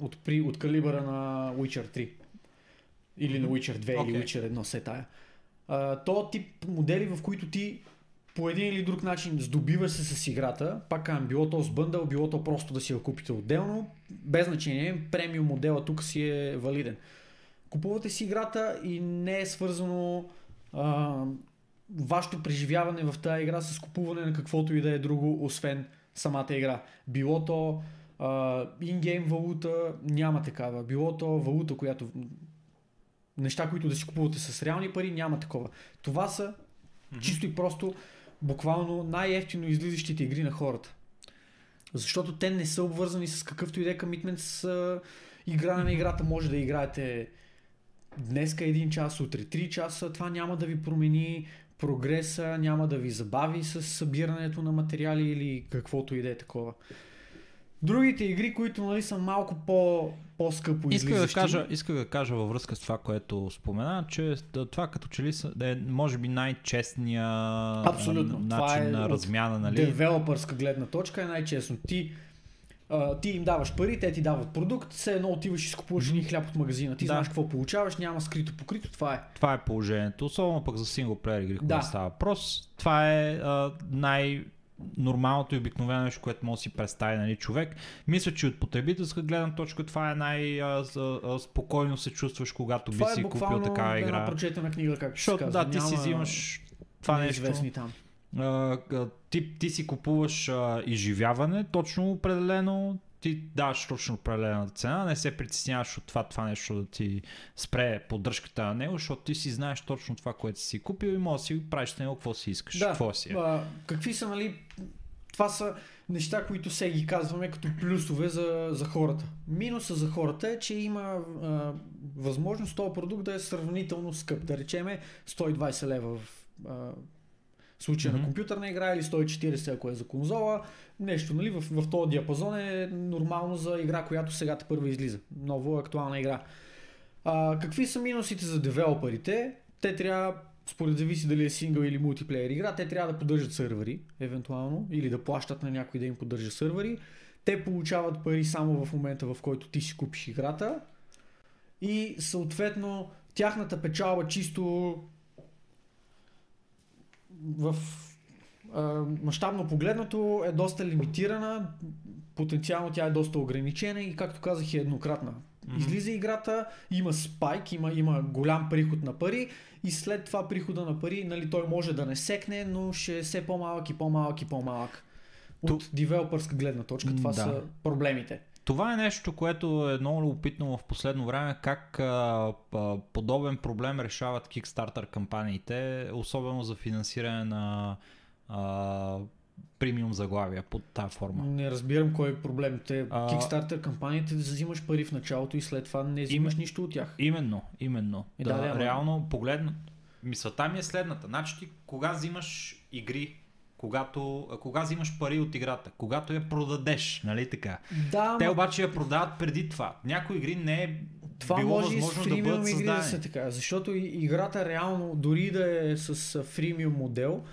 от, при, от калибъра на Witcher 3. Или на Witcher 2 или Окей. Witcher 1, се тая. То тип модели, в които ти по един или друг начин здобиваш се с играта, пак казвам, било то с бъндъл, било то просто да си я купите отделно, без значение, премиум модела тук си е валиден. Купувате си играта и не е свързано а, вашето преживяване в тази игра с купуване на каквото и да е друго, освен самата игра. Било то ингейм валута, няма такава. Било то валута, която неща, които да си купувате с реални пари, няма такова. Това са чисто и просто буквално най-ефтино излизащите игри на хората. Защото те не са обвързани с какъвто и да е комитмент с а, игране на играта. Може да играете днеска един час, утре три часа. Това няма да ви промени прогреса, няма да ви забави с събирането на материали или каквото и да е такова. Другите игри, които нали, са малко по, по-скъпо Исках да, кажа, исках да кажа във връзка с това, което спомена, че това като че ли е, може би най-честния Абсолютно. а, Това начин е на размяна, нали? Девелопърска гледна точка е най-честно. Ти, а, ти им даваш пари, те ти дават продукт, все едно отиваш и скупуваш един хляб от магазина. Ти Да. знаеш какво получаваш, няма скрито покрито, това е. Това е положението, особено пък за синглплеер игри, когато Да. става въпрос. Това е а, най- нормалното и обикновено нещо, което може да си представи нали, човек. Мисля, че от потребителска гледна точка това е най-спокойно се чувстваш, когато би Това си е купил такава игра. прочетена книга, както Защото да, ти си взимаш това нещо. неизвестни там. А, ти, ти си купуваш а, изживяване, точно определено, ти даваш точно определената цена, не се притесняваш от това, това нещо да ти спре поддръжката на него, защото ти си знаеш точно това, което си купил и можеш да си правиш с него какво си искаш. Да, какво си е. а, какви са, нали, това са неща, които се ги казваме като плюсове за, за хората. Минуса за хората е, че има а, възможност този продукт да е сравнително скъп. Да речеме 120 лева в а, случая Мгм. на компютърна игра или 140 ако е за конзола. Нещо, нали, в, в този диапазон е нормално за игра, която сега те първа излиза. Ново актуална игра. А, какви са минусите за девелоперите? Те трябва, според зависи дали е сингъл или мултиплеер игра, те трябва да поддържат сървъри, евентуално, или да плащат на някой да им поддържа сървъри. Те получават пари само в момента, в който ти си купиш играта. И съответно, тяхната печалба чисто в мащабно погледнато е доста лимитирана, потенциално тя е доста ограничена и както казах е еднократна. Мгм. Излиза играта, има спайк, има, има голям приход на пари и след това прихода на пари, нали, той може да не секне, но ще е все по-малък и по-малък и по-малък. От девелопърска гледна точка това Да. са проблемите. Това е нещо, което е много любопитно в последно време, как а, а, подобен проблем решават Kickstarter кампаниите, особено за финансиране на а, премиум заглавия под тази форма. Не разбирам кой е проблем. Те, А- Kickstarter кампаниите да взимаш пари в началото и след това не взимаш нищо от тях. Именно, именно. Е, да, да, ама- реално погледна. Мисълта ми е следната. Значи ти кога взимаш игри, когато, кога взимаш пари от играта, когато я продадеш, нали така? Да, Те ма обаче я продават преди това. Някои игри не е това било може и с възможно да бъдат игри да създадени. се така. Защото играта реално, дори да е с фримиум модел,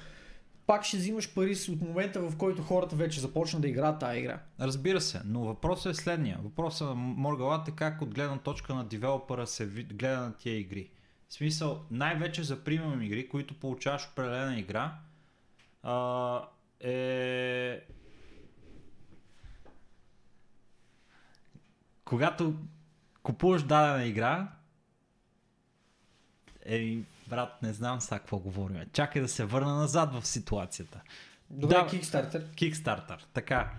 пак ще взимаш пари от момента, в който хората вече започнат да играят тази игра. Разбира се, но въпросът е следния. Въпросът на Моргалат е как от гледна точка на девелопера се гледа на тия игри. В смисъл, най-вече за премиум игри, които получаваш определена игра, а, е... Когато купуваш дадена игра, Еми, брат, не знам сега какво говорим. Чакай да се върна назад в ситуацията. Добре, Да. Kickstarter. Kickstarter. Така.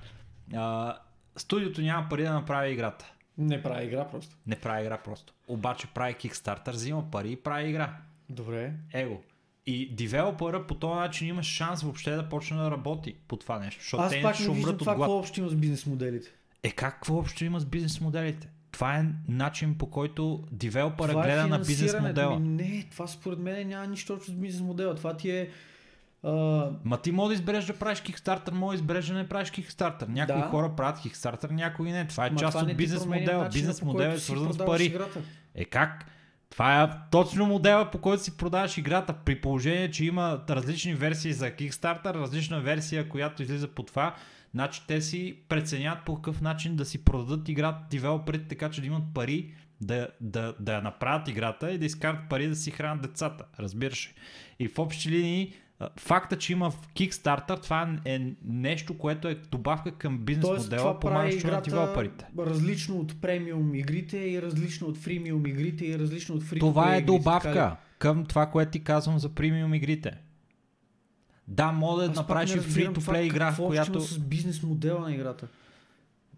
А, студиото няма пари да направи играта. Не прави игра просто. Не прави игра просто. Обаче прави Kickstarter, взима пари и прави игра. Добре. Его. И девелопера по този начин има шанс въобще да почне да работи по това нещо. Защото Аз те пак не виждам това какво общо има с бизнес моделите. Е как какво общо има с бизнес моделите? Това е начин по който девелопера Това е гледа на бизнес модела. Ми, не, това според мен няма нищо общо с бизнес модела. Това ти е... А, Ма ти може да избереш да правиш Kickstarter, може да избереш да не правиш Kickstarter. Някои Да. хора правят Kickstarter, някои не. Това е ма част това от ти бизнес модела. Бизнес модел е свързан с пари. Играта. Е как? Това е точно модела, по който си продаваш играта, при положение, че има различни версии за Kickstarter, различна версия, която излиза по това. Значи те си преценят по какъв начин да си продадат играта девелоперите, така че да имат пари да, да, да я направят играта и да изкарат пари да си хранят децата. Разбираш? И в общи линии, факта, че има в Kickstarter, това е нещо, което е добавка към бизнес Тоест, модела, помагащо на девелоперите. различно от премиум игрите и различно от фримиум игрите и различно от фри Това е игрите, добавка към това, което ти казвам за премиум игрите. Да, мога да Аз направиш free-to-play игра, какво общо която с бизнес модела на играта.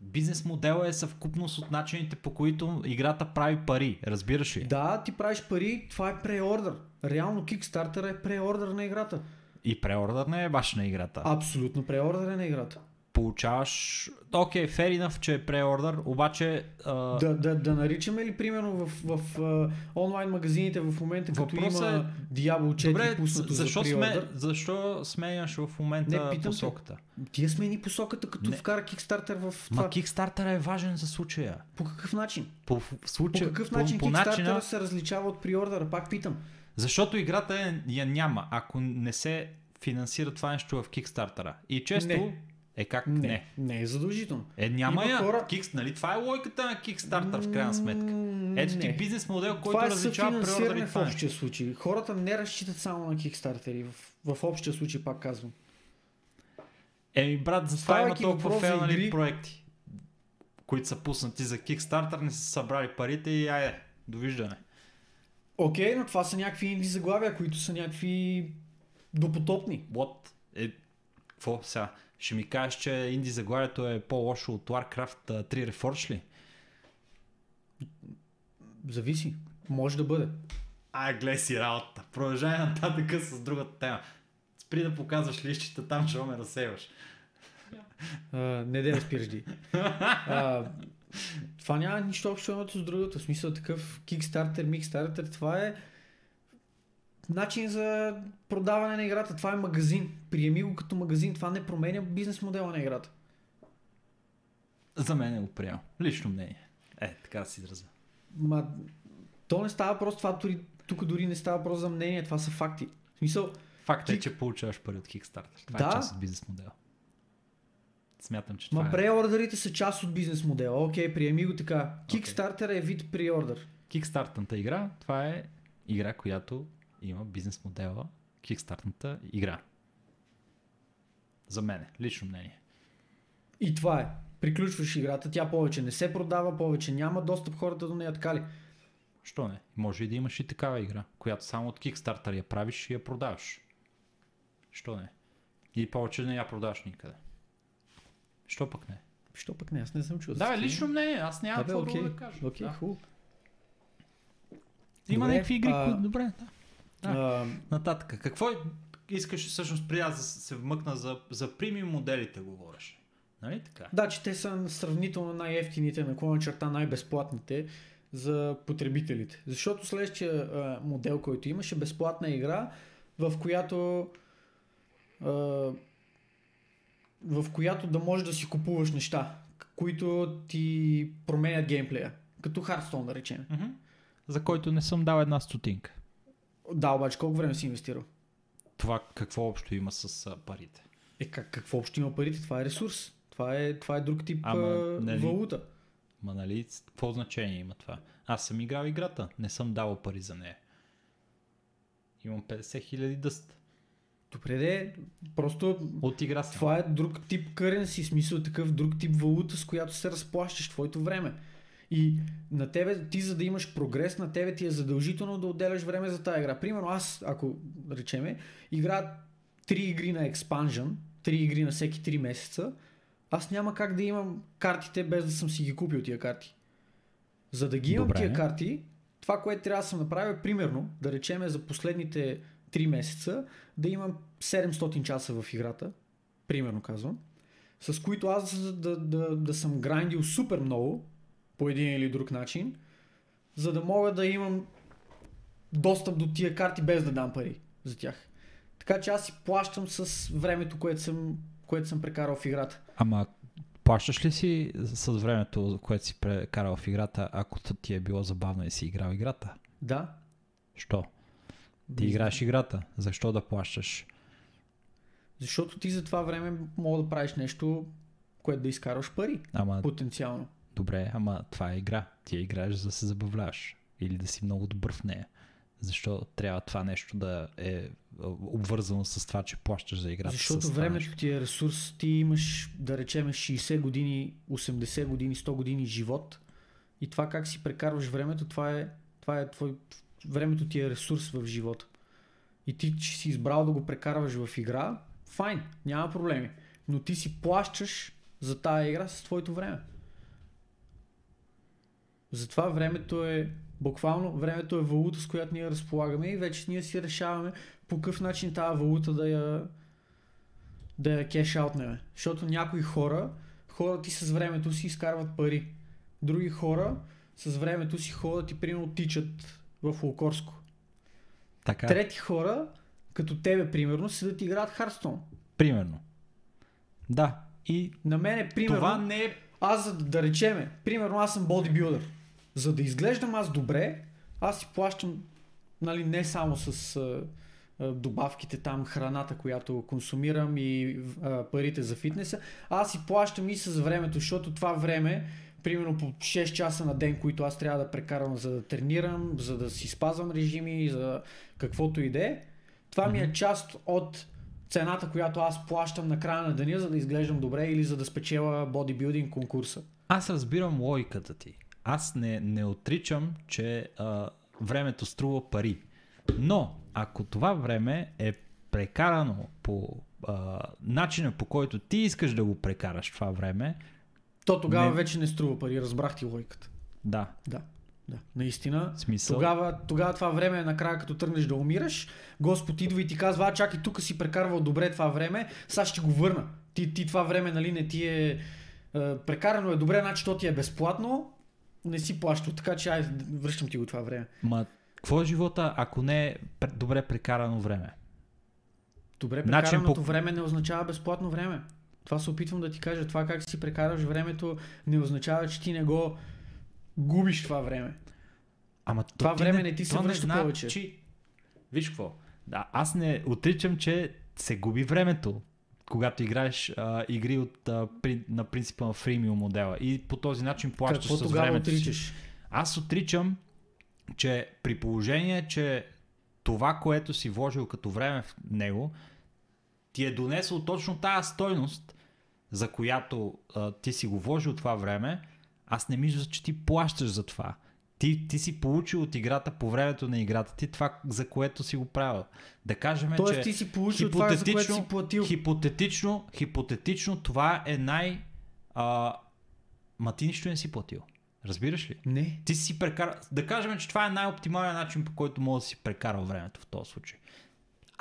бизнес модела е съвкупност от начините по които играта прави пари. Разбираш ли? Да, ти правиш пари, това е преордър. Реално Kickstarter е преордър на играта. И преордър не е баш на играта. Абсолютно преордър е на играта. Получаваш... Окей, okay, fair enough, че е преордър, обаче... А... Да, да, да наричаме ли примерно в, в, а, онлайн магазините в момента, като Въпросът има Diablo 4 Добре, пуснато защо, за сме, защо сменяш в момента Не, питам те. посоката? Тия смени посоката, като Не. вкара Kickstarter в Ма това. Kickstarter е важен за случая. По какъв начин? По, в- в По случая, какъв по, начин по Kickstarter начина, се различава от преордъра? Пак питам. Защото играта е, я няма, ако не се финансира това нещо в Kickstarter. И често... Не. Е как Не, не? не, е задължително. Е няма Има я. хора- Кикс, нали? Това е логиката на Kickstarter в крайна сметка. Ето ти не. бизнес модел, който Това е различава преордъри. в нещо. общия случай. Хората не разчитат само на Kickstarter. В, в общия случай, пак казвам. Еми брат, затова има толкова въпрос за фейл нали, игри- проекти, които са пуснати за Kickstarter, не са събрали парите и айде, довиждане. Окей, но това са някакви инди заглавия, които са някакви допотопни. What? Е, какво сега? Ще ми кажеш, че инди заглавието е по-лошо от Warcraft а, 3 Reforged ли? Зависи. Може да бъде. Ай, гледай си работа. Продължай нататък с другата тема. Спри да показваш лищите там, ще ме разсейваш. А, не да спираш ди. А, това няма нищо общо едното с другото. В смисъл такъв Kickstarter, Mixstarter, това е начин за продаване на играта. Това е магазин. Приеми го като магазин. Това не променя бизнес модела на играта. За мен е приел. Лично мнение. Е, така да си изразя. Ма, то не става просто това, дори, тук дори не става просто за мнение, това са факти. В смисъл, Факт е, Ти- че получаваш пари от Kickstarter. Това Да. е част от бизнес модела. Смятам, че това ма е. преордерите са част от бизнес модела. Окей, приеми го така. Kickstarter е вид преордер. Kickstartната игра, това е игра, която има бизнес модела Kickstartната игра. За мен, лично мнение. И това е. Приключваш играта, тя повече не се продава, повече няма достъп хората до нея, така ли? Що не? Може и да имаш и такава игра, която само от Kickstarter я правиш и я продаваш. Що не? И повече не я продаваш никъде. Що пък не? Що пък не, аз не съм чул. Да, бе, лично мнение, аз нямам Да, какво друго окей. да кажа. Окей, да. хубаво. Има Добре, някакви игри, а- които... Добре, да. А, Нататък. Какво искаш всъщност при аз да се вмъкна за, за премиум моделите говориш? Нали така? да, че те са сравнително най-ефтините, наклона черта най-безплатните за потребителите. Защото следващия а, модел, който имаше, безплатна игра, в която а, в която да можеш да си купуваш неща, които ти променят геймплея. Като Hearthstone, да речем. Мгм. За който не съм дал една стотинка. Да, обаче колко време си инвестирал? това какво общо има с а, парите? Е, как, какво общо има парите? Това е ресурс. Това е, това е друг тип Ама, а, нали- валута. Ма нали, какво значение има това? Аз съм играл играта, не съм давал пари за нея. Имам 50 хиляди дъст. Добре, де, просто От игра съм. това е друг тип currency, смисъл такъв друг тип валута, с която се разплащаш твоето време. И на тебе, ти за да имаш прогрес, на тебе ти е задължително да отделяш време за тази игра. Примерно аз, ако речеме, игра 3 игри на Expansion, 3 игри на всеки 3 месеца, аз няма как да имам картите без да съм си ги купил тия карти. За да ги имам Добре. тия карти, това, което трябва да съм направил е примерно, да речеме за последните 3 месеца, да имам 700 часа в играта, примерно казвам, с които аз да, да, да, да съм грандил супер много, по един или друг начин, за да мога да имам достъп до тия карти без да дам пари за тях. Така че аз си плащам с времето, което съм, което съм прекарал в играта. Ама плащаш ли си с времето, което си прекарал в играта, ако ти е било забавно и си играл играта? Да. Що? Ти играеш играта. Защо да плащаш? Защото ти за това време мога да правиш нещо, което да изкараш пари. Ама Потенциално. добре, ама това е игра. Ти я играеш за да се забавляваш. Или да си много добър в нея. Защо трябва това нещо да е обвързано с това, че плащаш за играта? Защото времето ти е ресурс. Ти имаш, да речем, 60 години, 80 години, 100 години живот. И това как си прекарваш времето, това е, това е твой... Времето ти е ресурс в живота. И ти, че си избрал да го прекарваш в игра, файн, няма проблеми. Но ти си плащаш за тази игра с твоето време. Затова времето е, буквално, времето е валута, с която ние разполагаме и вече ние си решаваме по какъв начин тази валута да я, да я кеш аутнеме. Защото някои хора, хората ти с времето си изкарват пари. Други хора с времето си ходят и примерно тичат в Лукорско. Така, Трети хора, като тебе примерно, седат и играят Харстон. примерно. Да. И На мен е примерно... това не е Аз, за да, да речеме, примерно аз съм бодибилдър. За да изглеждам аз добре, аз си плащам, нали, не само с а, а, добавките там, храната, която консумирам и а, парите за фитнеса, аз си плащам и с времето, защото това време, примерно по 6 часа на ден, които аз трябва да прекарам за да тренирам, за да си спазвам режими, за каквото и да е, това ми е част от цената, която аз плащам на края на деня, за да изглеждам добре или за да спечела бодибилдинг конкурса. Аз разбирам логиката ти. Аз не, не отричам, че а, времето струва пари. Но, ако това време е прекарано по а, начина по който ти искаш да го прекараш това време, То тогава Не. вече не струва пари, разбрах ти логиката. да, Да, да. Наистина. смисъл. Тогава, тогава това време е накрая, като тръгнеш да умираш, Господ идва и ти казва, а чакай, тук си прекарвал добре това време, сега ще го върна. Ти, ти това време, нали, не ти е, е прекарано е добре, значи то ти е безплатно, не си плащал, така че ай, връщам ти го това време. Ма, какво е живота, ако не е добре прекарано време? Добре, Начин прекараното по- време не означава безплатно време. Това се опитвам да ти кажа. Това как си прекараш времето не означава, че ти не го губиш това време. Ама Това ти време не ти се то връща значи- повече. Виж какво, да, аз не отричам, че се губи времето, когато играеш а, игри от, а, при, на принципа на фримиум модела и по този начин плащаш Какво с времето си. отричаш? Аз отричам, че при положение, че това, което си вложил като време в него, ти е донесло точно тази стойност, за която а, ти си го вложил това време, аз не мисля, че ти плащаш за това. Ти, ти си получил от играта по времето на играта ти това, за което си го правил. Да кажем, Тоест че ти си получил това, за което си платил. хипотетично, хипотетично това е най... А, ма ти нищо не си платил. Разбираш ли? Не. Ти си прекара... Да кажем, че това е най-оптималният начин, по който мога да си прекарал времето в този случай.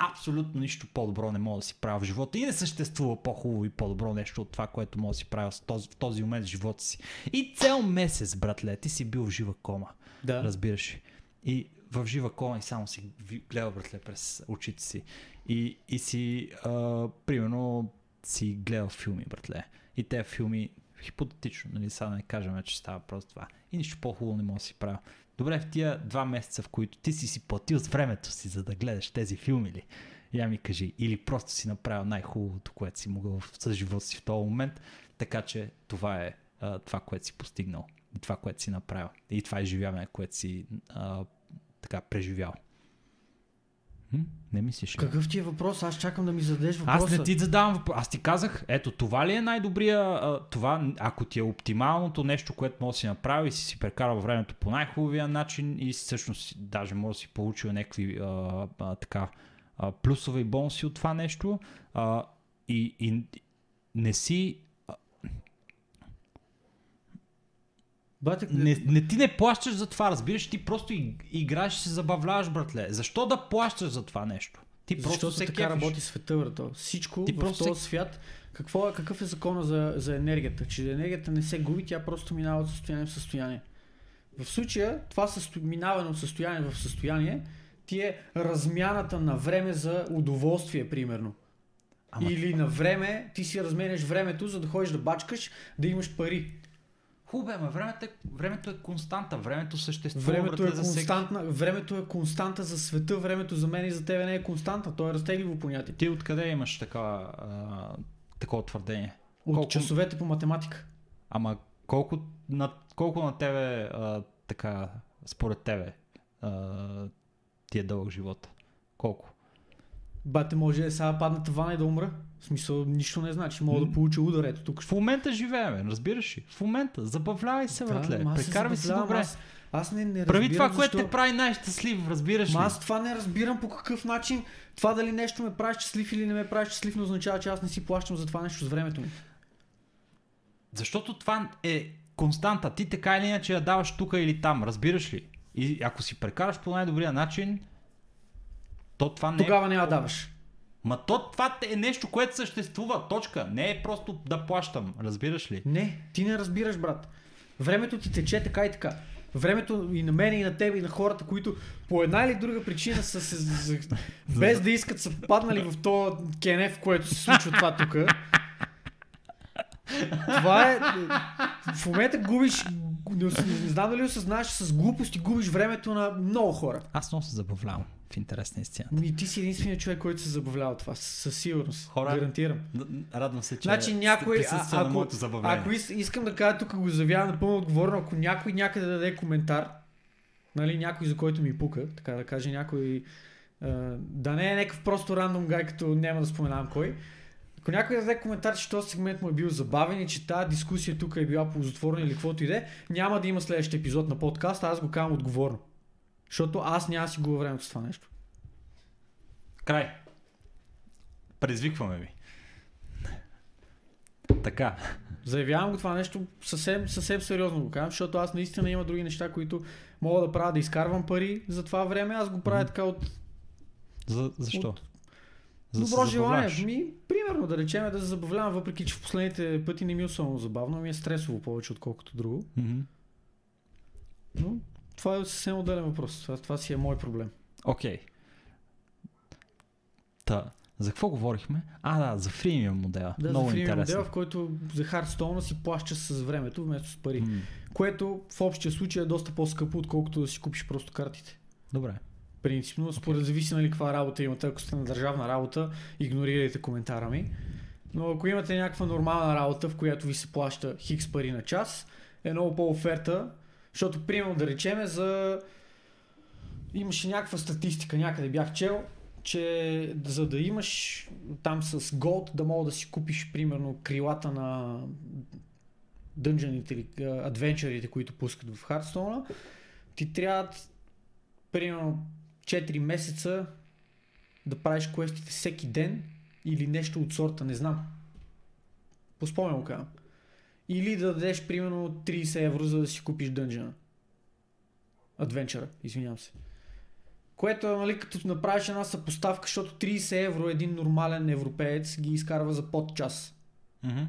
Абсолютно нищо по-добро не мога да си правя в живота и не съществува по-хубаво и по-добро нещо от това, което мога да си правя в този, в този момент в живота си. И цял месец, братле, ти си бил в жива кома. Да. Разбираш? И в жива кома и само си гледал, братле, през очите си. И, и си, а, примерно, си гледал филми, братле. И те филми, хипотетично, нали, сега не кажем, че става просто това. И нищо по-хубаво не мога да си правя. Добре, в тия два месеца, в които ти си си платил с времето си, за да гледаш тези филми ли? Я ми кажи. Или просто си направил най-хубавото, което си могъл с живота си в този момент. Така че това е а, това, което си постигнал. И това, което си направил. И това е изживяване, което си а, така преживял. М? Не мислиш ли? Какъв ти е въпрос? Аз чакам да ми зададеш въпроса. Аз не ти задавам въпрос. Аз ти казах, ето това ли е най-добрия, а, това, ако ти е оптималното нещо, което може да си направи и си си прекарал времето по най-хубавия начин и всъщност даже може да си получил някакви а, а, така, а, плюсове и бонуси от това нещо а, и, и не си Бате, не, не ти не плащаш за това, разбираш, ти просто играеш и се забавляваш, братле. Защо да плащаш за това нещо? Ти просто Защото се така кефиш. работи света, брато. Всичко Ти в просто този се- свят. Какво е, какъв е закона за, за енергията? Че енергията не се губи, тя просто минава от състояние в състояние. В случая, това състо... минаване от състояние в състояние ти е размяната на време за удоволствие, примерно. Ама- Или на време, ти си разменяш времето, за да ходиш да бачкаш, да имаш пари. Хубаво, ама времето е, времето е константа, времето съществува. Времето е, братле, за всеки. константна, времето е константа за света, времето за мен и за тебе не е константа. То е разтегливо понятие. Ти откъде имаш такава, а, такова твърдение? От Колко- часовете по математика. Ама колко на, колко на тебе, а, така, според тебе, а, ти е дълъг живота? Колко? Бате, може да сега падна тавана и да умра. В смисъл, нищо не значи. Мога да получа удар, ето тук. В момента живеем, разбираш ли? В момента. Забавлявай се, братле. се Прекарвай забавлявам, добре. Аз, аз не, не Прави това, което защо... те прави най-щастлив, разбираш ли? Аз това не разбирам по какъв начин. Това дали нещо ме прави щастлив или не ме прави щастлив, не означава, че аз не си плащам за това нещо с времето ми. Защото това е константа. Ти така или иначе я даваш тук или там, разбираш ли? И ако си прекараш по най-добрия начин, то това не е... Тогава няма да даваш. Ма то това е нещо, което съществува, точка. Не е просто да плащам, разбираш ли? Не, ти не разбираш, брат. Времето ти тече така и така. Времето и на мен, и на теб, и на хората, които по една или друга причина са се, без да искат, са паднали в то кенеф, което се случва това тук. Това е... В момента губиш... Не, не знам дали осъзнаваш, че с глупости губиш времето на много хора. Аз много се забавлявам в интерес на истината. И ти си единственият човек, който се забавлява това. Със сигурност. Хора, Гарантирам. Радвам се, че Значи някой, а, присъства на ако, моето забавление. ако ис, искам да кажа, тук го заявявам напълно отговорно, ако някой някъде даде коментар, нали, някой за който ми пука, така да каже някой, да не е някакъв просто рандом гай, като няма да споменавам кой, ако някой даде коментар, че този сегмент му е бил забавен и че тази дискусия тук е била ползотворна или каквото и да е, няма да има следващия епизод на подкаста, аз го казвам отговорно. Защото аз няма си губя времето с това нещо. Край. Предизвикваме ви. Така. Заявявам го това нещо съвсем, съвсем сериозно го казвам, защото аз наистина има други неща, които мога да правя да изкарвам пари за това време. Аз го правя така от За, защо? От За да добро се желание. Ми, примерно да речем да се забавлявам, въпреки че в последните пъти не ми е особено забавно, ми е стресово повече отколкото друго. Мгм. Но това е съвсем отделен въпрос. Това, това си е мой проблем. Окей. Та, за какво говорихме? А, да, за фримиум модела. Да, Много за фримиум интересно. модел, в който за Хардстоуна си плащаш с времето вместо с пари. М, Което в общия случай е доста по-скъпо, отколкото да си купиш просто картите. Добре. Принципно, според зависи нали каква работа имате. Ако сте на държавна работа, игнорирайте коментара ми. Но ако имате някаква нормална работа, в която ви се плаща хикс пари на час, е много по-оферта, защото примерно да речеме за... Имаше някаква статистика, някъде бях чел, че за да имаш там с Gold да мога да си купиш примерно крилата на дънжаните или а, адвенчърите, които пускат в Хардстоуна, ти трябва примерно 4 месеца да правиш квестите всеки ден или нещо от сорта, не знам. По спомен го казвам. Или да дадеш примерно 30 евро, за да си купиш дънжена. Адвенчъра, извинявам се. Което е, нали, като направиш една съпоставка, защото 30 евро един нормален европеец ги изкарва за под час. Мгм.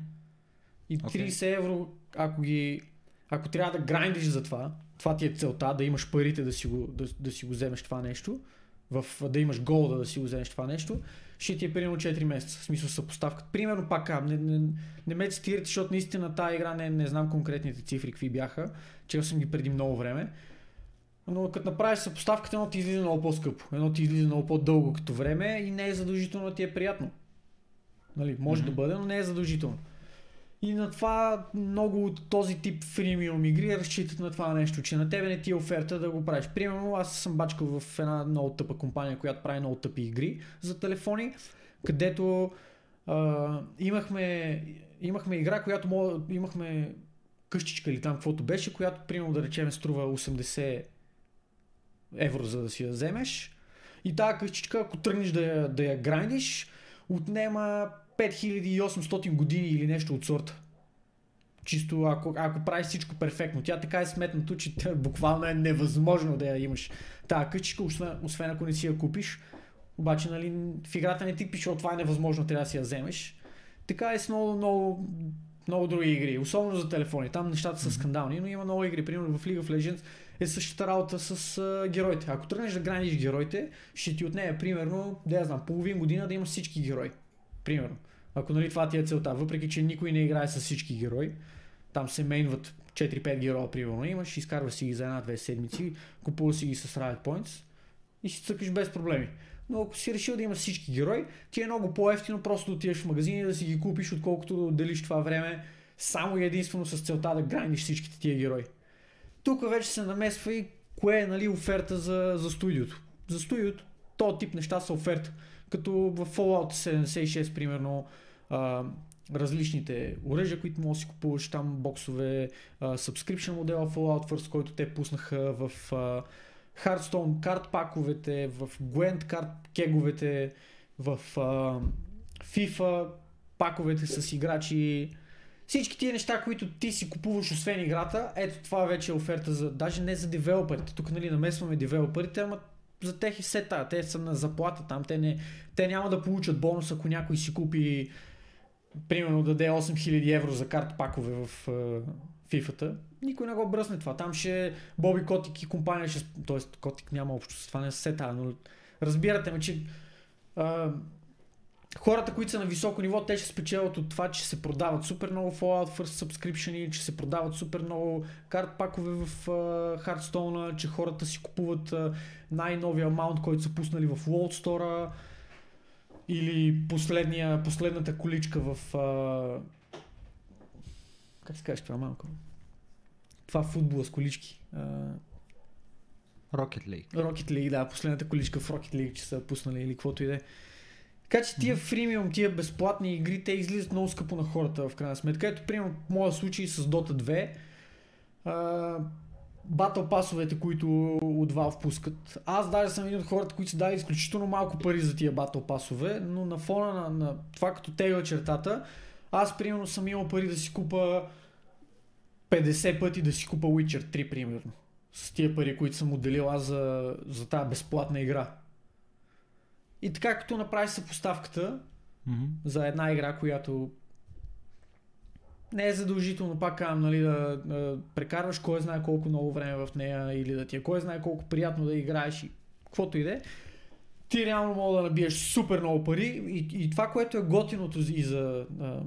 И Окей. 30 евро, ако ги. Ако трябва да грайндиш за това, това ти е целта, да имаш парите да си го, да, да си го вземеш това нещо, в, да имаш голда да си го вземеш това нещо, ще ти е примерно 4 месеца. В смисъл съпоставка. Примерно пак казвам, не, не, не ме цитирате, защото наистина тази игра не, не знам конкретните цифри какви бяха. Чел съм ги преди много време. но като направиш съпоставката, едно ти излиза много по-скъпо, едно ти излиза много по-дълго като време и не е задължително да ти е приятно. Нали, може mm-hmm. да бъде, но не е задължително. И на това много от този тип фримиум игри разчитат на това нещо, че на тебе не ти е оферта да го правиш. Примерно аз съм бачкал в една много тъпа компания, която прави много тъпи игри за телефони, където а, имахме, имахме игра, която мога, имахме къщичка или там каквото беше, която примерно да речем струва 80 евро за да си я вземеш. И тази къщичка, ако тръгнеш да да я грандиш, отнема 5800 години или нещо от сорта. Чисто ако, ако правиш всичко перфектно. Тя така е сметнато, че тя, буквално е невъзможно да я имаш. Та къщичка, освен, освен ако не си я купиш. Обаче нали, в играта не ти пише, това е невъзможно, трябва да си я вземеш. Така е с много, много, много други игри, особено за телефони. Там нещата са скандални, но има много игри. Примерно в League of Legends е същата работа с а, героите. Ако тръгнеш да граниш героите, ще ти отнеме примерно, да я знам, половин година да имаш всички герои. Примерно. Ако нали това ти е целта, въпреки че никой не играе с всички герои, там се мейнват 4-5 героя, примерно имаш, изкарваш си ги за една-две седмици, купуваш си ги с Riot Points и си цъкаш без проблеми. Но ако си решил да имаш всички герои, ти е много по-ефтино просто да отидеш в магазин и да си ги купиш, отколкото да делиш това време само и единствено с целта да граниш всичките тия герои. Тук вече се намесва и кое е нали, оферта за, за студиото. За студиото то тип неща са оферта. Като в Fallout 76, примерно, а, различните оръжия, които можеш да си купуваш там, боксове, а, subscription модела Fallout First, който те пуснаха в а, Hearthstone карт паковете, в Gwent карт кеговете, в а, FIFA паковете с играчи. Всички тия неща, които ти си купуваш освен играта, ето това вече е оферта за, даже не за девелоперите. Тук нали намесваме девелоперите, ама за тех и все тая. Те са на заплата там. Те, не, те няма да получат бонус, ако някой си купи примерно даде 8000 евро за карт пакове в FIFA-та. Никой не го бръсне това. Там ще Боби Котик и компания ще... Тоест Котик няма общо с това, не се тая, но разбирате ме, че uh, хората, които са на високо ниво, те ще спечелят от това, че се продават супер много Fallout First Subscription, че се продават супер много карт пакове в uh, Hearthstone, че хората си купуват uh, най-новия маунт, който са пуснали в World Store или последната количка в... Uh, как се казва това малко? Това футбола с колички. Uh, Rocket League. Rocket League, да, последната количка в Rocket League, че са пуснали или каквото и да е. Така че тия фримиум, тия безплатни игри, те излизат много скъпо на хората в крайна сметка. Ето, примерно, в моя случай с Dota 2, батъл пасовете, които от Valve пускат. Аз даже съм един от хората, които са дали изключително малко пари за тия батъл пасове, но на фона на, на това като тегла чертата, аз примерно съм имал пари да си купа 50 пъти да си купа Witcher 3, примерно. С тия пари, които съм отделил аз за, за тази безплатна игра. И така като направиш съпоставката mm-hmm. за една игра, която не е задължително, пак казвам, нали, да, да прекарваш кой знае колко много време в нея или да ти е кой знае колко приятно да играеш и каквото и да е, ти реално мога да набиеш супер много пари и, и това, което е готиното и за, а,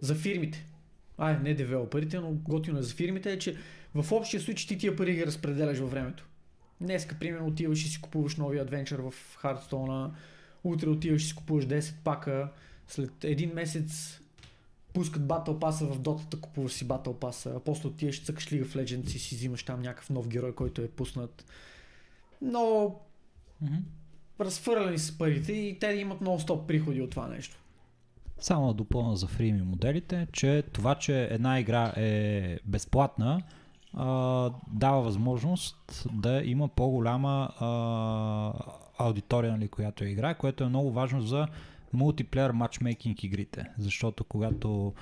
за фирмите, ай, не девелоперите, но готино е за фирмите е, че в общия случай ти тия пари ги разпределяш във времето. Днеска, примерно, отиваш и си купуваш нови адвенчър в Хардстона, утре отиваш и си купуваш 10 пака, след един месец пускат Battle Pass в Dota, купуваш си Battle Pass, а после отиваш, цъкаш League of Legends и си взимаш там някакъв нов герой, който е пуснат. Но mm-hmm. разфърлени с парите и те имат много стоп приходи от това нещо. Само да допълна за фрими моделите, че това, че една игра е безплатна, а, дава възможност да има по-голяма а, аудитория, нали, която я играе, което е много важно за мултиплеер матчмейкинг игрите. Защото когато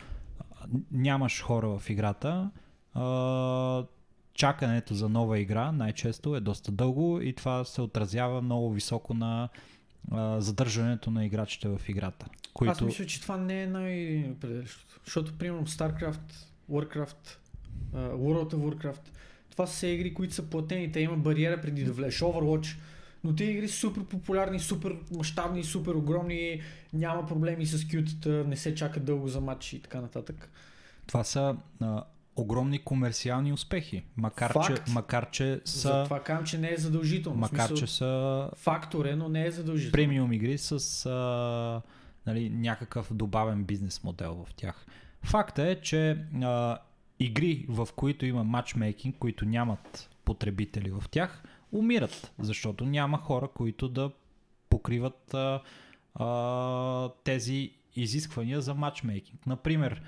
нямаш хора в играта, а, чакането за нова игра най-често е доста дълго и това се отразява много високо на а, задържането на играчите в играта. Които... Аз мисля, че това не е най-определящото. Защото, примерно, StarCraft, Warcraft, uh, World of Warcraft, това са игри, които са платени. Те има бариера преди да влезеш. Overwatch, но тези игри са супер популярни, супер мащабни, супер огромни, няма проблеми с кютата, не се чака дълго за матч и така нататък. Това са uh, огромни комерциални успехи. Макар, че, Факт. макар че За са, това казвам, че не е задължително. Макар, смисъл, че са Фактор е, но не е задължително. премиум игри с а, нали, някакъв добавен бизнес модел в тях. Факта е, че а, игри, в които има матчмейкинг, които нямат потребители в тях, умират, защото няма хора, които да покриват а, а, тези изисквания за матчмейкинг. Например,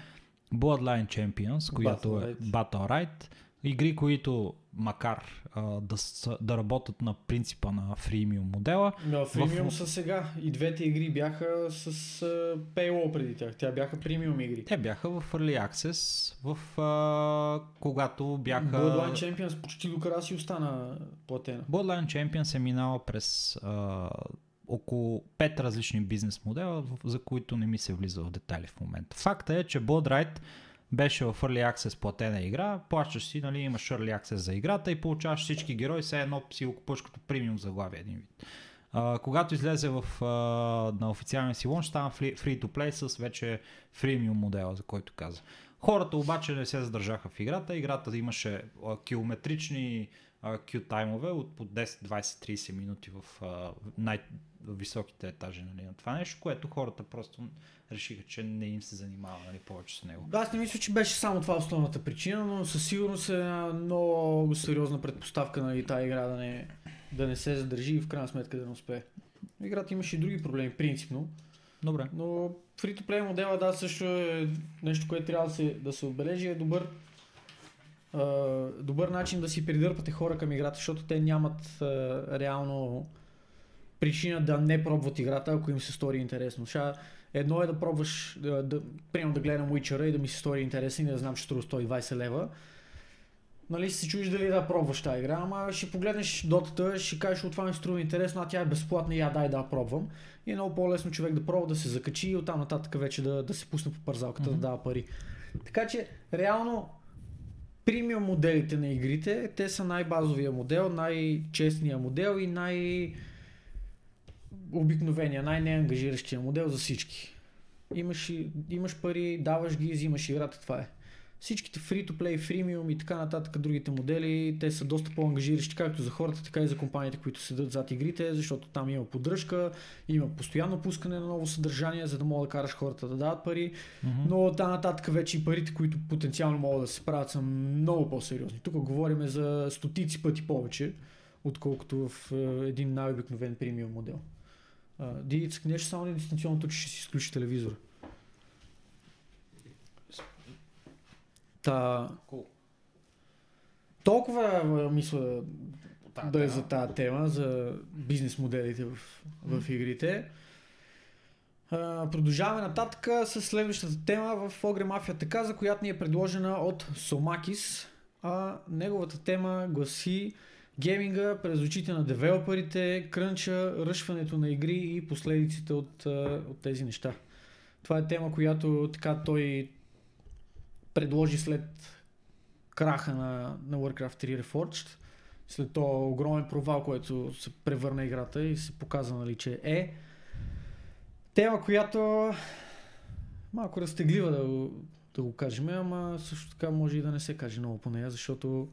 Bloodline Champions, която е Battle Battle Right, игри, които макар а, да, са, да работят на принципа на фримиум модела, Но фримиум В- са сега. И двете игри бяха с uh, paywall преди тях. Тя бяха премиум игри. те бяха в Early Access, в, а, когато бяха... Bloodline Champions почти до края си остана платена. Bloodline Champions е минала през а, около 5 различни бизнес модела, за които не ми се влиза в детайли в момента. Факта е, че Blood Right беше в Early Access платена игра, плащаш си, нали, имаш Early Access за играта и получаваш всички герои, все едно си го купуваш като премиум заглавие един вид. А, когато излезе в, а, на официалния си лонч, стана free, to play с вече фримиум модела, за който каза. Хората обаче не се задържаха в играта. Играта имаше а, километрични а, Q таймове от по 10, 20, 30 минути в най-високите етажи нали, на това нещо, което хората просто решиха, че не им се занимава нали, повече с него. Аз не мисля, че беше само това основната причина, но със сигурност е една много сериозна предпоставка нали, тази игра да не, да не се задържи и в крайна сметка да не успее. Играта имаше и други проблеми, принципно, Добре. но free-to-play модела, да, също е нещо, което трябва да се, да се отбележи, е добър, добър начин да си придърпате хора към играта, защото те нямат реално причина да не пробват играта, ако им се стори интересно. Ша, едно е да пробваш, да, да, примерно да гледам Witcher и да ми се стори интересен и да знам, че струва 120 лева. Нали си чуеш дали да пробваш тази игра, ама ще погледнеш дотата, ще кажеш, от това ми струва интересно, а тя е безплатна и я дай да пробвам. И е много по-лесно човек да пробва, да се закачи и оттам нататък вече да, да се пусне по парзалката, Мгм. да дава пари. Така че, реално, премиум моделите на игрите, те са най-базовия модел, най-честния модел и най- обикновения, най-неангажиращия модел за всички. Имаш, имаш пари, даваш ги, взимаш играта, това е. Всичките free-to-play, freemium и така нататък, другите модели, те са доста по-ангажиращи както за хората, така и за компаниите, които седат зад игрите, защото там има поддръжка, има постоянно пускане на ново съдържание, за да мога да караш хората да дават пари, Мгм. но там нататък вече и парите, които потенциално могат да се правят, са много по-сериозни. Тук говорим за стотици пъти повече, отколкото в е, един най-обикновен премиум модел. А, Дидица, нещо само на дистанционното, че ще си изключи телевизора. Та, Cool. толкова мисля да е за тази тема, за бизнес моделите в, в игрите. Продължаваме нататък с следващата тема в Ogre Mafia така, за която ни е предложена от Сомакис. А неговата тема гласи гейминга през очите на девелоперите, крънча, ръшването на игри и последиците от, от тези неща. Това е тема, която така той предложи след краха на, на Warcraft 3 Reforged след този огромен провал, който се превърна играта и се показа, нали, че е. Тема, която малко разтеглива да го, да го кажем, ама също така може и да не се каже много по нея, защото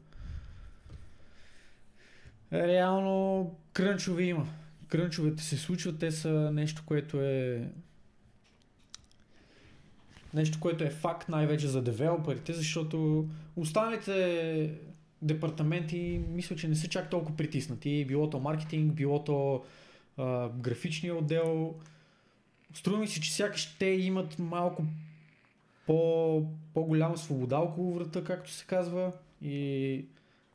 реално крънчове има. Крънчовете се случват, те са нещо, което е нещо, което е факт най-вече за девелоперите, защото останалите департаменти мисля, че не са чак толкова притиснати. Било то маркетинг, било то а, графичния отдел. Струва ми се, че сякаш те имат малко по, по-голяма свобода около врата, както се казва. И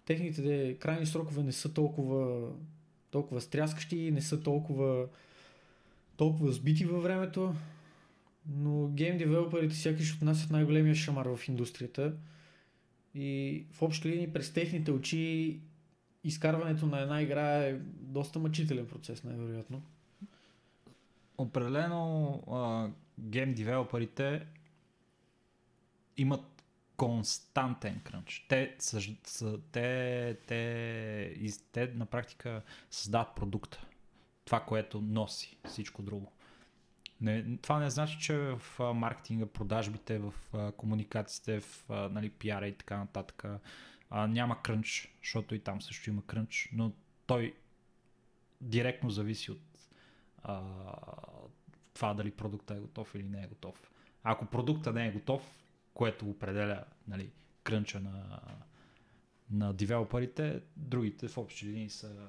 техните крайни срокове не са толкова, толкова стряскащи, не са толкова, толкова сбити във времето. Но гейм девелоперите сякаш отнасят най-големия шамар в индустрията. И в общи линии през техните очи изкарването на една игра е доста мъчителен процес, най-вероятно. Определено а, гейм девелоперите имат константен крънч. Те, съж, са, те, те, из, те на практика създават продукта. Това, което носи всичко друго. Не, това не значи, че в маркетинга, продажбите, в комуникациите, в нали, пиара и така нататък а, няма крънч, защото и там също има крънч, но той директно зависи от а, това дали продукта е готов или не е готов. Ако продукта не е готов, което определя нали, крънча на, на девелоперите, другите в общи линии са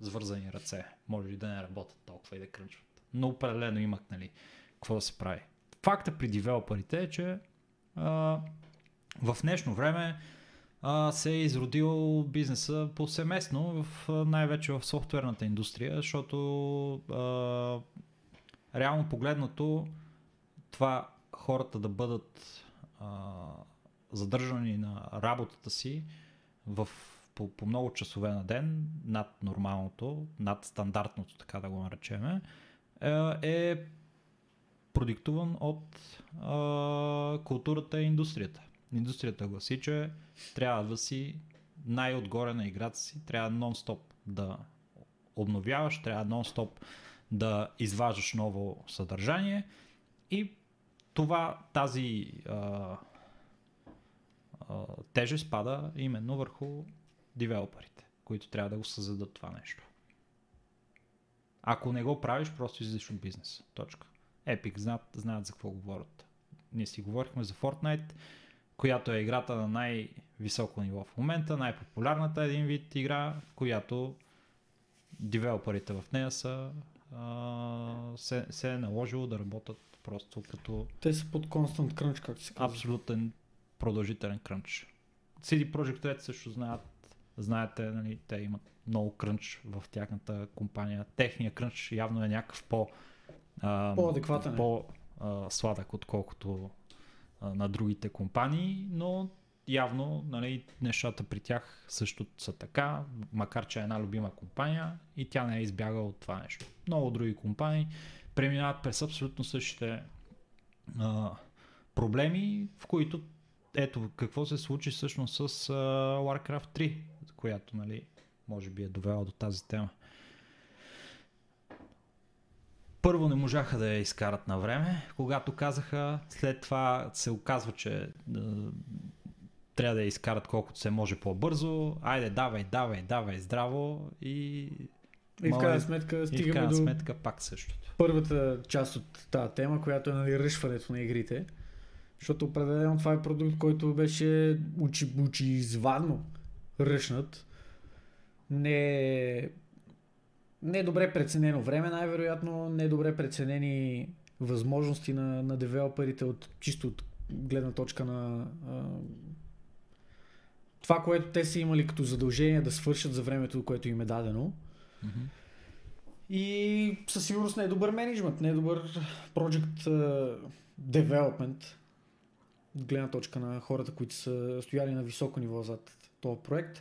свързани ръце. Може и да не работят толкова и да крънчват. Но определено имат нали, какво да се прави. Факта при девелоперите е, че а, в днешно време а, се е изродил бизнеса повсеместно, в, най-вече в софтуерната индустрия, защото а, реално погледнато това хората да бъдат а, задържани на работата си в, по, по много часове на ден, над нормалното, над стандартното, така да го наречеме, е, е продиктуван от а, културата и индустрията. Индустрията гласи, че трябва да си най-отгоре на играта си, трябва нон-стоп да обновяваш, трябва нон-стоп да изваждаш ново съдържание и това, тази а, а, тежест пада именно върху девелоперите, които трябва да го създадат това нещо. Ако не го правиш, просто излизаш от бизнеса. Точка. Epic знаят, знаят за какво говорят. Ние си говорихме за Fortnite, която е играта на най-високо ниво в момента, най-популярната един вид игра, в която девелоперите в нея са а, се, се е наложило да работят просто като Те са под constant crunch, както се казва. абсолютен продължителен крънч. CD Projekt Red също знаят, знаете, нали, те имат много крънч в тяхната компания. Техният крънч явно е някакъв по... а, По-адекватен е. По-сладък, отколкото а, на другите компании, но явно нали, нещата при тях също са така, макар че е една любима компания и тя не е избягала от това нещо. Много други компании преминават през абсолютно същите а, проблеми, в които ето какво се случи всъщност с а, Warcraft 3, която нали, може би е довела до тази тема. Първо не можаха да я изкарат на време, когато казаха, след това се оказва, че а, трябва да я изкарат колкото се може по-бързо. Айде, давай, давай, давай, здраво и, И в крайна е- сметка и в стигаме крайна до сметка пак същото. първата част от тази тема, която е нали, ръшването на игрите. Защото определено това е продукт, който беше очи, очизвадно ръшнат. Не, не е добре преценено време, най-вероятно не е добре преценени възможности на, на девелоперите от чисто от гледна точка на а, това, което те са имали като задължение да свършат за времето, което им е дадено. И със сигурност не е добър менеджмент, не е добър project uh, development от гледна точка на хората, които са стояли на високо ниво зад този проект.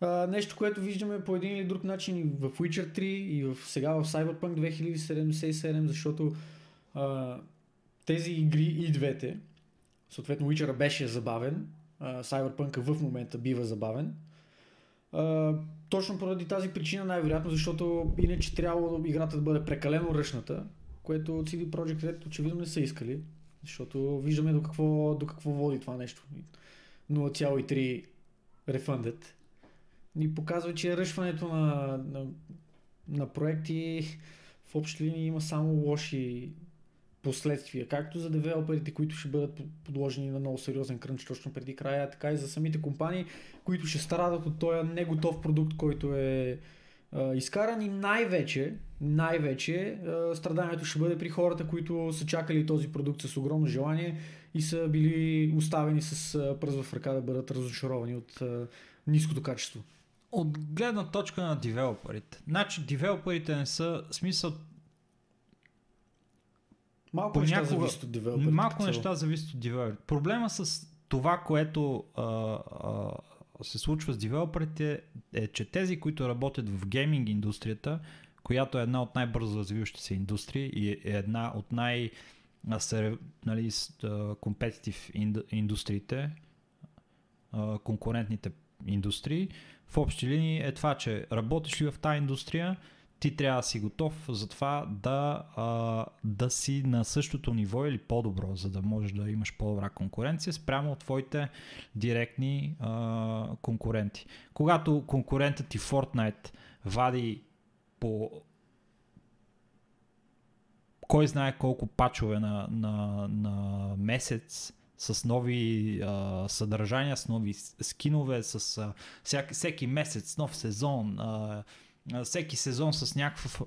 А, нещо, което виждаме по един или друг начин и в Witcher 3 и в, сега в Cyberpunk 2077, защото а, тези игри и двете, съответно Witcher беше забавен, а, Cyberpunk в момента бива забавен, а, точно поради тази причина най-вероятно, защото иначе трябвало играта да бъде прекалено ръчната, което CD Projekt Red очевидно не са искали, защото виждаме до какво, до какво води това нещо. 0,3 refunded. Ни показва, че ръшването на, на, на проекти в общи линии има само лоши последствия, както за девелоперите, които ще бъдат подложени на много сериозен крънч точно преди края, така и за самите компании, които ще страдат от този неготов продукт, който е а, изкаран и най-вече, най-вече а, страданието ще бъде при хората, които са чакали този продукт с огромно желание и са били оставени с пръст в ръка да бъдат разочаровани от ниското качество. От гледна точка на девелоперите. Значи, девелоперите не са смисъл. Малко неща Понякога- зависят от девелоперите. Малко неща зависят от девелоперите. Проблема с това, което а, а, се случва с девелоперите е, че тези, които работят в гейминг индустрията, която е една от най-бързо развиващите се индустрии и е една от най- нали, инду- индустриите, конкурентните индустрии, в общи линии е това, че работиш ли в тази индустрия, ти трябва да си готов за това да, да си на същото ниво или по-добро, за да можеш да имаш по-добра конкуренция спрямо от твоите директни конкуренти. Когато конкурентът ти Fortnite вади по кой знае колко пачове на, на, на месец с нови а, съдържания, с нови скинове, с а, всяк, всеки месец нов сезон, а, всеки сезон с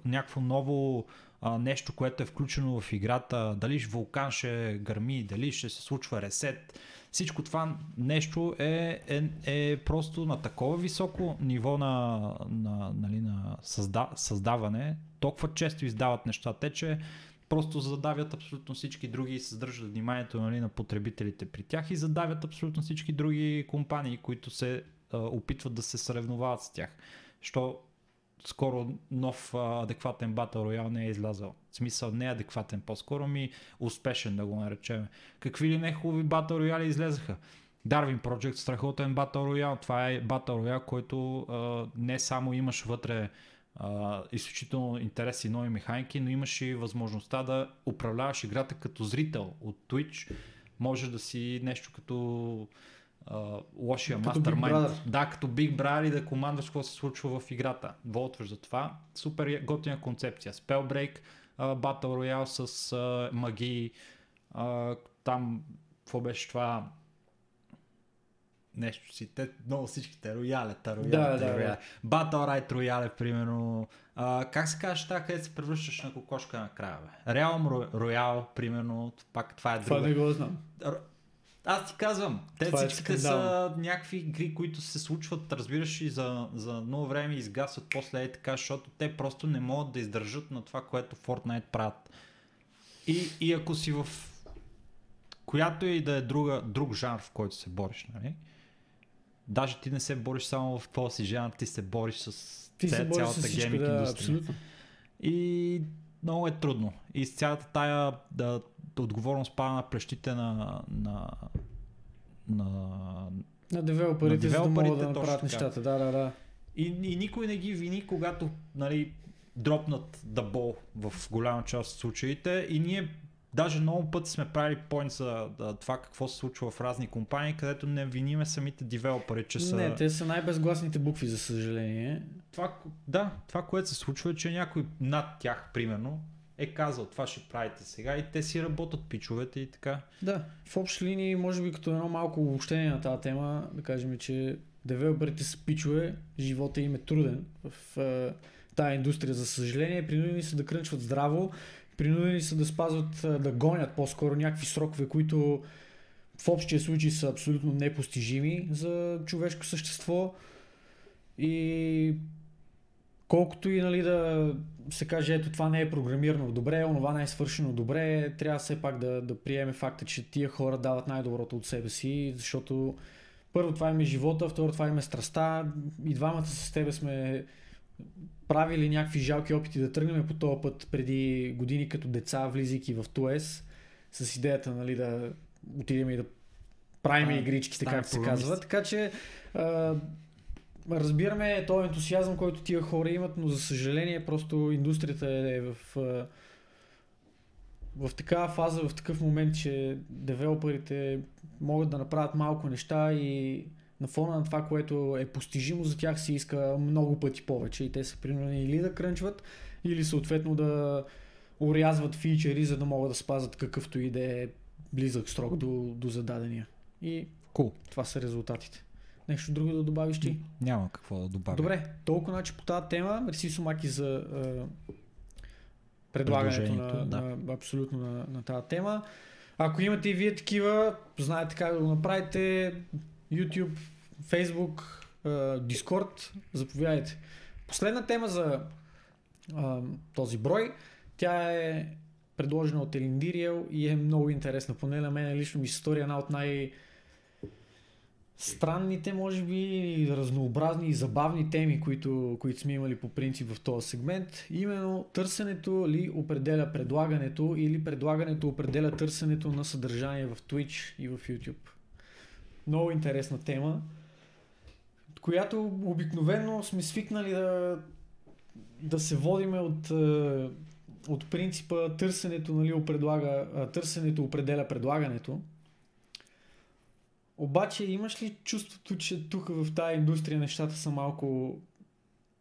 някакво ново а, нещо, което е включено в играта, дали вулкан ще гърми, дали ще се случва ресет. Всичко това нещо е, е, е просто на такова високо ниво на, на, нали, на създа, създаване. Толкова често издават неща, те, че просто задавят абсолютно всички други и съдържат вниманието нали, на потребителите при тях и задавят абсолютно всички други компании, които се а, опитват да се съревновават с тях. Що скоро нов а, адекватен Battle Royale не е излязъл. В смисъл не е адекватен, по-скоро ми успешен да го наречем. Какви ли не хубави Battle Royale излезаха? Darwin Project, страхотен Battle Royale. Това е Battle Royale, който а, не само имаш вътре а, изключително интересни нови механики, но имаш и възможността да управляваш играта като зрител от Twitch. Може да си нещо като а, лошия. Brother. Да, като Big Brother и да командваш какво се случва в играта. Волтваш за това. Супер готина концепция. Spellbreak, а, Battle Royale с а, магии. А, там, какво беше това? Нещо си. Те, много всичките. Роялета, роялета, Да, да, рояле. Battle Right Royale, примерно. А, как се казва тази, където се превръщаш на кокошка накрая, бе? Ro- Royale, примерно. Пак това е Това друга. не го знам. Аз ти казвам, те Това е всичките са скандално. някакви игри, които се случват, разбираш, и за, за много време изгасват после е така, защото те просто не могат да издържат на това, което Fortnite правят. И, и ако си в която и да е друга, друг жанр, в който се бориш, нали? Даже ти не се бориш само в този жанр, ти се бориш с Ти се ця- бориш цялата с гейминг да, индустрия. абсолютно. И много е трудно. И с цялата тая да, отговорност пада на плещите на, на, на... На девелоперите, за да могат да направят нещата. Да, да, да. И, и никой не ги вини, когато нали, дропнат дъбол в голяма част от случаите. И ние даже много пъти сме правили поинт за да, това какво се случва в разни компании, където не виниме самите девелопери, че са... Не, те са най-безгласните букви, за съжаление. Това, да, това, което се случва е, че някой над тях, примерно, е казал това ще правите сега и те си работят пичовете и така. Да, в общи линии, може би като едно малко обобщение на тази тема, да кажем, че девелоперите са пичове, живота им е труден в е, тази индустрия, за съжаление. Принудени са да крънчват здраво, принудени са да спазват, да гонят по-скоро някакви срокове, които в общия случай са абсолютно непостижими за човешко същество. И колкото и нали, да се каже, ето това не е програмирано добре, онова не е свършено добре, трябва все пак да, да приеме факта, че тия хора дават най-доброто от себе си, защото първо това им е живота, второ това им е страста и двамата с тебе сме правили някакви жалки опити да тръгнем по този път преди години като деца, влизайки в ТОЕС, с идеята нали, да отидем и да правим Станем- игричките, както се казва. Така че а, разбираме този ентусиазъм, който тия хора имат, но за съжаление просто индустрията е в, а, в такава фаза, в такъв момент, че девелоперите могат да направят малко неща и на фона на това, което е постижимо за тях се иска много пъти повече и те са принудени или да крънчват, или съответно да урязват фичери, за да могат да спазат какъвто и да е близък срок до, до зададения. И Cool. това са резултатите. Нещо друго да добавиш ти? Няма какво да добавя. Добре, толкова значи по тази тема. Мерси Сумаки за а, предлагането на, да. на, абсолютно на, на тази тема. Ако имате и вие такива, знаете как да го направите. YouTube, Facebook, Discord, заповядайте. Последна тема за този брой, тя е предложена от Елиндириел и е много интересна. Поне на мен лично ми се стори една от най- странните, може би, разнообразни и забавни теми, които, които сме имали по принцип в този сегмент. Именно търсенето ли определя предлагането или предлагането определя търсенето на съдържание в Twitch и в YouTube. Много интересна тема, която обикновено сме свикнали да да се водиме от, е, от принципа търсенето, нали, предлага, а, търсенето определя предлагането. Обаче имаш ли чувството, че тук в тази индустрия нещата са малко,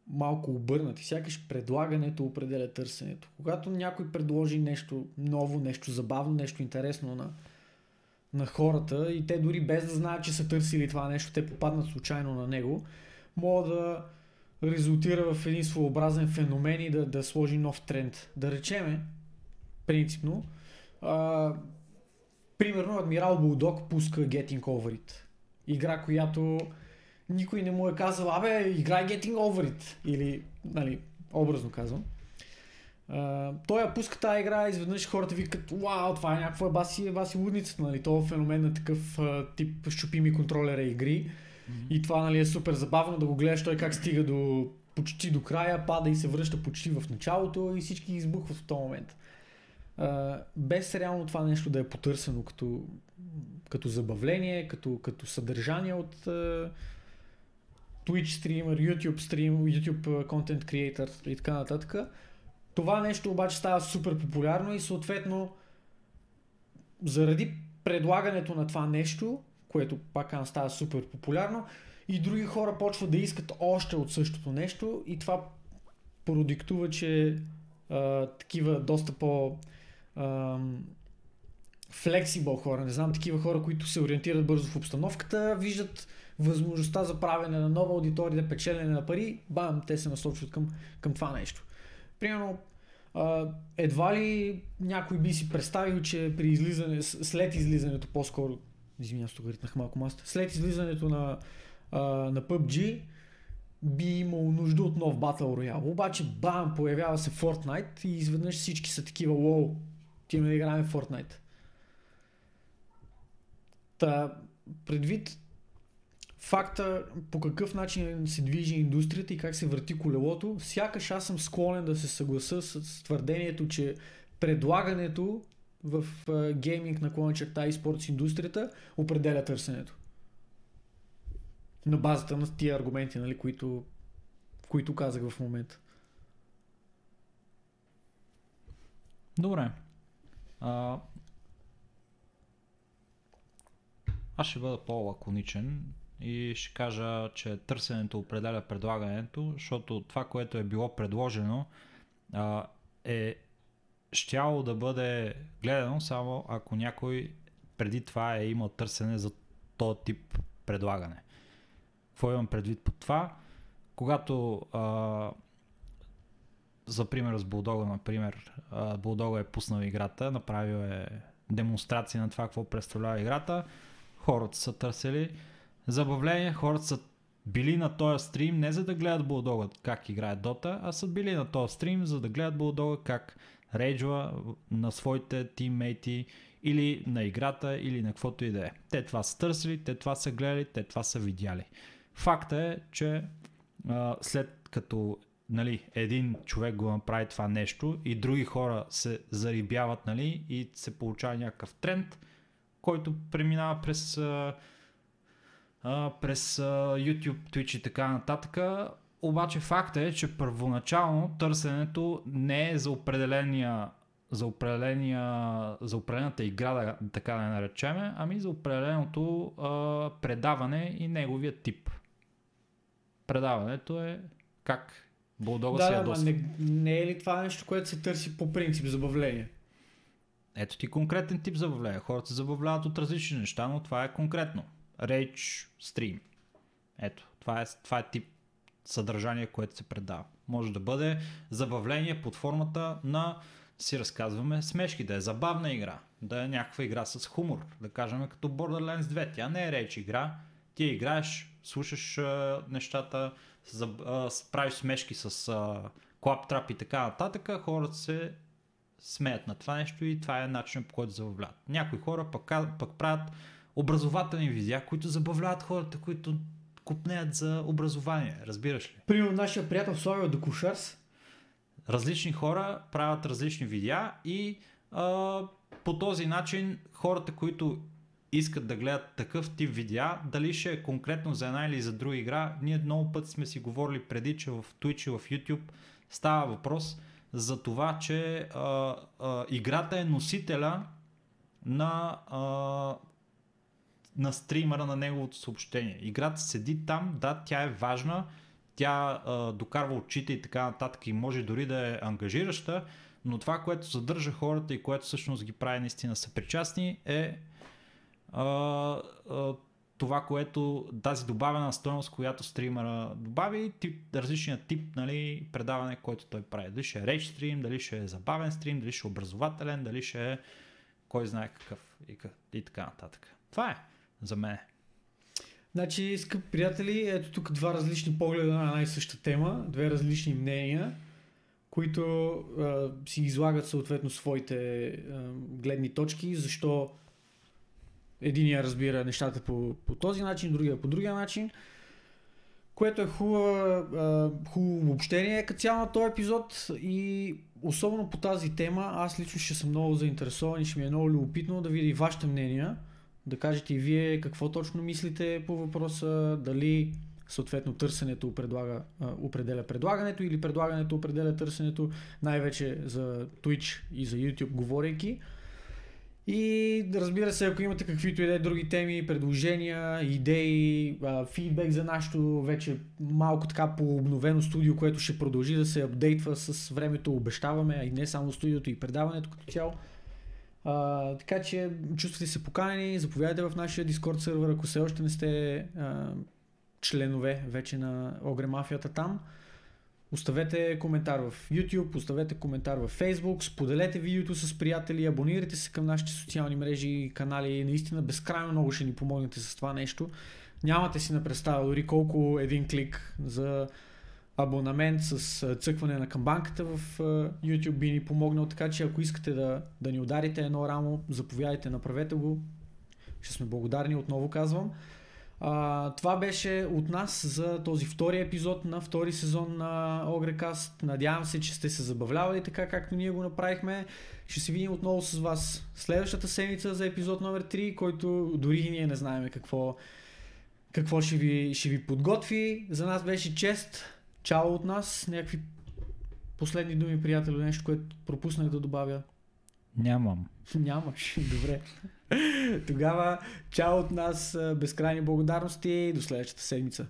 малко обърнати? Сякаш предлагането определя търсенето. Когато някой предложи нещо ново, нещо забавно, нещо интересно на, на хората и те дори без да знаят, че са търсили това нещо, те попаднат случайно на него, могат да резултира в един своеобразен феномен и да, да сложи нов тренд. Да речеме, принципно, а, примерно Адмирал Булдог пуска Getting Over It. Игра, която никой не му е казал, абе, играй Getting Over It. Или, нали, образно казвам. Uh, той я пуска тази игра, изведнъж хората викат, вау, това е някаква баси, баси лудницата, нали, това е феномен на такъв uh, тип щупими контролера игри. Mm-hmm. И това нали, е супер забавно да го гледаш той как стига до почти до края, пада и се връща почти в началото и всички избухват в този момент. Uh, без реално това нещо да е потърсено като, като забавление, като, като съдържание от uh, Twitch стример, YouTube стрим, YouTube content creator и така нататък. Това нещо обаче става супер популярно и съответно заради предлагането на това нещо, което пак става супер популярно и други хора почват да искат още от същото нещо и това продиктува, че а, такива доста по флексибъл хора, не знам, такива хора, които се ориентират бързо в обстановката, виждат възможността за правене на нова аудитория, печелене на пари, бам, те се насочват към, към това нещо. Примерно, а, едва ли някой би си представил, че при излизане, след излизането по-скоро, извинявам се, ритнах малко маста, след излизането на, а, на PUBG, би имал нужда от нов Battle Royale. Обаче, бам, появява се Fortnite и изведнъж всички са такива, уоу, ти да играем Fortnite. Та, предвид факта по какъв начин се движи индустрията и как се върти колелото, сякаш аз съм склонен да се съгласа с твърдението, че предлагането в гейминг на клона черта и спортс индустрията определя търсенето. На базата на тия аргументи, нали, които, които казах в момента. Добре. А, аз ще бъда по-лаконичен и ще кажа, че търсенето определя предлагането, защото това, което е било предложено, а, е щяло да бъде гледано само ако някой преди това е имал търсене за този тип предлагане. Какво имам предвид по това? Когато а, за пример с Булдога, например, Булдога е пуснал играта, направил е демонстрация на това какво представлява играта, хората са търсили забавление, хората са били на този стрим не за да гледат Булдога как играе Дота, а са били на този стрим за да гледат Булдога как рейджва на своите тиммейти или на играта, или на каквото и да е. Те това са търсили, те това са гледали, те това са видяли. Факта е, че а, след като нали, един човек го направи това нещо и други хора се зарибяват нали, и се получава някакъв тренд, който преминава през, а, а, през а, YouTube, Twitch и така нататък. Обаче факта е, че първоначално търсенето не е за определения за, определения, за определената игра, да, така да я наречеме, ами за определеното а, предаване и неговия тип. Предаването е как Булдога да, се ядосва. Не, не е ли това нещо, което се търси по принцип забавление? Ето ти конкретен тип забавление. Хората се забавляват от различни неща, но това е конкретно. Рейдж, стрим. Ето, това е, това е тип съдържание, което се предава. Може да бъде забавление под формата на си разказваме смешки, да е забавна игра, да е някаква игра с хумор, да кажем като Borderlands 2. Тя не е реч игра, ти играеш, слушаш а, нещата, за, а, правиш смешки с а, клаптрап и така нататък, хората се смеят на това нещо и това е начинът по който забавляват. Някои хора пък, пък правят образователни видеа, които забавляват хората, които купнеят за образование, разбираш ли? Примерно нашия приятел Славио Докушарс. Различни хора правят различни видеа и а, по този начин хората, които искат да гледат такъв тип видеа, дали ще е конкретно за една или за друга игра, ние много пъти сме си говорили преди, че в Twitch и в YouTube става въпрос за това, че а, а, играта е носителя на, а, на стримера на неговото съобщение. Играта седи там, да, тя е важна, тя а, докарва очите и така нататък и може дори да е ангажираща, но това, което задържа хората и което всъщност ги прави наистина съпричастни е а, а, това, което тази добавена стоеност, която стримера добави, тип, различния тип нали, предаване, който той прави. Дали ще е реч стрим, дали ще е забавен стрим, дали ще е образователен, дали ще е кой знае какъв и, и така нататък. Това е за мен. Значи, скъпи приятели, ето тук два различни погледа на една и съща тема, две различни мнения, които а, си излагат съответно своите а, гледни точки, защо единия разбира нещата по, по този начин, другия по другия начин, което е хубаво, хубаво обобщение като цяло на този епизод и особено по тази тема аз лично ще съм много заинтересован и ще ми е много любопитно да видя и вашите мнения да кажете и вие какво точно мислите по въпроса, дали съответно търсенето предлага, определя предлагането или предлагането определя търсенето, най-вече за Twitch и за YouTube говорейки. И разбира се, ако имате каквито и да е други теми, предложения, идеи, фидбек за нашото вече малко така по-обновено студио, което ще продължи да се апдейтва с времето, обещаваме, а и не само студиото и предаването като цяло. А, така че чувствате се поканени, заповядайте в нашия Discord сервер, ако все още не сте а, членове вече на Огре Мафията там. Оставете коментар в YouTube, оставете коментар в Facebook, споделете видеото с приятели, абонирайте се към нашите социални мрежи и канали. Наистина безкрайно много ще ни помогнете с това нещо. Нямате си на представа дори колко един клик за абонамент с цъкване на камбанката в YouTube би ни помогнал, така че ако искате да, да ни ударите едно рамо, заповядайте, направете го. Ще сме благодарни, отново казвам. А, това беше от нас за този втори епизод на втори сезон на Огрекаст. Надявам се, че сте се забавлявали така, както ние го направихме. Ще се видим отново с вас следващата седмица за епизод номер 3, който дори и ние не знаем какво, какво ще, ви, ще ви подготви. За нас беше чест. Чао от нас. Някакви последни думи, приятели, нещо, което пропуснах да добавя. Нямам. Нямаш. Добре. Тогава, чао от нас, безкрайни благодарности и до следващата седмица.